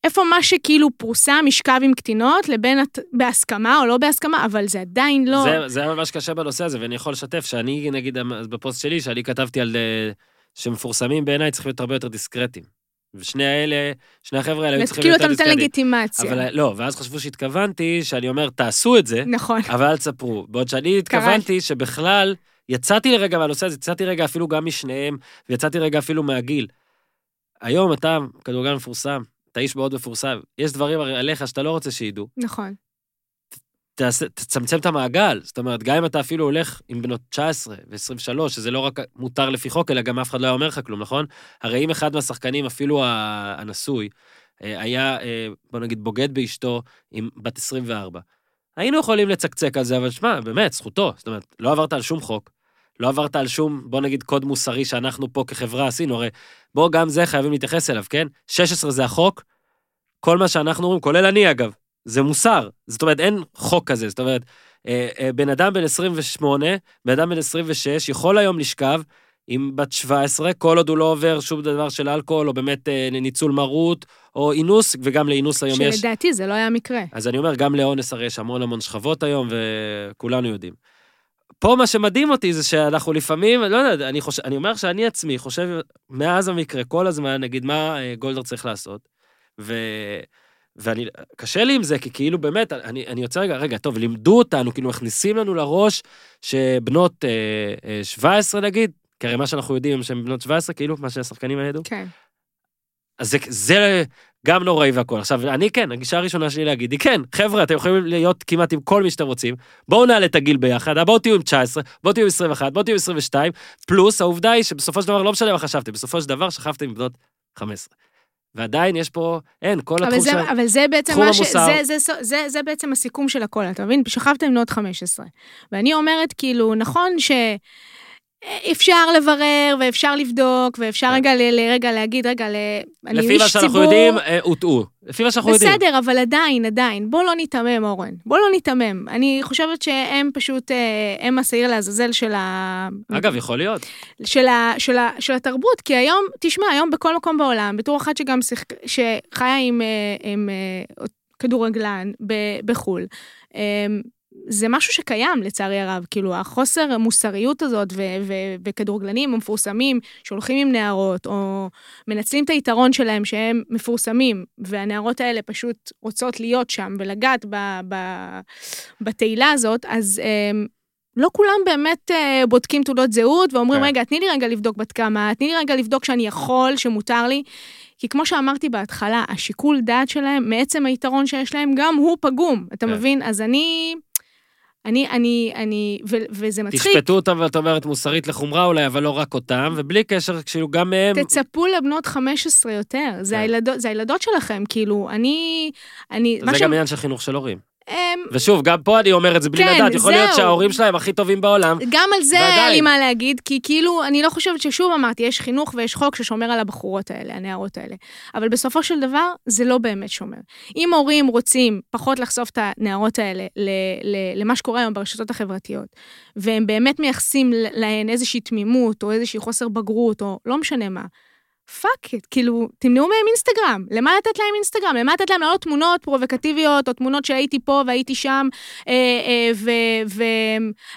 איפה מה שכאילו פורסם ישכב עם קטינות לבין הת- בהסכמה או לא בהסכמה, אבל זה עדיין לא... זה, זה היה ממש קשה בנושא הזה, ואני יכול לשתף שאני, נגיד, בפוסט שלי, שאני כתבתי על... אה, שמפורסמים בעיניי צריכים להיות הרבה יותר דיסקרטים. ושני האלה, שני החבר'ה האלה היו צריכים כאילו להיות אתה יותר נותן דיסקרטים. לגיטימציה. אבל לא, ואז חשבו שהתכוונתי, שאני אומר, תעשו את זה, נכון. אבל אל תספרו. בעוד שאני התכוונתי שבכלל, יצאתי לרגע מהנושא הזה, יצאתי רגע אפילו גם משניהם, ויצאתי רגע אפילו מהגיל. היום אתה כדורגל מפורסם, אתה איש מאוד מפורסם, יש דברים עליך שאתה לא רוצה שידעו. נכון. תצמצם את המעגל. זאת אומרת, גם אם אתה אפילו הולך עם בנות 19 ו-23, שזה לא רק מותר לפי חוק, אלא גם אף אחד לא היה אומר לך כלום, נכון? הרי אם אחד מהשחקנים, אפילו הנשוי, אה, היה, אה, בוא נגיד, בוגד באשתו עם בת 24, היינו יכולים לצקצק על זה, אבל שמע, באמת, זכותו. זאת אומרת, לא עברת על שום חוק, לא עברת על שום, בוא נגיד, קוד מוסרי שאנחנו פה כחברה עשינו, הרי בוא, גם זה חייבים להתייחס אליו, כן? 16 זה החוק, כל מה שאנחנו אומרים, כולל אני אגב, זה מוסר. זאת אומרת, אין חוק כזה. זאת אומרת, אה, אה, בן אדם בן 28, בן אדם בן 26, יכול היום לשכב עם בת 17, כל עוד הוא לא עובר שום דבר של אלכוהול, או באמת אה, ניצול מרות, או אינוס, וגם לאינוס היום יש. שלדעתי זה לא היה מקרה. אז אני אומר, גם לאונס הרי יש המון המון שכבות היום, וכולנו יודעים. פה מה שמדהים אותי זה שאנחנו לפעמים, לא יודע, אני, חושב, אני אומר שאני עצמי חושב, מאז המקרה, כל הזמן, נגיד, מה אה, גולדהר צריך לעשות, ו... ואני, קשה לי עם זה, כי כאילו באמת, אני, אני יוצא רגע, רגע, טוב, לימדו אותנו, כאילו מכניסים לנו לראש שבנות אה, אה, 17 נגיד, כי הרי מה שאנחנו יודעים הם שהן בנות 17, כאילו, מה שהשחקנים האלה ידעו, כן. אז זה, זה גם נוראי והכול. עכשיו, אני כן, הגישה הראשונה שלי להגיד היא, כן, חבר'ה, אתם יכולים להיות כמעט עם כל מי שאתם רוצים, בואו נעלה את הגיל ביחד, בואו תהיו עם 19, בואו תהיו עם 21, בואו תהיו עם 22, פלוס העובדה היא שבסופו של דבר, לא משנה מה חשבתם, בסופו של דבר שכבתם עם בנות 15. ועדיין יש פה, אין, כל התחום זה, של... אבל זה בעצם מה ש... המוסר. זה, זה, זה, זה בעצם הסיכום של הכל, אתה מבין? שכבתם עם בנות 15. ואני אומרת, כאילו, נכון ש... אפשר לברר, ואפשר לבדוק, ואפשר כן. רגע, לרגע להגיד, רגע. אני לפי איש מה שאנחנו ציבור. יודעים, אה, הוטעו. לפי מה שאנחנו יודעים. בסדר, אבל עדיין, עדיין. בוא לא ניתמם, אורן. בוא לא ניתמם. אני חושבת שהם פשוט, אה, הם השעיר לעזאזל של ה... אגב, יכול להיות. של, ה, של, ה, של התרבות, כי היום, תשמע, היום בכל מקום בעולם, בתור אחת שגם שיחק, שחיה עם, אה, עם כדורגלן ב- בחו"ל, אה, זה משהו שקיים לצערי הרב, כאילו החוסר המוסריות הזאת ו- ו- וכדורגלנים המפורסמים שהולכים עם נערות או מנצלים את היתרון שלהם שהם מפורסמים והנערות האלה פשוט רוצות להיות שם ולגעת ב- ב- בתהילה הזאת, אז אה, לא כולם באמת אה, בודקים תעודות זהות ואומרים, כן. רגע, תני לי רגע לבדוק בת כמה, תני לי רגע לבדוק שאני יכול, שמותר לי. כי כמו שאמרתי בהתחלה, השיקול דעת שלהם, מעצם היתרון שיש להם, גם הוא פגום. אתה כן. מבין? אז אני... אני, אני, אני, ו, וזה מצחיק. תשפטו אותם, ואת אומרת, מוסרית לחומרה אולי, אבל לא רק אותם, ובלי קשר, כאילו, גם מהם... תצפו לבנות 15 יותר, זה, כן. הילדות, זה הילדות שלכם, כאילו, אני... אני זה גם עניין של חינוך של הורים. אמ, ושוב, גם פה אני אומר את זה בלי כן, לדעת, יכול להיות זהו. שההורים שלהם הכי טובים בעולם. גם על זה היה ועדיין. לי מה להגיד, כי כאילו, אני לא חושבת ששוב אמרתי, יש חינוך ויש חוק ששומר על הבחורות האלה, הנערות האלה. אבל בסופו של דבר, זה לא באמת שומר. אם הורים רוצים פחות לחשוף את הנערות האלה ל- ל- למה שקורה היום ברשתות החברתיות, והם באמת מייחסים להן איזושהי תמימות, או איזושהי חוסר בגרות, או לא משנה מה, fuck it, כאילו, תמנעו מהם אינסטגרם. למה לתת להם אינסטגרם? למה לתת להם לעלות תמונות פרובוקטיביות, או תמונות שהייתי פה והייתי שם, אה, אה, ו... ו...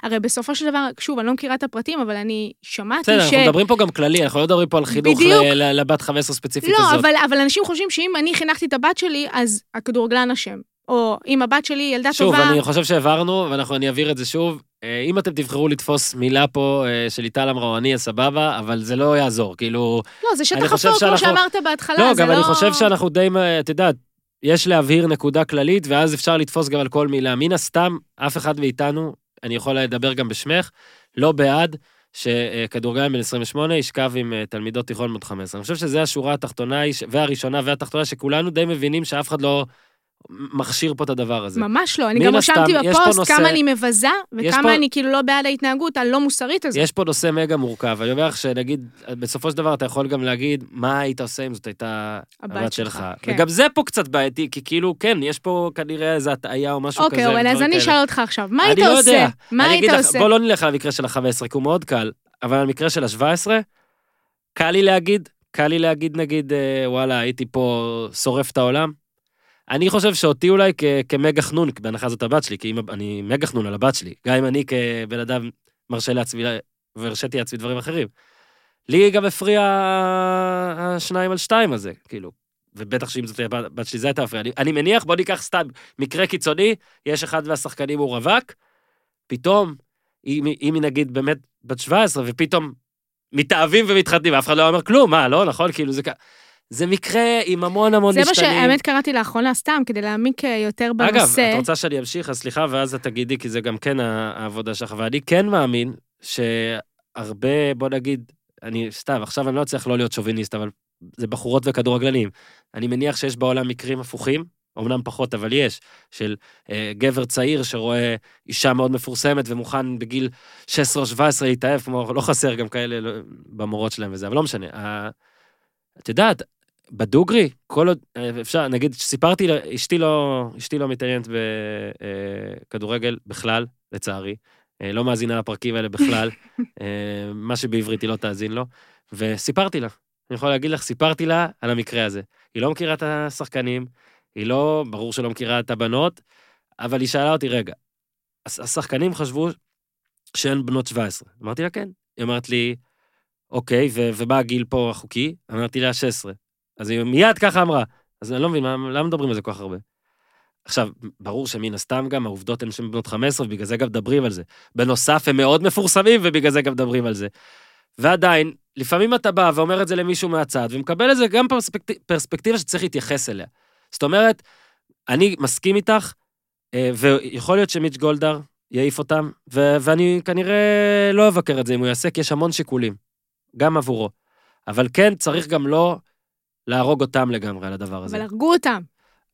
הרי בסופו של דבר, שוב, אני לא מכירה את הפרטים, אבל אני שמעתי בסדר, ש... אנחנו מדברים פה גם כללי, אנחנו לא מדברים פה על חינוך בדיוק. ל- ל- לבת 15 ספציפית לא, הזאת. אבל, אבל אנשים חושבים שאם אני חינכתי את הבת שלי, אז הכדורגלן אשם. או אם הבת שלי ילדה שוב, טובה... אני חושב שהעברנו, ואני אעביר את זה שוב. אה, אם אתם תבחרו לתפוס מילה פה אה, של ליטל אמרה אני, סבבה, אבל זה לא יעזור, כאילו... לא, זה שטח אפור, כמו שאמרת בהתחלה, לא, גם לא... אני חושב שאנחנו די, את יודעת, יש להבהיר נקודה כללית, ואז אפשר לתפוס גם על כל מילה. מן הסתם, אף אחד מאיתנו, אני יכול לדבר גם בשמך, לא בעד שכדורגלן בן 28 ישכב עם אה, תלמידות תיכון בנות 15. אני חושב שזו השורה התחתונה והראשונה והתחתונה, שכולנו די מבינים שאף אחד לא מכשיר פה את הדבר הזה. ממש לא, אני גם רשמתי בפוסט נושא- כמה אני מבזה, וכמה פה- אני כאילו לא בעד ההתנהגות הלא מוסרית הזאת. יש פה נושא מגה מורכב, אני אומר לך שנגיד, בסופו של דבר אתה יכול גם להגיד, מה היית עושה אם זאת הייתה הבת שלך, שלך. כן. וגם זה פה קצת בעייתי, כי כאילו, כן, יש פה כנראה איזו הטעיה או משהו כזה. אוקיי, אורן, אז אני. אשאל אותך עכשיו, מה היית לא עושה? יודע. מה היית לך, עושה? בוא לא נלך על המקרה של ה-15, כי הוא מאוד קל, אבל המקרה של ה-17, קל לי להגיד, קל לי להגיד, נגיד, אה, וואלה, הייתי פה שורף את העולם. אני חושב שאותי אולי כ- כמגה חנון, בהנחה זאת הבת שלי, כי אם אני מגה חנון על הבת שלי, גם אם אני כבן אדם מרשה לעצמי, והרשיתי לעצמי דברים אחרים. לי גם הפריע השניים על שתיים הזה, כאילו. ובטח שאם זאת הייתה בת שלי, זה הייתה מפריע. אני, אני מניח, בוא ניקח סתם מקרה קיצוני, יש אחד מהשחקנים הוא רווק, פתאום, אם, היא נגיד באמת בת 17, ופתאום מתאהבים ומתחתנים, אף אחד לא אומר כלום, מה, לא, נכון? כאילו, זה, כ- זה מקרה עם המון המון זה משתנים. מה שהאמת קראתי לאחרונה סתם, כדי להעמיק אה, יותר אגב, בנושא. את רוצה שאני אמשיך? אז סליחה, ואז את תגידי, כי זה גם כן העבודה שלך. ואני כן מאמין שהרבה, בוא נגיד, אני סתם, עכשיו אני לא אצליח לא להיות שוביניסט, אבל זה בחורות וכדורגלנים. אני מניח שיש בעולם מקרים הפוכים, אמנם פחות, אבל יש, של אה, גבר צעיר שרואה אישה מאוד מפורסמת ומוכן בגיל 16 או 17 להתאהב, כמו, לא חסר גם כאלה לא, במורות שלהם וזה, אבל לא משנה. ה- את יודעת, בדוגרי, כל עוד, אה, אפשר, נגיד, סיפרתי, אשתי לא, אשתי לא מתעניינת בכדורגל בכלל, לצערי. אה, לא מאזינה לפרקים האלה בכלל. אה, מה שבעברית היא לא תאזין לו. וסיפרתי לה, אני יכול להגיד לך, סיפרתי לה על המקרה הזה. היא לא מכירה את השחקנים, היא לא, ברור שלא מכירה את הבנות, אבל היא שאלה אותי, רגע, הש- השחקנים חשבו שהן בנות 17. אמרתי לה, כן. היא אמרת לי, אוקיי, ומה הגיל פה החוקי? אמרתי לה, 16. אז היא מיד ככה אמרה. אז אני לא מבין, מה- למה מדברים על זה כל כך הרבה? עכשיו, ברור שמן הסתם גם העובדות הן שהן בנות 15, ובגלל זה גם מדברים על זה. בנוסף, הם מאוד מפורסמים, ובגלל זה גם מדברים על זה. ועדיין, לפעמים אתה בא ואומר את זה למישהו מהצד, ומקבל את זה גם פרספקט... פרספקטיבה שצריך להתייחס אליה. זאת אומרת, אני מסכים איתך, אה, ויכול להיות שמיץ' גולדהר יעיף אותם, ו- ואני כנראה לא אבקר את זה אם הוא יעשה, כי יש המון שיקולים, גם עבורו. אבל כן, צריך גם לא להרוג אותם לגמרי על הדבר הזה. אבל הרגו אותם.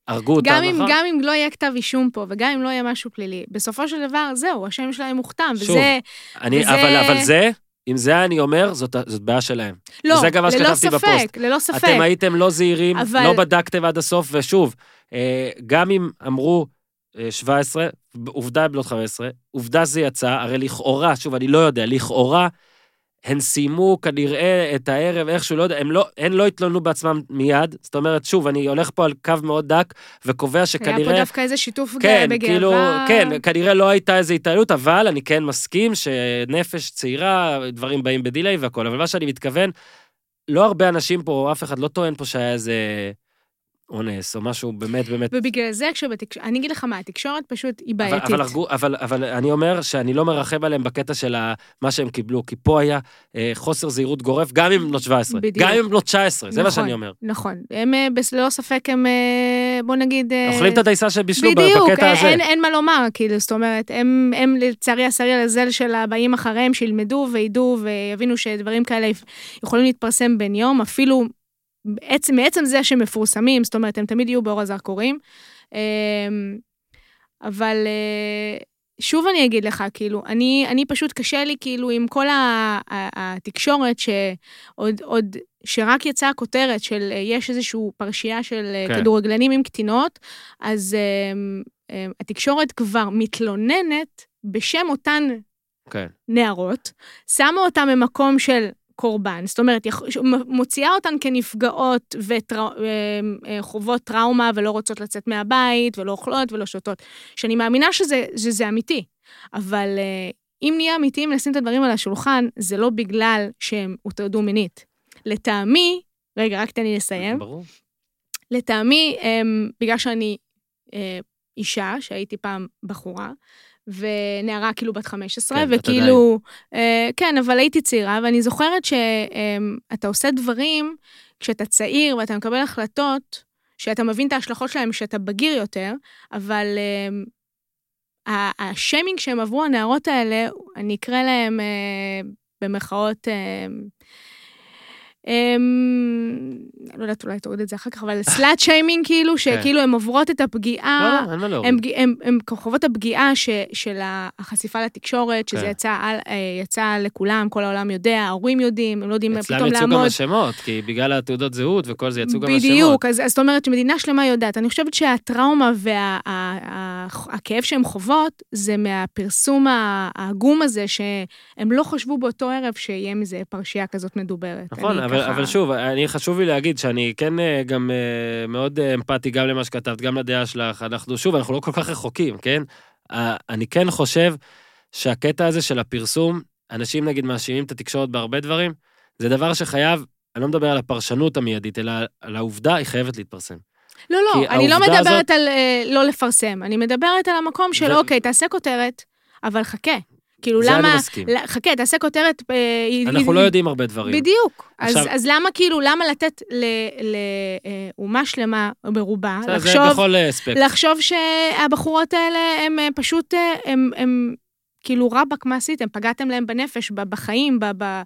הרגו אותם, אם, נכון? גם אם לא יהיה כתב אישום פה, וגם אם לא יהיה משהו פלילי, בסופו של דבר, זהו, השם שלהם מוכתם, שוב, וזה... אני, וזה- אבל, אבל זה, עם זה אני אומר, זאת, זאת בעיה שלהם. לא, וזה גם מה ללא שכתבתי בפוסט. ספק, ללא ספק. אתם הייתם לא זהירים, אבל- לא בדקתם עד הסוף, ושוב, אה, גם אם אמרו אה, 17, עובדה בנות 15, עובדה זה יצא, הרי לכאורה, שוב, אני לא יודע, לכאורה, הן סיימו כנראה את הערב איכשהו, לא יודע, הם לא, הן לא התלוננו בעצמם מיד, זאת אומרת, שוב, אני הולך פה על קו מאוד דק, וקובע היה שכנראה... פה דווקא איזה שיתוף כן, בגאווה. כאילו, כן, כנראה לא הייתה איזו התעללות, אבל אני כן מסכים שנפש צעירה, דברים באים בדיליי והכל, אבל מה שאני מתכוון, לא הרבה אנשים פה, אף אחד לא טוען פה שהיה איזה אונס, או משהו באמת באמת... ובגלל זה כשבתקשורת, אני אגיד לך מה, התקשורת פשוט היא אבל, בעייתית. אבל, הרגו, אבל, אבל אני אומר שאני לא מרחם עליהם בקטע של ה- מה שהם קיבלו, כי פה היה אה, חוסר זהירות גורף, גם אם בנות 17, בדיוק. גם אם בנות 19, זה מה נכון, שאני אומר. נכון. הם, אה, ללא ספק, הם, אה, בוא נגיד... אה, אוכלים את הדייסה שבישלו בדיוק, בקטע אין, הזה. אין, אין מה לומר, כאילו, זאת אומרת, הם, הם לצערי השרי הלזל של הבאים אחריהם, שילמדו וידעו ויבינו שדברים כאלה יכ- יכולים להתפרסם בן יום, אפילו בעצם, מעצם זה שהם מפורסמים, זאת אומרת, הם תמיד יהיו באור הזרקורים. אמ, אבל אה, שוב אני אגיד לך, כאילו, אני, אני פשוט קשה לי, כאילו, עם כל התקשורת שעוד, עוד, שרק יצאה הכותרת של אה, יש איזושהי פרשייה של אה, כן. כדורגלנים עם קטינות, אז אמ, אמ, התקשורת כבר מתלוננת בשם אותן כן. נערות, שמה אותם במקום של קורבן. זאת אומרת, מוציאה אותן כנפגעות וחוות טראומה ולא רוצות לצאת מהבית, ולא אוכלות ולא שותות. שאני מאמינה שזה, שזה אמיתי. אבל אה, אם נהיה אמיתיים לשים את הדברים על השולחן, זה לא בגלל שהם הוטרדו מינית. לטעמי, רגע, רק תן לי לסיים. ברור. לטעמי, הם, בגלל שאני אה, אישה, שהייתי פעם בחורה, ונערה כאילו בת 15, כן, וכאילו, אה, כן, אבל הייתי צעירה, ואני זוכרת שאתה עושה דברים כשאתה צעיר ואתה מקבל החלטות, שאתה מבין את ההשלכות שלהם כשאתה בגיר יותר, אבל אה, השיימינג שהם עברו, הנערות האלה, אני אקרא להם אה, במרכאות, אה, לא יודעת, אולי תוריד את זה אחר כך, אבל סלאט שיימינג, כאילו, שכאילו הן עוברות את הפגיעה, לא, לא, אין מה להוריד. הם, הם, הם חוות הפגיעה של החשיפה לתקשורת, שזה כן. יצא, אה, יצא לכולם, כל העולם יודע, ההורים יודעים, הם לא יודעים אצלם פתאום יצאו גם לעמוד. השמות, כי בגלל התעודות זהות וכל זה יצאו גם השמות. בדיוק, אז, זאת אומרת שמדינה שלמה יודעת. אני חושבת שהטראומה והכאב שהן חוות, זה מהפרסום העגום הזה, שהם לא חשבו באותו ערב שיהיה מזה פרשייה כזאת מדוברת. נכון, אני אבל, ככה- אבל שוב, אני חשוב לי להגיד שאני כן אה, גם אה, מאוד אה, אמפתי גם למה שכתבת, גם לדעה שלך. אנחנו, שוב, אנחנו לא כל כך רחוקים, כן? אני כן חושב שהקטע הזה של הפרסום, אנשים נגיד מאשימים את התקשורת בהרבה דברים, זה דבר שחייב, אני לא מדבר על הפרשנות המיידית, אלא על העובדה, היא חייבת להתפרסם. לא, לא, אני לא מדברת על אה, לא לפרסם, אני מדברת על המקום של, ו- אוקיי, תעשה כותרת, אבל חכה. כאילו, זה אני למה... מסכים. חכה, תעשה כותרת... אה, אנחנו לא יודעים הרבה דברים. בדיוק. אז, עכשיו- אז למה כאילו, למה לתת לאומה שלמה, ברובה, בסדר, זה לחשוב, בכל אה, אספקט. לחשוב שהבחורות האלה הם אה, פשוט, אה, הם, הם כאילו רבאק, מה עשיתם? פגעתם להם בנפש, בחיים, ב...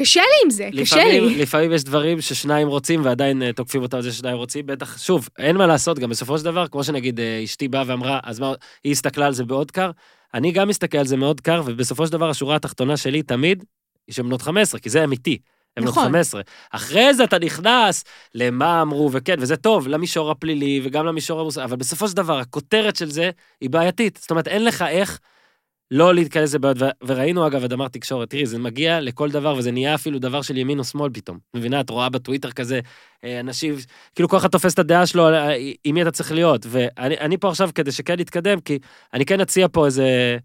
קשה לי עם זה, קשה לי. לפעמים יש דברים ששניים רוצים ועדיין אה, תוקפים אותם על זה ששניים רוצים, בטח, שוב, אין מה לעשות, גם בסופו של דבר, כמו שנגיד אה, אשתי באה ואמרה, אז מה, היא הסתכלה על זה בעוד קר, אני גם מסתכל על זה מאוד קר, ובסופו של דבר השורה התחתונה שלי תמיד, היא שהן בנות 15, כי זה אמיתי. בנות נכון. 15. אחרי זה אתה נכנס למה אמרו, וכן, וזה טוב, למישור הפלילי וגם למישור המוסרי, אבל בסופו של דבר, הכותרת של זה היא בעייתית. זאת אומרת, אין לך איך לא להיכנס לבעיות, וראינו אגב, אמרת תקשורת, תראי, זה מגיע לכל דבר, וזה נהיה אפילו דבר של ימין או שמאל פתאום. מבינה, את רואה בטוויטר כזה, אה, אנשים, כאילו כל אחד תופס את הדעה שלו, אה, עם מי אתה צריך להיות. ואני אני פה עכשיו כדי שכן נתקדם, כי אני כן אציע פה איזה,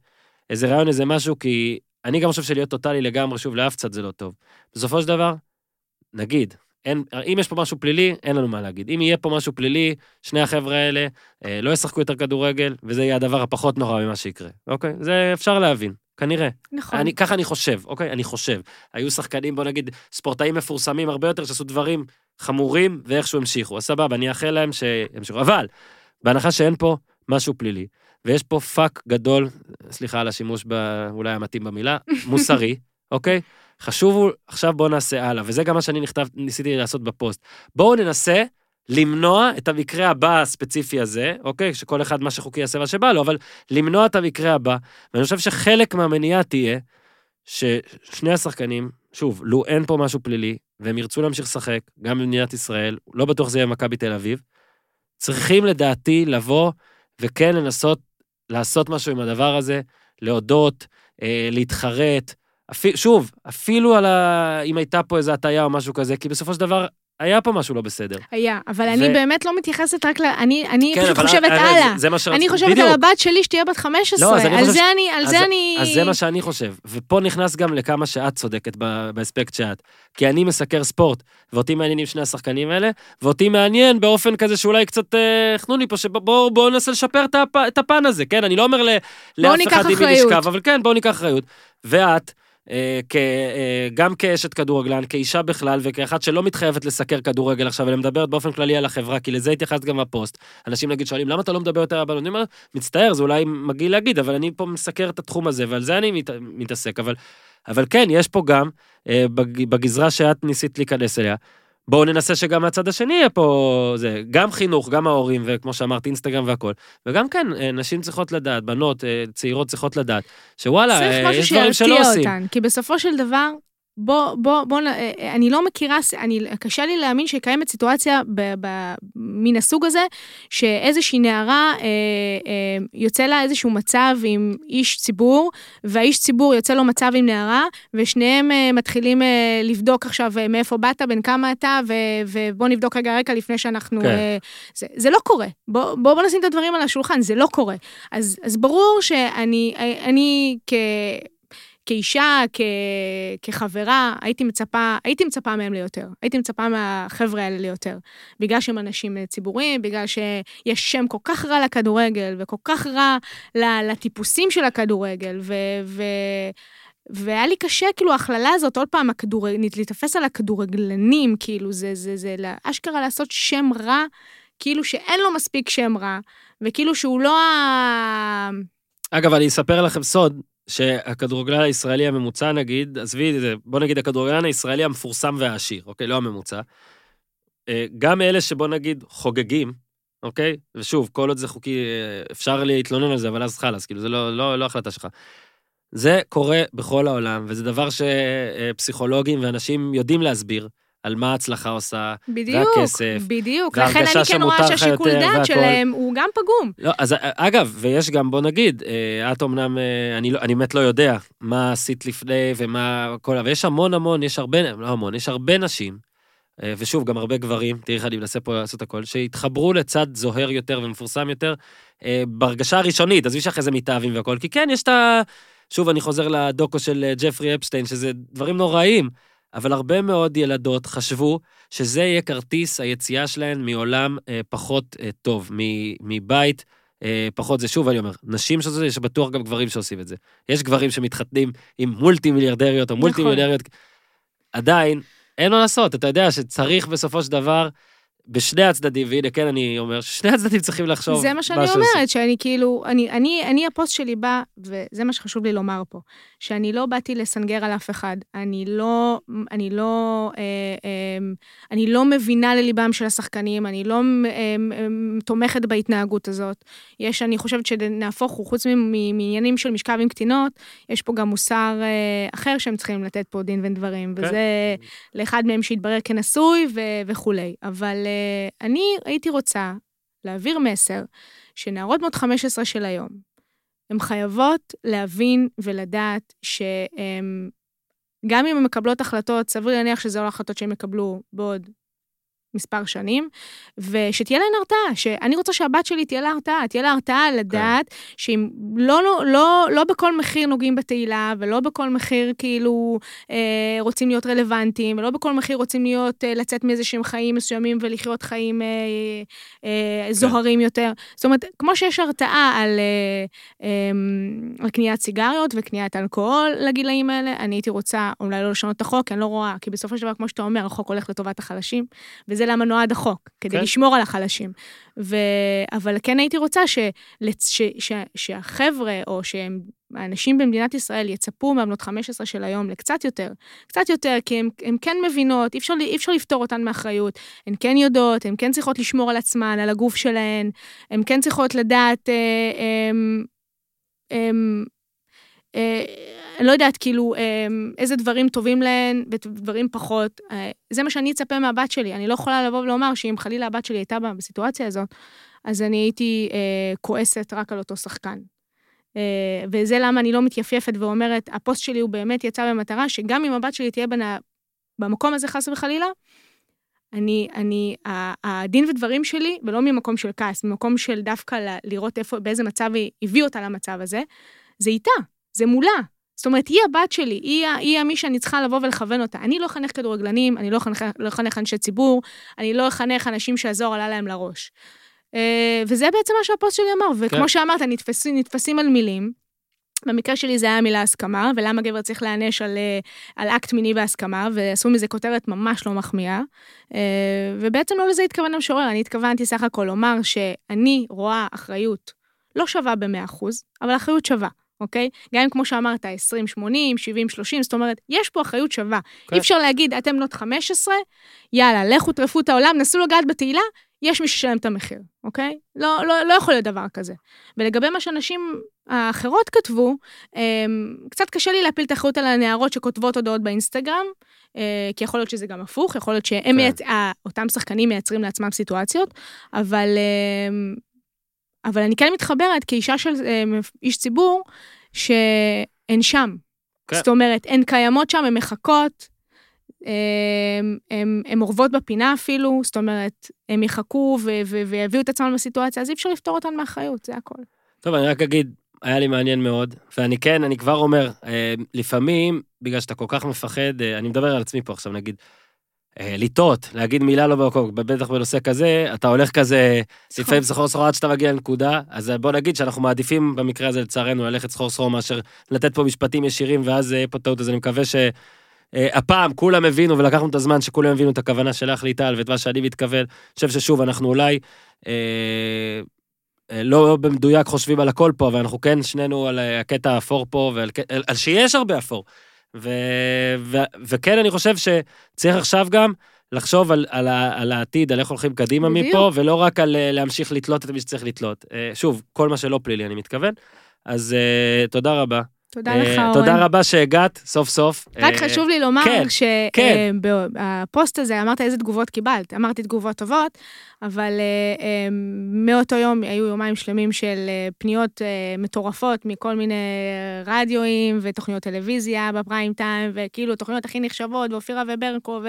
איזה רעיון, איזה משהו, כי אני גם חושב שלהיות טוטאלי לגמרי, שוב, לאף צד זה לא טוב. בסופו של דבר, נגיד, אין, אם יש פה משהו פלילי, אין לנו מה להגיד. אם יהיה פה משהו פלילי, שני החבר'ה האלה אה, לא ישחקו יותר כדורגל, וזה יהיה הדבר הפחות נורא ממה שיקרה, אוקיי? זה אפשר להבין, כנראה. נכון. אני, ככה אני חושב, אוקיי? אני חושב. היו שחקנים, בוא נגיד, ספורטאים מפורסמים הרבה יותר, שעשו דברים חמורים, ואיכשהו המשיכו. אז סבבה, אני אאחל להם שימשיכו. אבל, בהנחה שאין פה משהו פלילי, ויש פה פאק גדול, סליחה על השימוש ב- אולי המתאים במילה, מוסרי, אוקיי? חשוב, הוא- עכשיו בואו נעשה הלאה, וזה גם מה שאני נכתב, ניסיתי לעשות בפוסט. בואו ננסה למנוע את המקרה הבא הספציפי הזה, אוקיי? שכל אחד מה שחוקי יעשה מה שבא לו, אבל למנוע את המקרה הבא, ואני חושב שחלק מהמניעה תהיה ששני השחקנים, שוב, לו אין פה משהו פלילי, והם ירצו להמשיך לשחק, גם במדינת ישראל, לא בטוח זה יהיה מכבי תל אביב, צריכים לדעתי לבוא וכן לנסות לעשות משהו עם הדבר הזה, להודות, אה, להתחרט. אפי, שוב, אפילו על ה... אם הייתה פה איזו הטעיה או משהו כזה, כי בסופו של דבר היה פה משהו לא בסדר. היה, אבל אני באמת לא מתייחסת רק ל... אני, אני פשוט אבל- חושבת אה, הלאה. זה, זה מה שרציתי. אני חושבת בדיוק. על הבת שלי שתהיה בת 15, לא, אז אני על זה ש- אני, על אז- זה אני... אז זה מה שאני חושב, ופה נכנס גם לכמה שאת צודקת באספקט שאת. כי אני מסקר ספורט, ואותי מעניינים שני השחקנים האלה, ואותי מעניין באופן כזה שאולי קצת אה, חנוני פה, שבואו בוא ננסה לשפר את, הפ, את הפן הזה, כן? אני לא אומר ל, לאף אחד עם מי אחריות. לשכב, אבל כן, בואו ניקח אחריות. ואת, גם כאשת כדורגלן, כאישה בכלל, וכאחת שלא מתחייבת לסקר כדורגל עכשיו, אלא מדברת באופן כללי על החברה, כי לזה התייחסת גם בפוסט. אנשים נגיד שואלים, למה אתה לא מדבר יותר על הבנות? אני אומר, מצטער, זה אולי מגעיל להגיד, אבל אני פה מסקר את התחום הזה, ועל זה אני מת, מתעסק. אבל, אבל כן, יש פה גם, אה, בג, בגזרה שאת ניסית להיכנס אליה, בואו ננסה שגם מהצד השני יהיה פה, זה, גם חינוך, גם ההורים, וכמו שאמרת, אינסטגרם והכל. וגם כן, אה, נשים צריכות לדעת, בנות, אה, צעירות צריכות לדעת, שוואלה, צריך אה, משהו יש דברים שלא שירתיע עושים. אותן, כי בסופו של דבר, בוא, בוא, בוא, אה, אה, אני לא מכירה, אני, קשה לי להאמין שקיימת סיטואציה ב, ב, מן הסוג הזה, שאיזושהי נערה, אה, אה, יוצא לה איזשהו מצב עם איש ציבור, והאיש ציבור יוצא לו מצב עם נערה, ושניהם אה, מתחילים אה, לבדוק עכשיו אה, מאיפה באת, בן כמה אתה, ו, ובוא נבדוק רגע רקע לפני שאנחנו... כן. אה, זה, זה לא קורה. בוא, בוא, בוא נשים את הדברים על השולחן, זה לא קורה. אז, אז ברור שאני אני כ... כאישה, כ... כחברה, הייתי מצפה, הייתי מצפה מהם ליותר. הייתי מצפה מהחבר'ה האלה ליותר. בגלל שהם אנשים אה, ציבוריים, בגלל שיש שם כל כך רע לכדורגל, וכל כך רע לטיפוסים של הכדורגל, ו... ו... והיה לי קשה, כאילו, ההכללה הזאת, עוד פעם, הכדורג... להתאפס על הכדורגלנים, כאילו, זה, זה, זה, זה אשכרה לעשות שם רע, כאילו שאין לו מספיק שם רע, וכאילו שהוא לא ה... אגב, אני אספר לכם סוד, שהכדורגלן הישראלי הממוצע, נגיד, עזבי את זה, בוא נגיד הכדורגלן הישראלי המפורסם והעשיר, אוקיי? לא הממוצע. אה, גם אלה שבוא נגיד חוגגים, אוקיי? ושוב, כל עוד זה חוקי, אה, אפשר להתלונן על זה, אבל אז חלאס, כאילו, זה לא, לא, לא החלטה שלך. זה קורה בכל העולם, וזה דבר שפסיכולוגים ואנשים יודעים להסביר על מה ההצלחה עושה. בדיוק, והכסף, בדיוק. לכן אני כן רואה שהשיקול דעת. שלהם הוא גם פגום. לא, אז אה, אגב, ויש גם, בוא נגיד, אה, את אמנם, אה, אני, לא- אני באמת לא יודע מה עשית לפני ומה כל, אבל יש המון המון, יש הרבה, לא המון, יש הרבה נשים, ושוב, גם הרבה גברים, תראי איך אני מנסה פה לעשות הכל, שהתחברו לצד זוהר יותר ומפורסם יותר, בהרגשה הראשונית, עזבי שאחרי זה מתאהבים והכל, כי כן, יש את ה... שוב, אני חוזר לדוקו של ג'פרי אפשטיין, שזה דברים נוראיים, אבל הרבה מאוד ילדות חשבו שזה יהיה כרטיס היציאה שלהן מעולם אה, פחות אה, טוב, מ- מבית אה, פחות זה. שוב, אני אומר, נשים שעושות את זה, יש בטוח גם גברים שעושים את זה. יש גברים שמתחתנים עם מולטי מיליארדריות או מולטי מיליארדריות. עדיין, אין מה לעשות, אתה יודע שצריך בסופו של דבר, בשני הצדדים, והנה, כן, אני אומר, ששני הצדדים צריכים לחשוב זה מה שאני שעושים. אומרת, שאני כאילו, אני, אני, אני, הפוסט שלי בא, וזה מה שחשוב לי לומר פה, שאני לא באתי לסנגר על אף אחד. אני לא, אני לא, אה, אה, אני לא מבינה לליבם של השחקנים, אני לא אה, אה, תומכת בהתנהגות הזאת. יש, אני חושבת שנהפוך הוא, חוץ מעניינים של משכב עם קטינות, יש פה גם מוסר אה, אחר שהם צריכים לתת פה דין ודברים, כן. וזה לאחד מהם שהתברר כנשוי ו- וכולי. אבל אה, אני הייתי רוצה להעביר מסר שנערות בנות 15 של היום, הן חייבות להבין ולדעת שהן, גם אם הן מקבלות החלטות, סביר להניח שזה לא החלטות שהן יקבלו בעוד מספר שנים, ושתהיה להן הרתעה, שאני רוצה שהבת שלי תהיה לה הרתעה, תהיה לה הרתעה לדעת שאם לא, לא, לא, לא בכל מחיר נוגעים בתהילה, ולא בכל מחיר כאילו אה, רוצים להיות רלוונטיים, ולא בכל מחיר רוצים להיות, אה, לצאת מאיזה שהם חיים מסוימים ולחיות חיים אה, אה, זוהרים יותר. זאת אומרת, כמו שיש הרתעה על, אה, אה, על קניית סיגריות וקניית אלכוהול לגילאים האלה, אני הייתי רוצה אולי לא לשנות את החוק, כי אני לא רואה, כי בסופו של דבר, כמו שאתה אומר, החוק הולך לטובת החלשים, וזה למה נועד החוק, כדי כן. לשמור על החלשים. ו... אבל כן הייתי רוצה ש... ש... ש... שהחבר'ה, או שהם... האנשים במדינת ישראל יצפו מהבנות 15 של היום לקצת יותר, קצת יותר, כי הם כן מבינות, אי אפשר, אי אפשר לפתור אותן מאחריות. הן כן יודעות, הן כן צריכות לשמור על עצמן, על הגוף שלהן, הן כן צריכות לדעת, אה, אה, אה, אה, אני לא יודעת, כאילו, אה, איזה דברים טובים להן ודברים פחות. אה, זה מה שאני אצפה מהבת שלי. אני לא יכולה לבוא ולומר שאם חלילה הבת שלי הייתה בסיטואציה הזאת, אז אני הייתי אה, כועסת רק על אותו שחקן. אה, וזה למה אני לא מתייפייפת ואומרת, הפוסט שלי הוא באמת יצא במטרה שגם אם הבת שלי תהיה בנה, במקום הזה חס וחלילה, אני, אני, הדין ודברים שלי, ולא ממקום של כעס, ממקום של דווקא לראות איפה, באיזה מצב היא הביא אותה למצב הזה, זה איתה, זה מולה. זאת אומרת, היא הבת שלי, היא, היא מי שאני צריכה לבוא ולכוון אותה. אני לא אחנך כדורגלנים, אני לא אחנך, לא אחנך אנשי ציבור, אני לא אחנך אנשים שהזוהר עלה להם לראש. אה, וזה בעצם מה שהפוסט שלי אמר, וכמו כן. שאמרת, נתפסים, נתפסים על מילים. במקרה שלי זה היה המילה הסכמה, ולמה גבר צריך להיענש על, אה, על אקט מיני בהסכמה, ועשו מזה כותרת ממש לא מחמיאה. אה, ובעצם לא לזה התכוון המשורר, אני התכוונתי סך הכל לומר שאני רואה אחריות לא שווה ב-100%, אבל אחריות שווה. אוקיי? גם אם כמו שאמרת, 20, 80, 70, 30, זאת אומרת, יש פה אחריות שווה. כן. אי אפשר להגיד, אתם בנות 15, יאללה, לכו טרפו את העולם, נסו לגעת בתהילה, יש מי שישלם את המחיר, אוקיי? לא, לא, לא יכול להיות דבר כזה. ולגבי מה שאנשים האחרות כתבו, אמ, קצת קשה לי להפיל את האחריות על הנערות שכותבות הודעות באינסטגרם, אה, כי יכול להיות שזה גם הפוך, יכול להיות שהם כן. מייצ... ה- אותם שחקנים מייצרים לעצמם סיטואציות, אבל, אמ, אבל אני כן מתחברת כאישה של אמ, איש ציבור, שהן שם. כן. זאת אומרת, הן קיימות שם, הן מחכות, הן- הן הן אורבות בפינה אפילו, זאת אומרת, הם יחכו ויביאו את עצמם לסיטואציה, אז אי אפשר לפתור אותן מאחריות, זה הכל. טוב, אני רק אגיד, היה לי מעניין מאוד, ואני כן, אני כבר אומר, אה, לפעמים, בגלל שאתה כל כך מפחד, אה, אני מדבר על עצמי פה עכשיו, נגיד, אה, לטעות, להגיד מילה לא במקום, בטח בנושא כזה, אתה הולך כזה, לפעמים סחור סחור עד שאתה מגיע לנקודה, אז בוא נגיד שאנחנו מעדיפים במקרה הזה, לצערנו, ללכת סחור סחור מאשר לתת פה משפטים ישירים, ואז יהיה פה טעות, אז אני מקווה ש... אה, הפעם כולם הבינו ולקחנו את הזמן שכולם הבינו את הכוונה שלך ליטל ואת מה שאני מתכוון. אני חושב ששוב, אנחנו אולי אה, אה, לא במדויק חושבים על הכל פה, אבל אנחנו כן שנינו על אה, הקטע האפור פה, ועל על, על שיש הרבה אפור. ו, ו, וכן, אני חושב שצריך עכשיו גם לחשוב על, על, ה- על העתיד, על איך הולכים קדימה בדיוק. מפה, ולא רק על אה, להמשיך לתלות את מי שצריך לתלות. אה, שוב, כל מה שלא פלילי, אני מתכוון. אז אה, תודה רבה. תודה אה, לך, אורן. תודה רבה שהגעת, סוף סוף. רק אה, חשוב לי לומר כן, כן. שבפוסט הזה אמרת איזה תגובות קיבלת. אמרתי תגובות טובות, אבל אה, אה, מאותו יום היו יומיים שלמים של אה, פניות אה, מטורפות מכל מיני רדיואים ותוכניות טלוויזיה בפריים טיים, וכאילו תוכניות הכי נחשבות, ואופירה וברקו,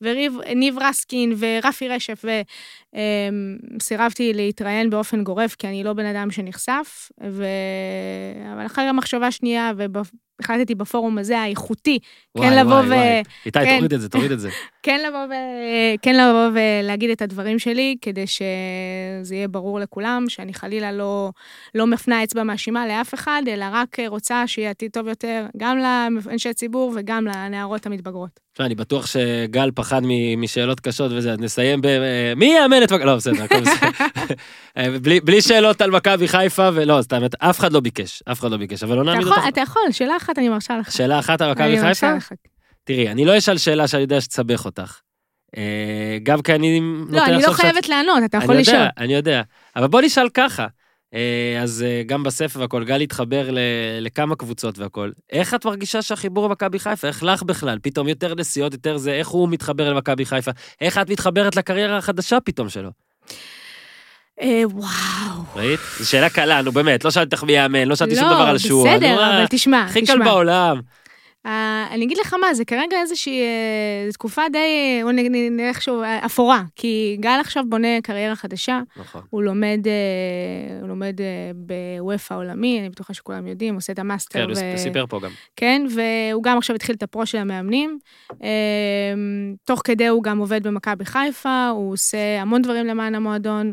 וניב רסקין, ורפי רשף, וסירבתי להתראיין באופן גורף, כי אני לא בן אדם שנחשף, ו... אבל אחרי המחשבה שנייה, והחלטתי בפורום הזה, האיכותי, וואי, כן לבוא וואי, ו- וואי. איתי, כן. תוריד את זה, תוריד את זה. כן לבוא, ו... כן לבוא ולהגיד את הדברים שלי, כדי שזה יהיה ברור לכולם, שאני חלילה לא, לא מפנה אצבע מאשימה לאף אחד, אלא רק רוצה שיהיה עתיד טוב יותר, גם לאנשי ציבור וגם לנערות המתבגרות. תשמע, אני בטוח שגל פחד משאלות קשות וזה, אז נסיים ב... אה, מי יאמן את מכבי... לא, בסדר, הכל בסדר. אה, בלי- בלי שאלות על מכבי חיפה, ולא, סתם, אף אחד לא ביקש, אף אחד לא ביקש, אבל לא אתה נעמיד אותך. אתה יכול, שאלה אחת אני מרשה לך. שאלה אחת על מכבי אני חיפה? מרשה לך. תראי, אני לא אשאל שאלה שאני יודע שתסבך אותך. אה, גם כי אני נוטה לא, אני לא חייבת לענות, אתה יכול אני לשאול. יודע, אני יודע. אבל בוא נשאל ככה. אה, אז אה, גם בספר והכל, גל התחבר לכמה קבוצות והכל. איך את מרגישה שהחיבור למכבי חיפה? איך לך בכלל? פתאום יותר נסיעות, יותר זה, איך הוא מתחבר למכבי חיפה? איך את מתחברת לקריירה החדשה פתאום שלו? אה, וואו. ראית? זו שאלה קלה, נו באמת, לא שאלתי אותך מי יאמן, לא שאלתי שום לא, דבר על שועה. בסדר, נו, אה, אבל תשמע, הכי קל תשמע. בעולם. אה, אני אגיד לך מה, זה כרגע איזושהי אה, תקופה די, בוא נלך שוב, אפורה, כי גל עכשיו בונה קריירה חדשה, נכון. הוא לומד, לומד אה, באופ"א העולמי, אני בטוחה שכולם יודעים, עושה את המאסטר. כן, הוא ו- סיפר פה גם. כן, והוא גם עכשיו התחיל את ה pro של המאמנים. אה, תוך כדי הוא גם עובד במכבי חיפה, הוא עושה המון דברים למען המועדון.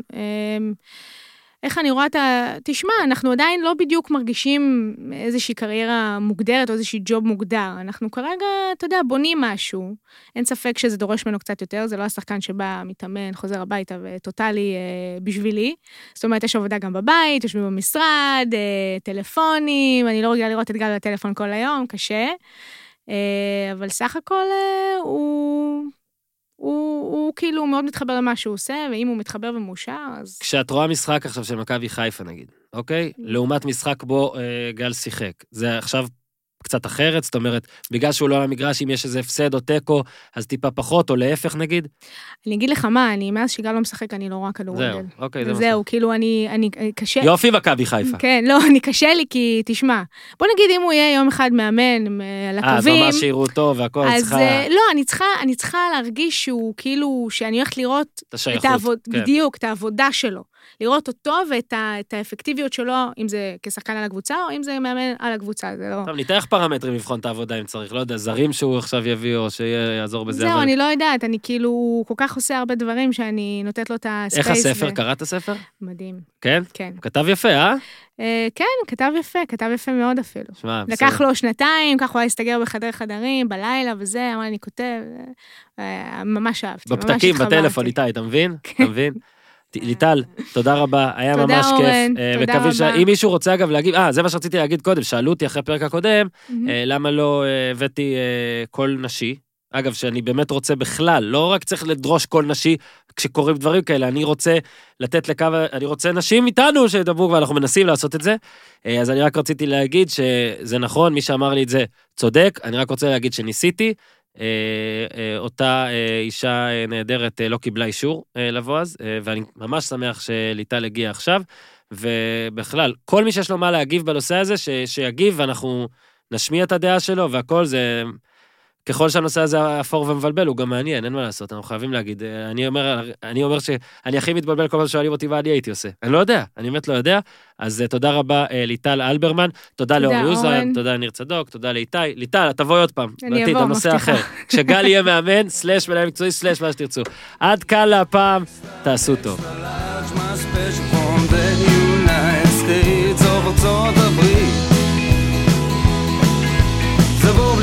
איך אני רואה את ה... תשמע, אנחנו עדיין לא בדיוק מרגישים איזושהי קריירה מוגדרת או איזושהי ג'וב מוגדר. אנחנו כרגע, אתה יודע, בונים משהו. אין ספק שזה דורש ממנו קצת יותר, זה לא השחקן שבא, מתאמן, חוזר הביתה וטוטאלי אה, בשבילי. זאת אומרת, יש עבודה גם בבית, יושבים במשרד, אה, טלפונים, אני לא רגילה לראות את גל בטלפון כל היום, קשה. אה, אבל סך הכל אה, הוא... הוא, הוא כאילו מאוד מתחבר למה שהוא עושה, ואם הוא מתחבר ומאושר, אז... כשאת רואה משחק עכשיו של מכבי חיפה נגיד, אוקיי? לעומת משחק בו אה, גל שיחק. זה עכשיו קצת אחרת, זאת אומרת, בגלל שהוא לא על המגרש, אם יש איזה הפסד או תיקו, אז טיפה פחות, או להפך נגיד. אני אגיד לך מה, אני, מאז שגל לא משחק, אני לא רואה כדורגל. זהו, אוקיי, זה זהו, כאילו, אני, אני, קשה... יופי מכבי חיפה. כן, לא, אני קשה לי, כי תשמע, בוא נגיד אם הוא יהיה יום אחד מאמן אה, על אה, אז הקווים, ממש שיראו אותו והכל, אז צריכה אה, לא, אני צריכה, אני צריכה להרגיש שהוא כאילו, שאני הולכת לראות את את השייכות. העבוד, כן. בדיוק, את העבודה שלו. לראות אותו ואת ה, האפקטיביות שלו, אם זה כשחקן על הקבוצה, או אם זה מאמן על הקבוצה, זה לא... טוב, ניתן לך פרמטרים לבחון את העבודה אם צריך, לא יודע, זרים שהוא עכשיו יביא או שיעזור בזה. זהו, אבל- אני לא יודעת, אני כאילו, כל כך עושה הרבה דברים שאני נותנת לו את הספייס. איך הספר? ו- קראת הספר? מדהים, כן? כן. כתב יפה, אה? אה, כן, כתב יפה, כתב יפה מאוד אפילו. שמע, לקח לו שנתיים, ככה הוא היה הסתגר בחדר חדרים, בלילה וזה, אמר לי, אני כותב, אה, ממש אהבתי, ממש בפתקים, התחברתי. בטלפון, איתי, אתה מבין? כן. אתה מבין? ליטל, תודה רבה, היה תודה, ממש אורן, כיף. אה, תודה מקווים ש- רבה. אם מישהו רוצה אגב להגיד, אה, זה מה שרציתי להגיד קודם, שאלו אותי אחרי הפרק הקודם. אה, למה לא אה, הבאתי קול נשי. אגב, שאני באמת רוצה בכלל, לא רק צריך לדרוש קול נשי כשקורים דברים כאלה, אני רוצה לתת לקו, אני רוצה נשים איתנו שידברו, ואנחנו מנסים לעשות את זה. אז אני רק רציתי להגיד שזה נכון, מי שאמר לי את זה צודק, אני רק רוצה להגיד שניסיתי. אה, אה, אותה אה, אישה נהדרת לא קיבלה אישור לבוא אז, ואני ממש שמח שליטל הגיע עכשיו. ובכלל, כל מי שיש לו מה להגיב בנושא הזה, ש, שיגיב ואנחנו נשמיע את הדעה שלו והכל זה... ככל שהנושא הזה אפור ומבלבל, הוא גם מעניין, אין מה לעשות, אנחנו חייבים להגיד. אה, אני אומר, אני אומר שאני הכי מתבלבל כל פעם ששואלים אותי מה אני הייתי עושה. אני לא יודע, אני באמת לא יודע. אז אה, תודה רבה אה, ליטל אלברמן, תודה לאור יוזן, תודה לניר צדוק, תודה לאיתי. ליטל, תבואי עוד פעם, אני אבוא, מבטיחה. כשגל יהיה מאמן, סלאש מנהל מקצועי, סלאש מה שתרצו. עד כאן להפעם, תעשו טוב. זה בור